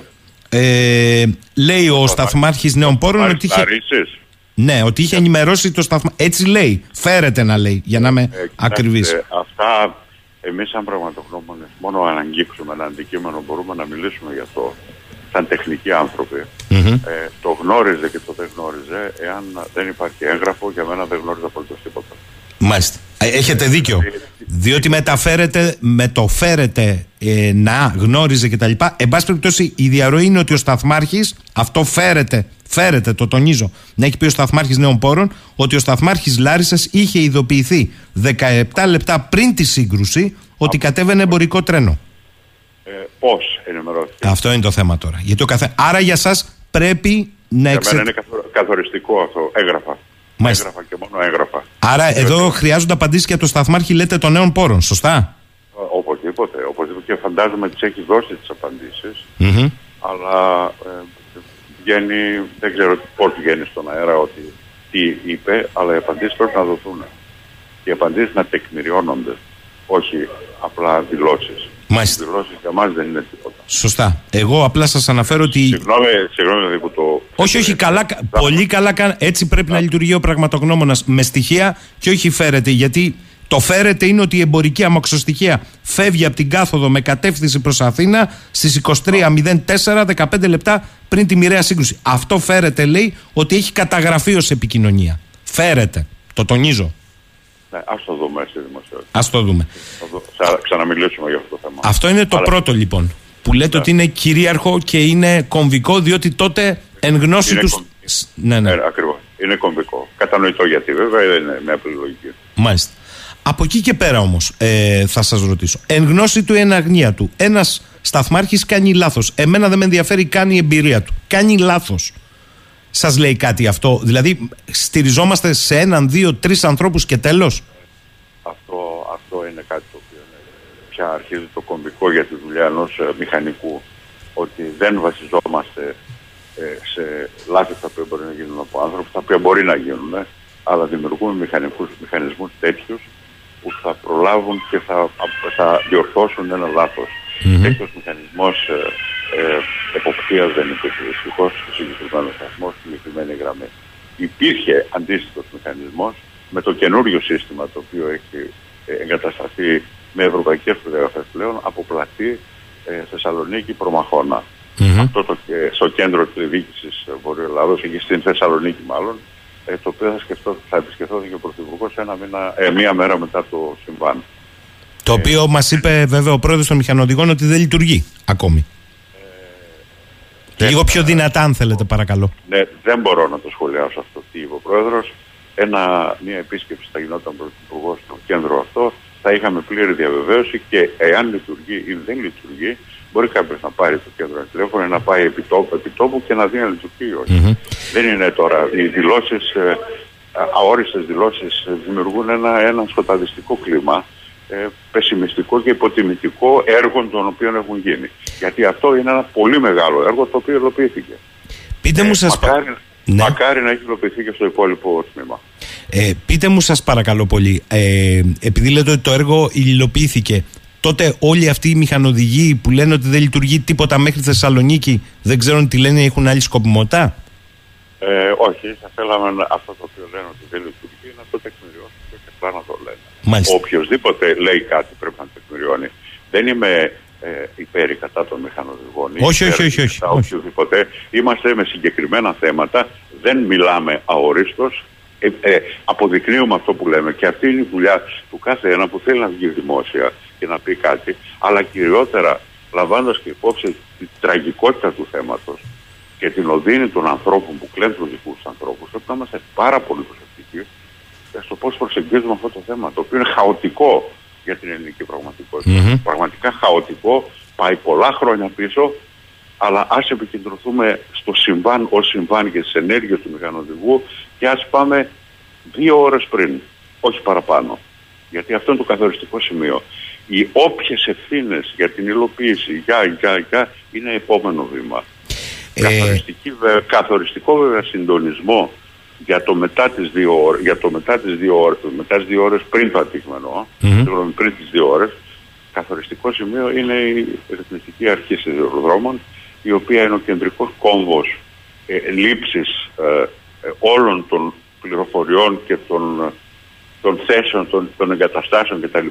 Ε, λέει ο Σταθμάρχης Νέων Πόρων ότι είχε. Λαρίσεις. Ναι, ότι είχε ενημερώσει το σταθμό. Έτσι λέει. Φέρεται να λέει, για να είμαι Ε, ακριβής. κοιτάξτε, αυτά εμείς σαν πραγματογνώμονες μόνο αν αγγίξουμε ένα αντικείμενο μπορούμε να μιλήσουμε γι' αυτό σαν τεχνικοί άνθρωποι. Ε, το γνώριζε και το δεν γνώριζε εάν δεν υπάρχει έγγραφο για μένα δεν γνώριζε απολύτως τίποτα. Μάλιστα. Ε, Έχετε δίκιο. Διότι μεταφέρεται, μετοφέρεται ε, να γνώριζε κτλ. Εν πάση περιπτώσει, η διαρροή είναι ότι ο Σταθμάρχης, αυτό φέρεται, φέρεται, το τονίζω, να έχει πει ο Σταθμάρχης Νέων Πόρων, ότι ο Σταθμάρχης Λάρισας είχε ειδοποιηθεί 17 λεπτά πριν τη σύγκρουση ότι κατέβαινε εμπορικό τρένο. Ε, πώς ενημερώθηκε. Αυτό είναι το θέμα τώρα. Γιατί ο καθέ... Άρα για εσά πρέπει να Για εξε... μένα είναι καθο- καθοριστικό αυτό. Έγγραφα. Μάλιστα. Έγγραφα και μόνο έγγραφα. Άρα εδώ χρειάζονται απαντήσεις και από το Σταθμάρχη, λέτε, των νέων πόρων. Σωστά; Ε, Οπωσδήποτε, οπωσδήποτε και φαντάζομαι τις έχει δώσει τις απαντήσεις Μμμ. αλλά ε, βγαίνει, δεν ξέρω πώς βγαίνει στον αέρα ότι τι είπε, αλλά οι απαντήσεις πρέπει να δοθούν. Οι απαντήσεις να τεκμηριώνονται, όχι απλά δηλώσεις. Μάλιστα. Οι δηλώσεις για μας δεν είναι τίποτα. Σωστά. Εγώ απλά σας αναφέρω ότι. Συγγνώμη, συγγνώμη δηλαδή που το... Όχι, όχι, καλά, κα- πολύ καλά. κα- Έτσι πρέπει να λειτουργεί ο πραγματογνώμονας με στοιχεία και όχι φέρεται. Γιατί το φέρεται είναι ότι η εμπορική αμαξοστοιχεία φεύγει από την κάθοδο με κατεύθυνση προς Αθήνα στις 23.04, 15 λεπτά πριν τη μοιραία σύγκρουση. Αυτό φέρεται, λέει, ότι έχει καταγραφεί ως επικοινωνία. Φέρεται. Το τονίζω. Ναι, ας το δούμε στη δημοσιότητα. Α το δούμε. Θα δω- Θα ξαναμιλήσουμε για αυτό το θέμα. Αυτό είναι το Αλλά- πρώτο λοιπόν. Που λέτε ότι είναι κυρίαρχο και είναι κομβικό, διότι τότε εν γνώση Είναι του. κομ- Ναι, ναι. Ε, ακριβώς. Είναι κομβικό. Κατανοητό γιατί βέβαια δεν είναι μια απλή λογική. Μάλιστα. Από εκεί και πέρα όμως, ε, θα σας ρωτήσω. Εν γνώση του, εν αγνία του, ένας σταθμάρχης κάνει λάθος. Εμένα δεν με ενδιαφέρει καν η εμπειρία του. Κάνει λάθος. Σας λέει κάτι αυτό; Δηλαδή, στηριζόμαστε σε έναν, δύο, τρεις ανθρώπους και τέλος; Αυτό, αυτό είναι κάτι το οποίο είναι, πια αρχίζει το κομβικό για τη δουλειά ενός ε, μηχανικού ότι δεν βασιζόμαστε ε, σε λάθη τα οποία μπορεί να γίνουν από άνθρωπους, τα οποία μπορεί να γίνουν, ε, αλλά δημιουργούμε μηχανικούς, μηχανισμούς τέτοιους που θα προλάβουν και θα, θα διορθώσουν ένα λάθος. Μμμ. Τέτοιος μηχανισμός ε, ε, εποπτείας δεν υπήρχε δυστυχώς στο συγκεκριμένος σταθμός, στη συγκεκριμένη γραμμή. Υπήρχε αντίστοιχος μηχανισμός με το καινούριο σύστημα το οποίο έχει ε, εγκατασταθεί με ευρωπαϊκές προδιαγραφές πλέον από πλατή ε, Θεσσαλονίκη Προμαχώνα. Αυτό το, ε, στο κέντρο της διοίκησης ε, Βορείου Ελλάδος, εκεί στην Θεσσαλονίκη μάλλον, ε, το οποίο θα, σκεφτώ, θα επισκεφθόταν και ο Πρωθυπουργός ένα μήνα, ε, μία μέρα μετά το συμβάν. Το οποίο μας είπε βέβαια ο πρόεδρος των μηχανοδηγών ότι δεν λειτουργεί ακόμη. Λίγο πιο δυνατά, αν θέλετε, παρακαλώ. Ναι, δεν μπορώ να το σχολιάσω αυτό τι είπε ο Πρόεδρος. Ένα, μια επίσκεψη θα γινόταν πρωθυπουργό στο κέντρο αυτό, θα είχαμε πλήρη διαβεβαίωση και εάν λειτουργεί ή δεν λειτουργεί, μπορεί κάποιος να πάρει το κέντρο ένα τηλέφωνο, να πάει επί τόπου, επί τόπου και να δει αν λειτουργεί ή όχι. Δεν είναι τώρα. Οι δηλώσεις, ε, αόριστες δηλώσεις, δημιουργούν ένα, ένα σκοταδιστικό κλίμα, ε, πεσημιστικό και υποτιμητικό έργων των οποίων έχουν γίνει. Γιατί αυτό είναι ένα πολύ μεγάλο έργο το οποίο υλοποιήθηκε. Πείτε μου, σας πα- μακάρι, μακάρι να έχει υλοποιηθεί και στο υπόλοιπο τμήμα. Ε, πείτε μου σας παρακαλώ πολύ, ε, επειδή λέτε ότι το έργο υλοποιήθηκε, τότε όλοι αυτοί οι μηχανοδηγοί που λένε ότι δεν λειτουργεί τίποτα μέχρι Θεσσαλονίκη, δεν ξέρουν τι λένε, έχουν άλλη σκοπιμότητα; Ε, όχι, θα θέλαμε να- αυτό το οποίο λένε ότι δεν λειτουργεί να το τεκμηριώσουν και απλά να το λένε. Μάλιστα. Οποιοδήποτε λέει κάτι πρέπει να το τεκμηριώνει. Δεν είμαι ε, υπέρ ή κατά των μηχανοδηγών. ή Όχι, υπέρ όχι, όχι, ή όχι, κατά όχι. οποιοδήποτε. Είμαστε με συγκεκριμένα θέματα, δεν μιλάμε αορίστως, ε, ε, αποδεικνύουμε αυτό που λέμε και αυτή είναι η δουλειά του κάθε ένα που θέλει να βγει δημόσια και να πει κάτι, αλλά κυριότερα λαμβάνοντας και υπόψη τη τραγικότητα του θέματος και την οδύνη των ανθρώπων που κλαίνουν τους δικούς τους ανθρώπους, πρέπει να είμαστε πάρα πολύ προσεκτικοί στο πώς προσεγγίζουμε αυτό το θέμα, το οποίο είναι χαοτικό για την ελληνική πραγματικότητα. Πραγματικά χαοτικό, πάει πολλά χρόνια πίσω, αλλά ας επικεντρωθούμε στο συμβάν ως συμβάν και στις ενέργειες του μηχανοδηγού και ας πάμε δύο ώρες πριν, όχι παραπάνω. Γιατί αυτό είναι το καθοριστικό σημείο. Οι όποιες ευθύνες για την υλοποίηση, για, για, για, είναι επόμενο βήμα. Καθοριστική, βε- καθοριστικό βέβαια συντονισμό για το μετά τις δύο ώρες, για το μετά τις δύο ώρες, μετά τις δύο ώρες πριν το ατύχημα συγγνώμη, πριν τις δύο ώρες, καθοριστικό σημείο είναι η ρυθμιστική αρχή σιδηροδρόμων, η οποία είναι ο κεντρικός κόμβος ε, λήψης ε, ε, όλων των πληροφοριών και των, των θέσεων, των, των εγκαταστάσεων κτλ.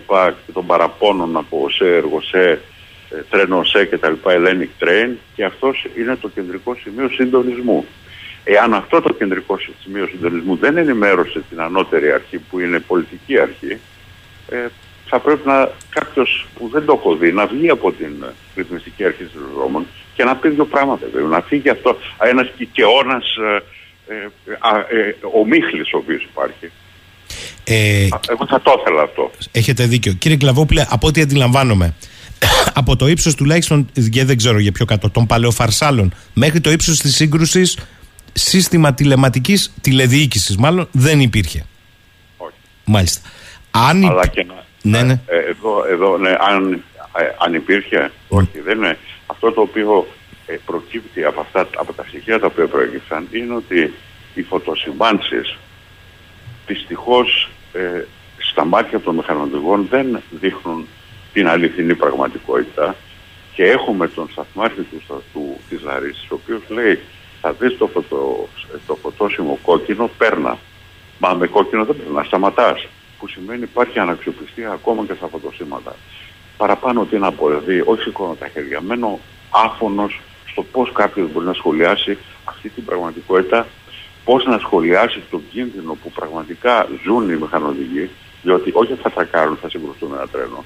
και των παραπώνων από ΟΣΕ, εργοσέ, ε, τρένο ΟΣΕ κτλ. Hellenic Train και αυτός είναι το κεντρικό σημείο συντονισμού. Εάν αυτό το κεντρικό σημείο συντονισμού δεν ενημέρωσε την ανώτερη αρχή που είναι πολιτική αρχή, ε, θα πρέπει να κάποιος που δεν το έχω δει να βγει από την ε, ρυθμιστική αρχή των δρόμων και να πει δύο πράγματα. βέβαια. Να φύγει αυτό ένας κικαιώνας ε, ε, α, ε, ομίχλης ο οποίος υπάρχει. Ε, Α, Εγώ θα το ήθελα αυτό. Έχετε δίκιο. Κύριε Κλαβόπουλε, από ό,τι αντιλαμβάνομαι, από το ύψος τουλάχιστον, και δεν ξέρω για ποιο κάτω, των παλαιοφαρσάλων μέχρι το ύψος της σύγκρουσης, σύστημα τηλεματικής τηλεδιοίκησης, μάλλον δεν υπήρχε. Όχι. Μάλιστα. Αν υπ- Αλλά και να, Ναι, ναι. Ε, εδώ, εδώ ναι, αν, ε, αν υπήρχε, όχι, δεν είναι. Αυτό το οποίο ε, προκύπτει από, αυτά, από τα στοιχεία τα οποία προέκυψαν είναι ότι οι φωτοσυμβάνσεις δυστυχώς ε, στα μάτια των μηχανοδηγών δεν δείχνουν την αληθινή πραγματικότητα και έχουμε τον σταθμάρχη του, του, του της Λαρίσης ο οποίος λέει θα δεις το, φωτο, το φωτόσιμο κόκκινο πέρνα. Μα με κόκκινο δεν περνά, σταματάς. Που σημαίνει υπάρχει αναξιοπιστία ακόμα και στα φωτοσύματα. Παραπάνω τι να πω, δηλαδή όχι σηκώνω τα χέρια, μένω άφωνος στο πώς κάποιος μπορεί να σχολιάσει αυτή την πραγματικότητα, πώς να σχολιάσει τον κίνδυνο που πραγματικά ζουν οι μηχανοδηγοί, διότι όχι θα τρακάρουν, θα συγκρουστούν ένα τρένο,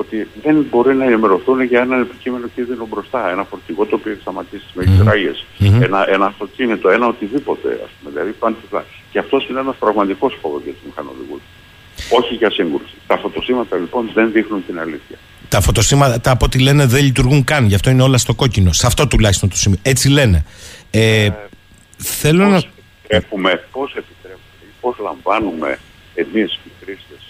ότι δεν μπορεί να ενημερωθούν για έναν επικείμενο κίνδυνο μπροστά, ένα φορτηγό το οποίο έχει σταματήσει με mm Μμμ. ένα, ένα αυτοκίνητο, ένα οτιδήποτε, ας πούμε, δηλαδή πάνε τυφλά. Και αυτός είναι ένας πραγματικός φόβος για τους μηχανοδηγούς. Όχι για σύγκρουση. Τα φωτοσύματα λοιπόν δεν δείχνουν την αλήθεια. τα φωτοσύμματα από ό,τι λένε δεν λειτουργούν καν. Γι' αυτό είναι όλα στο κόκκινο. Σε αυτό τουλάχιστον το σημείο. Έτσι λένε. Ε, θέλω να. Έχουμε πώς επιτρέπουμε ή πώς λαμβάνουμε εμείς οι χρήστες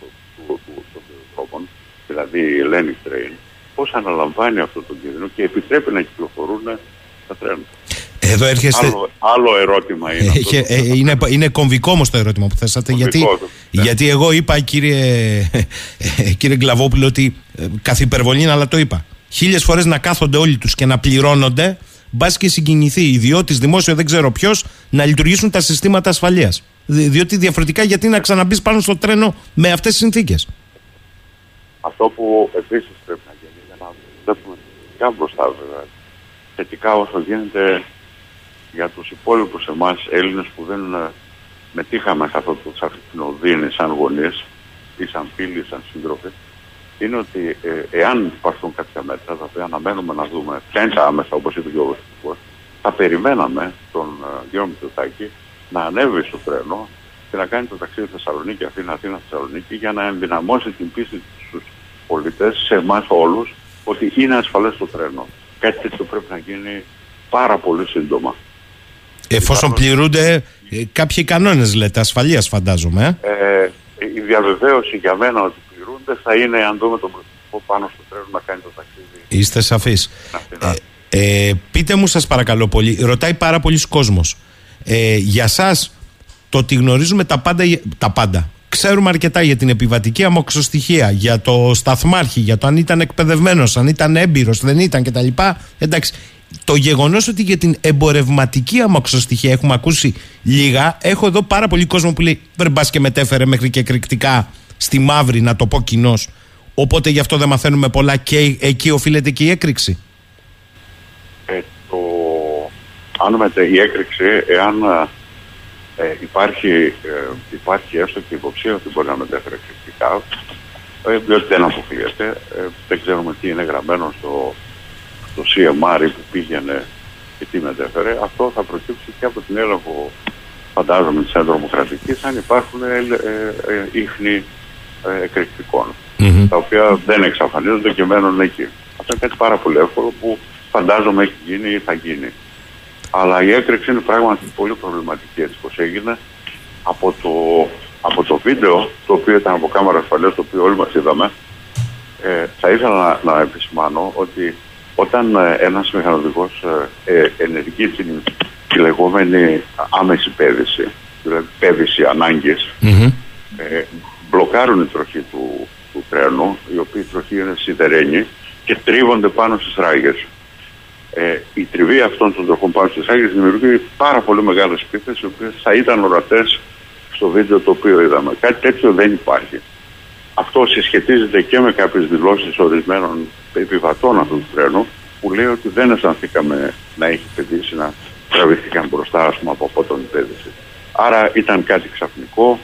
του, του, του, των δρόμων, δηλαδή η Hellenic Train, πώς αναλαμβάνει αυτό το κίνδυνο και επιτρέπει να κυκλοφορούν τα τρένα; Εδώ έρχεστε. Άλλο, άλλο ερώτημα είναι αυτό. Είχε- ε, είναι, είναι κομβικό όμως το ερώτημα που θέσατε. Γιατί, Κομβικό, ναι. γιατί εγώ είπα, κύριε, κύριε Γκλαβόπουλο, ότι ε, καθ' υπερβολή, αλλά το είπα. Χίλιες φορές να κάθονται όλοι τους και να πληρώνονται, μπας και συγκινηθεί ιδιώτης, δημόσιο, δεν ξέρω ποιος, να λειτουργήσουν τα συστήματα ασφαλείας. Διότι διαφορετικά, γιατί να ξαναμπεί πάνω στο τρένο με αυτές τις συνθήκες. Αυτό που επίσης πρέπει να γίνει είναι να βλέπουμε θετικά μπροστά βέβαια. Θετικά όσο γίνεται για τους υπόλοιπους εμάς Έλληνες που δεν ε, μετήχαμε σε αυτό το σε αυτή την οδύνη σαν γονείς ή σαν φίλοι, ή σαν σύντροφοι είναι ότι ε, εάν υπάρξουν κάποια μέτρα τα οποία αναμένουμε να δούμε ποια είναι τα άμεσα όπως είπε και ο Πρωθυπουργός, θα περιμέναμε τον ε, Γιώργο Μητσοτάκη να ανέβει στο τρένο και να κάνει το ταξίδι Θεσσαλονίκη, Αθήνα, Αθήνα, Θεσσαλονίκη για να ενδυναμώσει την πίστη στους πολίτες, σε εμάς όλους, ότι είναι ασφαλές το τρένο. Κάτι τέτοιο πρέπει να γίνει πάρα πολύ σύντομα. Εφόσον πληρούνται ε, κάποιοι κανόνες, λέτε, ασφαλείας, φαντάζομαι. Ε; Ε, η διαβεβαίωση για μένα ότι πληρούνται θα είναι αν δούμε τον Πρωθυπουργό πάνω στο τρένο να κάνει το ταξίδι. Είστε σαφείς. στην Αθήνα. Ε, πείτε μου σας παρακαλώ πολύ, ρωτάει πάρα πολλοί κόσμος. Ε, για σας το ότι γνωρίζουμε τα πάντα, τα πάντα. Ξέρουμε αρκετά για την επιβατική αμοξοστοιχεία, για το σταθμάρχη, για το αν ήταν εκπαιδευμένος, αν ήταν έμπειρος, δεν ήταν κτλ. Εντάξει, το γεγονός ότι για την εμπορευματική αμοξοστοιχεία έχουμε ακούσει λίγα, έχω εδώ πάρα πολύ κόσμο που λέει: Βρε μπας και μετέφερε μέχρι και εκρηκτικά στη μαύρη, να το πω κοινώς, Οπότε γι' αυτό δεν μαθαίνουμε πολλά και εκεί οφείλεται και η έκρηξη. Ε, το, αν μετε, η έκρηξη, εάν ε, υπάρχει, ε, υπάρχει έστω και υποψία ότι μπορεί να μετέφερε εκρηκτικά, ε, διότι δεν αποκλείεται, ε, δεν ξέρουμε τι είναι γραμμένο στο, στο CMR που πήγαινε και τι μετέφερε, αυτό θα προκύψει και από την έλεγχο φαντάζομαι της εντρομοκρατικής αν υπάρχουν ε, ε, ε, ίχνη ε, εκρηκτικών τα οποία δεν εξαφανίζονται και μένουν εκεί. Αυτό είναι κάτι πάρα πολύ εύκολο που φαντάζομαι έχει γίνει ή θα γίνει. Αλλά η έκρηξη είναι πράγματι πολύ προβληματική έτσι πως έγινε. Από το, από το βίντεο, το οποίο ήταν από κάμερα ασφαλείας, το οποίο όλοι μας είδαμε, ε, θα ήθελα να, να επισημάνω ότι όταν ε, ένας μηχανοδικός ε, ε, ενεργεί την, τη λεγόμενη άμεση πέδηση, δηλαδή πέδηση ανάγκης, ε, μπλοκάρουν η τροχή του, του τρένου, η οποία η τροχή είναι σιδερένη και τρίβονται πάνω στις ράγες. Ε, η τριβή αυτών των τροχών πάνω στις ράγες δημιουργεί πάρα πολύ μεγάλες επίθεσεις, οι οποίες θα ήταν ορατές στο βίντεο το οποίο είδαμε. Κάτι τέτοιο δεν υπάρχει. Αυτό συσχετίζεται και με κάποιες δηλώσεις ορισμένων επιβατών αυτού του τρένου, που λέει ότι δεν αισθανθήκαμε να έχει πεδίσει, να τραβηθήκαν μπροστά ας πούμε, από απότομη πέδηση. Άρα ήταν κάτι ξαφνικό,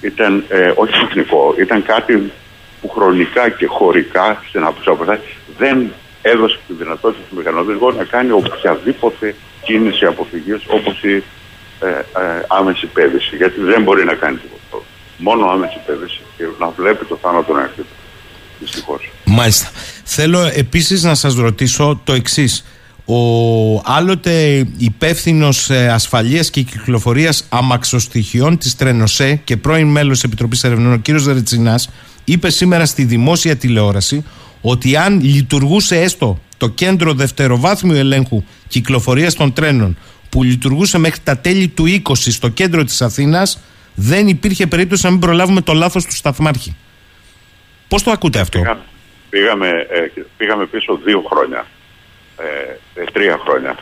ήταν ε, όχι ξαφνικό, ήταν κάτι που χρονικά και χωρικά στην αποστασία δεν έδωσε τη δυνατότητα του μηχανοδηγούς να κάνει οποιαδήποτε κίνηση αποφυγής όπως η ε, ε, άμεση πέδηση. Γιατί δεν μπορεί να κάνει τίποτα. Μόνο άμεση πέδηση και να βλέπει το θάνατο να έρχεται. Δυστυχώς. Μάλιστα. Θέλω επίσης να σας ρωτήσω το εξής. Ο άλλοτε υπεύθυνος ασφαλείας και κυκλοφορίας αμαξοστοιχειών της Τρενοσέ και πρώην μέλος της Επιτροπής Ερευνών, ο κ. Δερετσινάς, είπε σήμερα στη δημόσια τηλεόραση ότι αν λειτουργούσε έστω το κέντρο δευτεροβάθμιου ελέγχου κυκλοφορίας των τρένων που λειτουργούσε μέχρι τα τέλη του 20 στο κέντρο της Αθήνας δεν υπήρχε περίπτωση να μην προλάβουμε το λάθος του σταθμάρχη. Πώς το ακούτε αυτό; Πήγαμε, πήγαμε, ε, πήγαμε πίσω δύο χρόνια ε, ε, τρία χρόνια.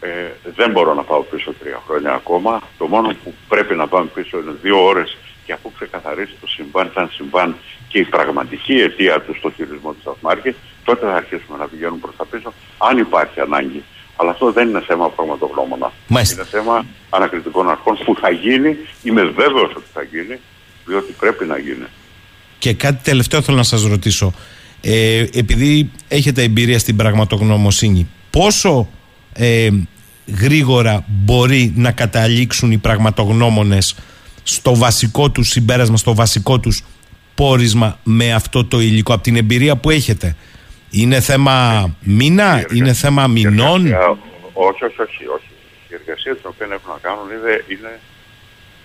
Ε, δεν μπορώ να πάω πίσω τρία χρόνια ακόμα. Το μόνο που πρέπει να πάμε πίσω είναι δύο ώρες και αφού ξεκαθαρίσει το συμβάν σαν συμβάν και η πραγματική αιτία του στο χειρισμό του σταθμάρχη, τότε θα αρχίσουμε να πηγαίνουμε προς τα πίσω, αν υπάρχει ανάγκη. Αλλά αυτό δεν είναι θέμα πραγματογνώμονα. Είναι θέμα ανακριτικών αρχών που θα γίνει, είμαι βέβαιος ότι θα γίνει, διότι πρέπει να γίνει. Και κάτι τελευταίο θέλω να σας ρωτήσω. Ε, επειδή έχετε εμπειρία στην πραγματογνωμοσύνη, πόσο ε, γρήγορα μπορεί να καταλήξουν οι πραγματογνώμονες στο βασικό τους συμπέρασμα, στο βασικό τους πόρισμα με αυτό το υλικό, από την εμπειρία που έχετε. Είναι θέμα μήνα, είναι θέμα μηνών; Όχι, όχι, όχι, όχι. Η εργασία την οποία έχουν να κάνουν είναι, είναι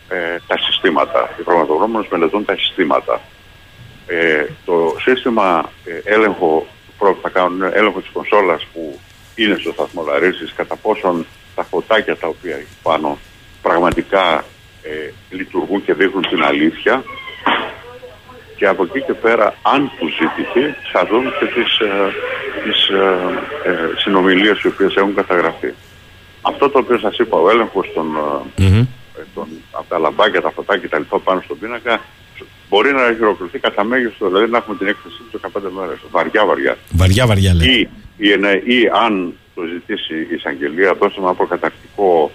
ε, τα συστήματα. Οι πραγματογνώμονες μελετούν τα συστήματα. Ε, το σύστημα ε, έλεγχο πρώτα θα κάνουν έλεγχο της κονσόλας που είναι στο σταθμό Λαρίσης κατά πόσον τα φωτάκια τα οποία έχει πάνω πραγματικά ε, λειτουργούν και δείχνουν την αλήθεια και από εκεί και πέρα αν του ζητηθεί θα δουν και τις, ε, τις ε, ε, συνομιλίες οι οποίες έχουν καταγραφεί. Αυτό το οποίο σας είπα ο έλεγχος των, mm-hmm. των, από τα λαμπάκια, τα φωτάκια τα λοιπά πάνω στον πίνακα μπορεί να χειροκληθεί κατά μέγιστο, δηλαδή να έχουμε την έκθεση τους 15 μέρες. Βαριά, βαριά. Βαριά, βαριά, λέει. Ή, ή, ή αν το ζητήσει η εισαγγελία, δώσουμε ένα προκαταρκτικό,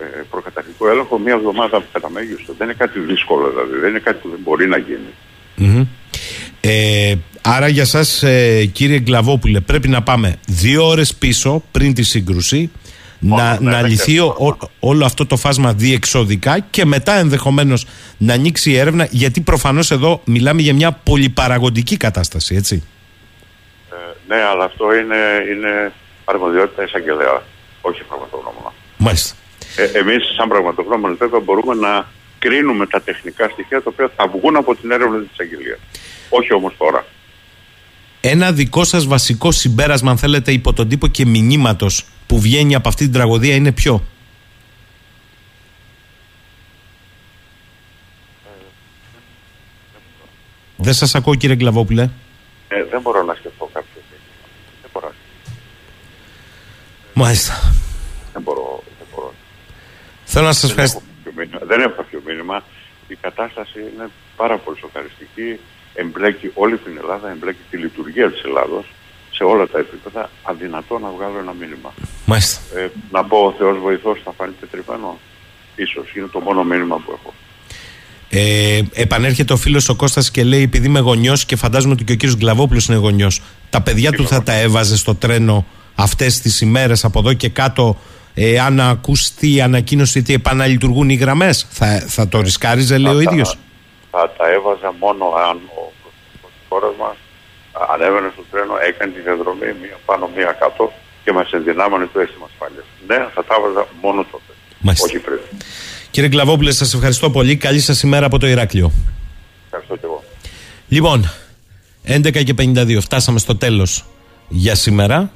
ε, προκαταρκτικό έλεγχο μία εβδομάδα κατά μέγιστο. Δεν είναι κάτι δύσκολο, δηλαδή. Δεν είναι κάτι που δεν μπορεί να γίνει. Mm-hmm. Ε, άρα για σας ε, κύριε Γκλαβόπουλε πρέπει να πάμε δύο ώρες πίσω πριν τη σύγκρουση να, ναι, να ναι, λυθεί ναι. ο- ο- όλο αυτό το φάσμα διεξοδικά και μετά ενδεχομένως να ανοίξει η έρευνα γιατί προφανώς εδώ μιλάμε για μια πολυπαραγωγική κατάσταση έτσι. Ε, ναι, αλλά αυτό είναι, είναι αρμοδιότητα εισαγγελέα, όχι πραγματογνώμονα. Μάλιστα. Ε, εμείς σαν πραγματογνώμονες βέβαια μπορούμε να κρίνουμε τα τεχνικά στοιχεία τα οποία θα βγουν από την έρευνα της εισαγγελίας. Όχι όμως τώρα. Ένα δικό σας βασικό συμπέρασμα αν θέλετε υπό τον τύπο και μηνύματος που βγαίνει από αυτή την τραγωδία είναι ποιο; Δεν σας ακούω κύριε Γκλαβόπουλε. Ε, δεν μπορώ να σκεφτώ κάποιο. Δεν μπορώ. Μάλιστα. Δεν μπορώ. Δεν, μπορώ. Θέλω να σας δεν, ευχαριστήσω. έχω κάποιο μήνυμα. δεν έχω κάποιο μήνυμα. Η κατάσταση είναι πάρα πολύ σοκαριστική. εμπλέκει όλη την Ελλάδα, εμπλέκει τη λειτουργία της Ελλάδος σε όλα τα επίπεδα, αδυνατό να βγάλω ένα μήνυμα. Μάλιστα. Ε, να πω ο Θεός βοηθός θα φανεί τετριμένο. Ίσως, είναι το μόνο μήνυμα που έχω. Ε, επανέρχεται ο φίλος ο Κώστας και λέει: Επειδή είμαι γονιός και φαντάζομαι ότι και ο κύριος Γκλαβόπουλος είναι γονιός, τα παιδιά του θα τα έβαζε στο τρένο αυτές τις ημέρες από εδώ και κάτω, ε, αν ακουστεί η ανακοίνωση ότι επαναλειτουργούν οι γραμμές. Θα, θα το ρισκάριζε, λέει ο Θα τα- ίδιος. Θα τα έβαζα μόνο αν ο πρωθυπουργός της χώρας μας ανέβαινε στο τρένο, έκανε τη διαδρομή μία πάνω μία κάτω και μας ενδυνάμωνε το αίσθημα ασφάλειας. Ναι, θα τα έβαζα μόνο τότε. Μάλιστα. Όχι πριν. Κύριε Γκλαβόπουλε, σας ευχαριστώ πολύ. Καλή σας ημέρα από το Ηράκλειο. Ευχαριστώ και εγώ. Λοιπόν, 11 και 52. Φτάσαμε στο τέλος για σήμερα.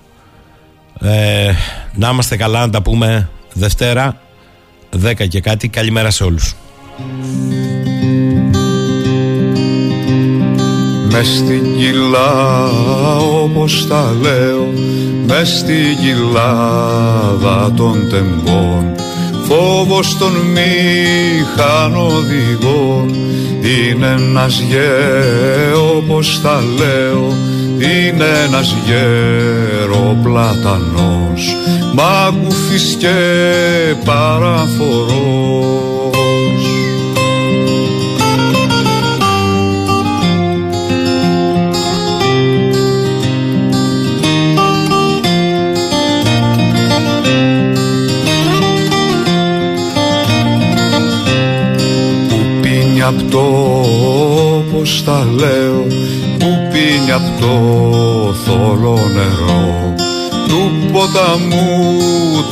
Ε, να είμαστε καλά, να τα πούμε Δευτέρα, 10 και κάτι. Καλημέρα σε όλους. Μες στην κοιλά όπως τα λέω μες στην κοιλάδα των τεμπών Φόβος των μηχανοδηγών Είναι ένας γέρο όπως τα λέω. Είναι ένας γέρο πλατανός Μάγκουφης και παραφορός το όπως τα λέω που πίνει απ' το θολό νερό. Του ποταμού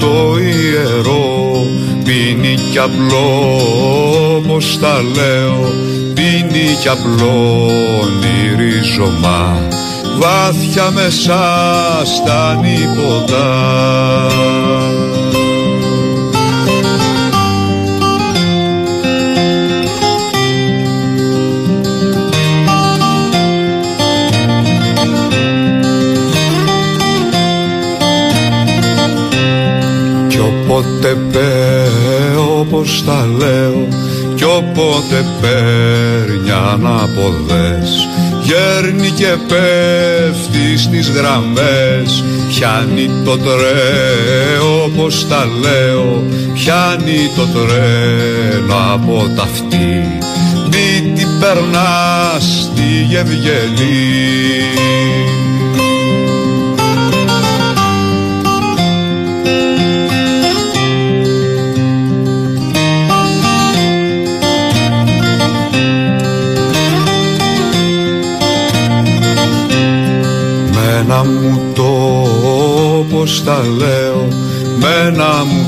το ιερό πίνει κι απλό όπως τα λέω. Πίνει κι απλό ρίζωμα βάθια μέσα στα νύποτα όποτε πέ όπως τα λέω Κι όποτε παίρνει αναποδές Γέρνει και πέφτει στις γραμμές. Πιάνει το τρένο όπως τα λέω Πιάνει το τρένο από τα αυτή Μη την περνάς στη Γευγελή όπως τα λέω Μένα μου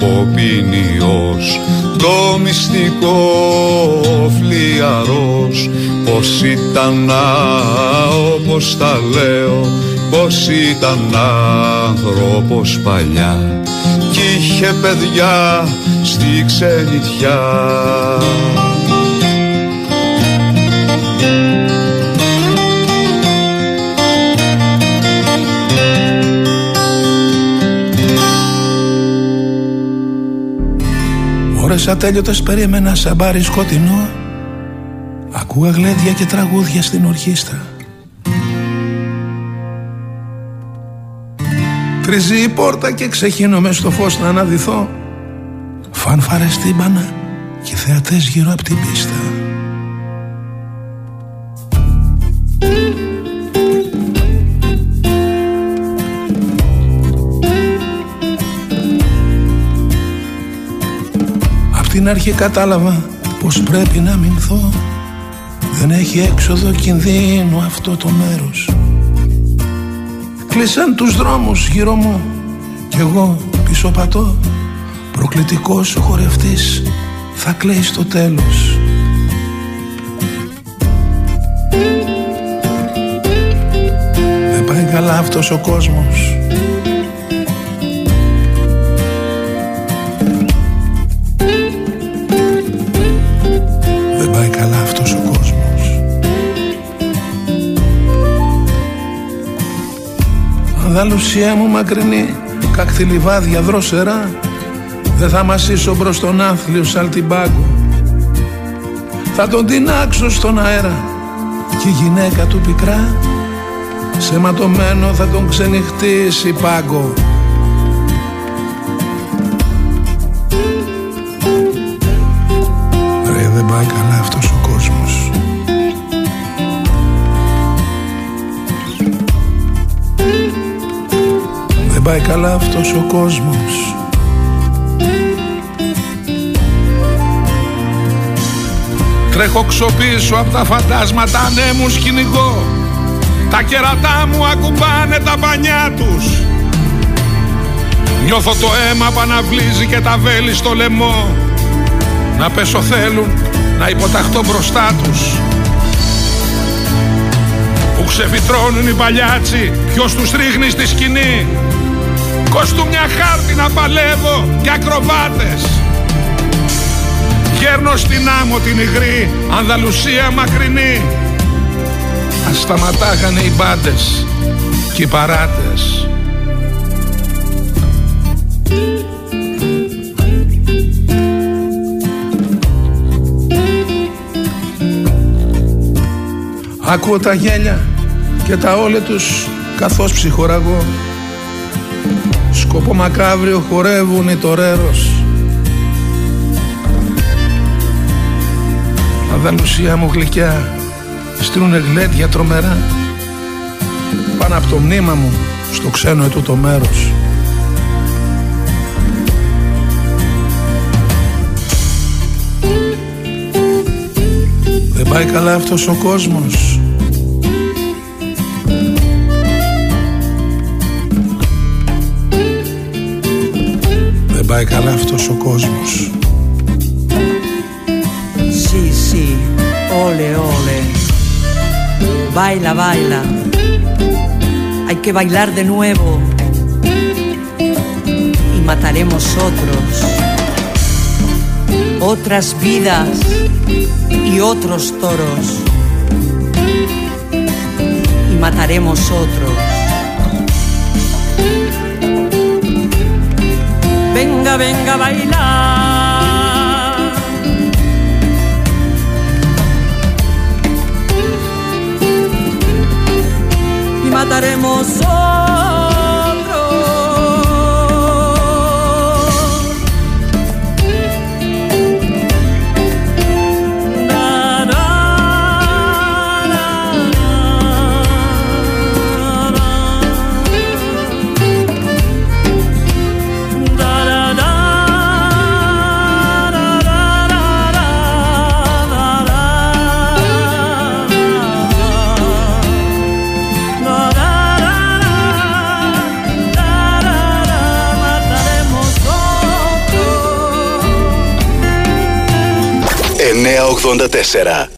το ποινιός Το μυστικό φλιαρός Πως ήταν α, όπως τα λέω Πως ήταν άνθρωπος παλιά. Κι είχε παιδιά στη ξενιτιά Ώρες ατέλειωτες περίμενα σαν μπάρι σκοτεινό. Ακούγα γλέντια και τραγούδια στην ορχήστρα. Τρίζει η πόρτα και ξεχύνω μες στο φως να αναδυθώ. Φανφάρες τύμπανα και θεατές γύρω από την πίστα Απ' την αρχή κατάλαβα πως πρέπει να μηνθώ. Δεν έχει έξοδο κινδύνου αυτό το μέρος. Κλείσαν τους δρόμους γύρω μου Κι εγώ πίσω πατώ. Προκλητικός χορευτής θα κλαίει στο τέλος. Δεν πάει καλά αυτός ο κόσμος Ανδαλουσία μου μακρινή. Κάκτη λιβάδια δροσερά Δεν θα μασίσω μπρος τον άθλιο σαλτιμπάγκο Θα τον τεινάξω στον αέρα. Και η γυναίκα του πικρά σε ματωμένο θα τον ξενυχτήσει πάγκο πάει καλά αυτός ο κόσμος. Τρέχω ξοπίσω από τα φαντάσματα ανέμου σκηνικό. Τα κερατά μου ακουμπάνε τα πανιά τους. Νιώθω το αίμα που αναβλύζει και τα βέλη στο λαιμό. Να πέσω θέλουν να υποταχτώ μπροστά τους. Που ξεφυτρώνουν οι παλιάτσι Ποιος τους ρίχνει στη σκηνή Κόστου μια χάρτη να παλεύω και ακροβάτες. Γέρνω στην άμμο την υγρή Ανδαλουσία μακρινή. Ας σταματάγανε οι μπάντες και οι παράτες. Ακούω τα γέλια και τα όλε τους καθώς ψυχοραγώ Σκοπό μακάβριο χορεύουν οι τορέρος Ανδαλουσία μου γλυκιά στείλουνε γλέντια τρομερά. Πάνω από το μνήμα μου στο ξένο ετούτο μέρος. Δεν πάει καλά αυτός ο κόσμος πάει καλά αυτός ο κόσμος Sí, sí, ole, ole. Baila, baila. Hay que bailar de nuevo. Y mataremos otros. Otras vidas y otros toros. Y mataremos otros. Venga, venga a bailar. y mataremos otro. 9 8 84.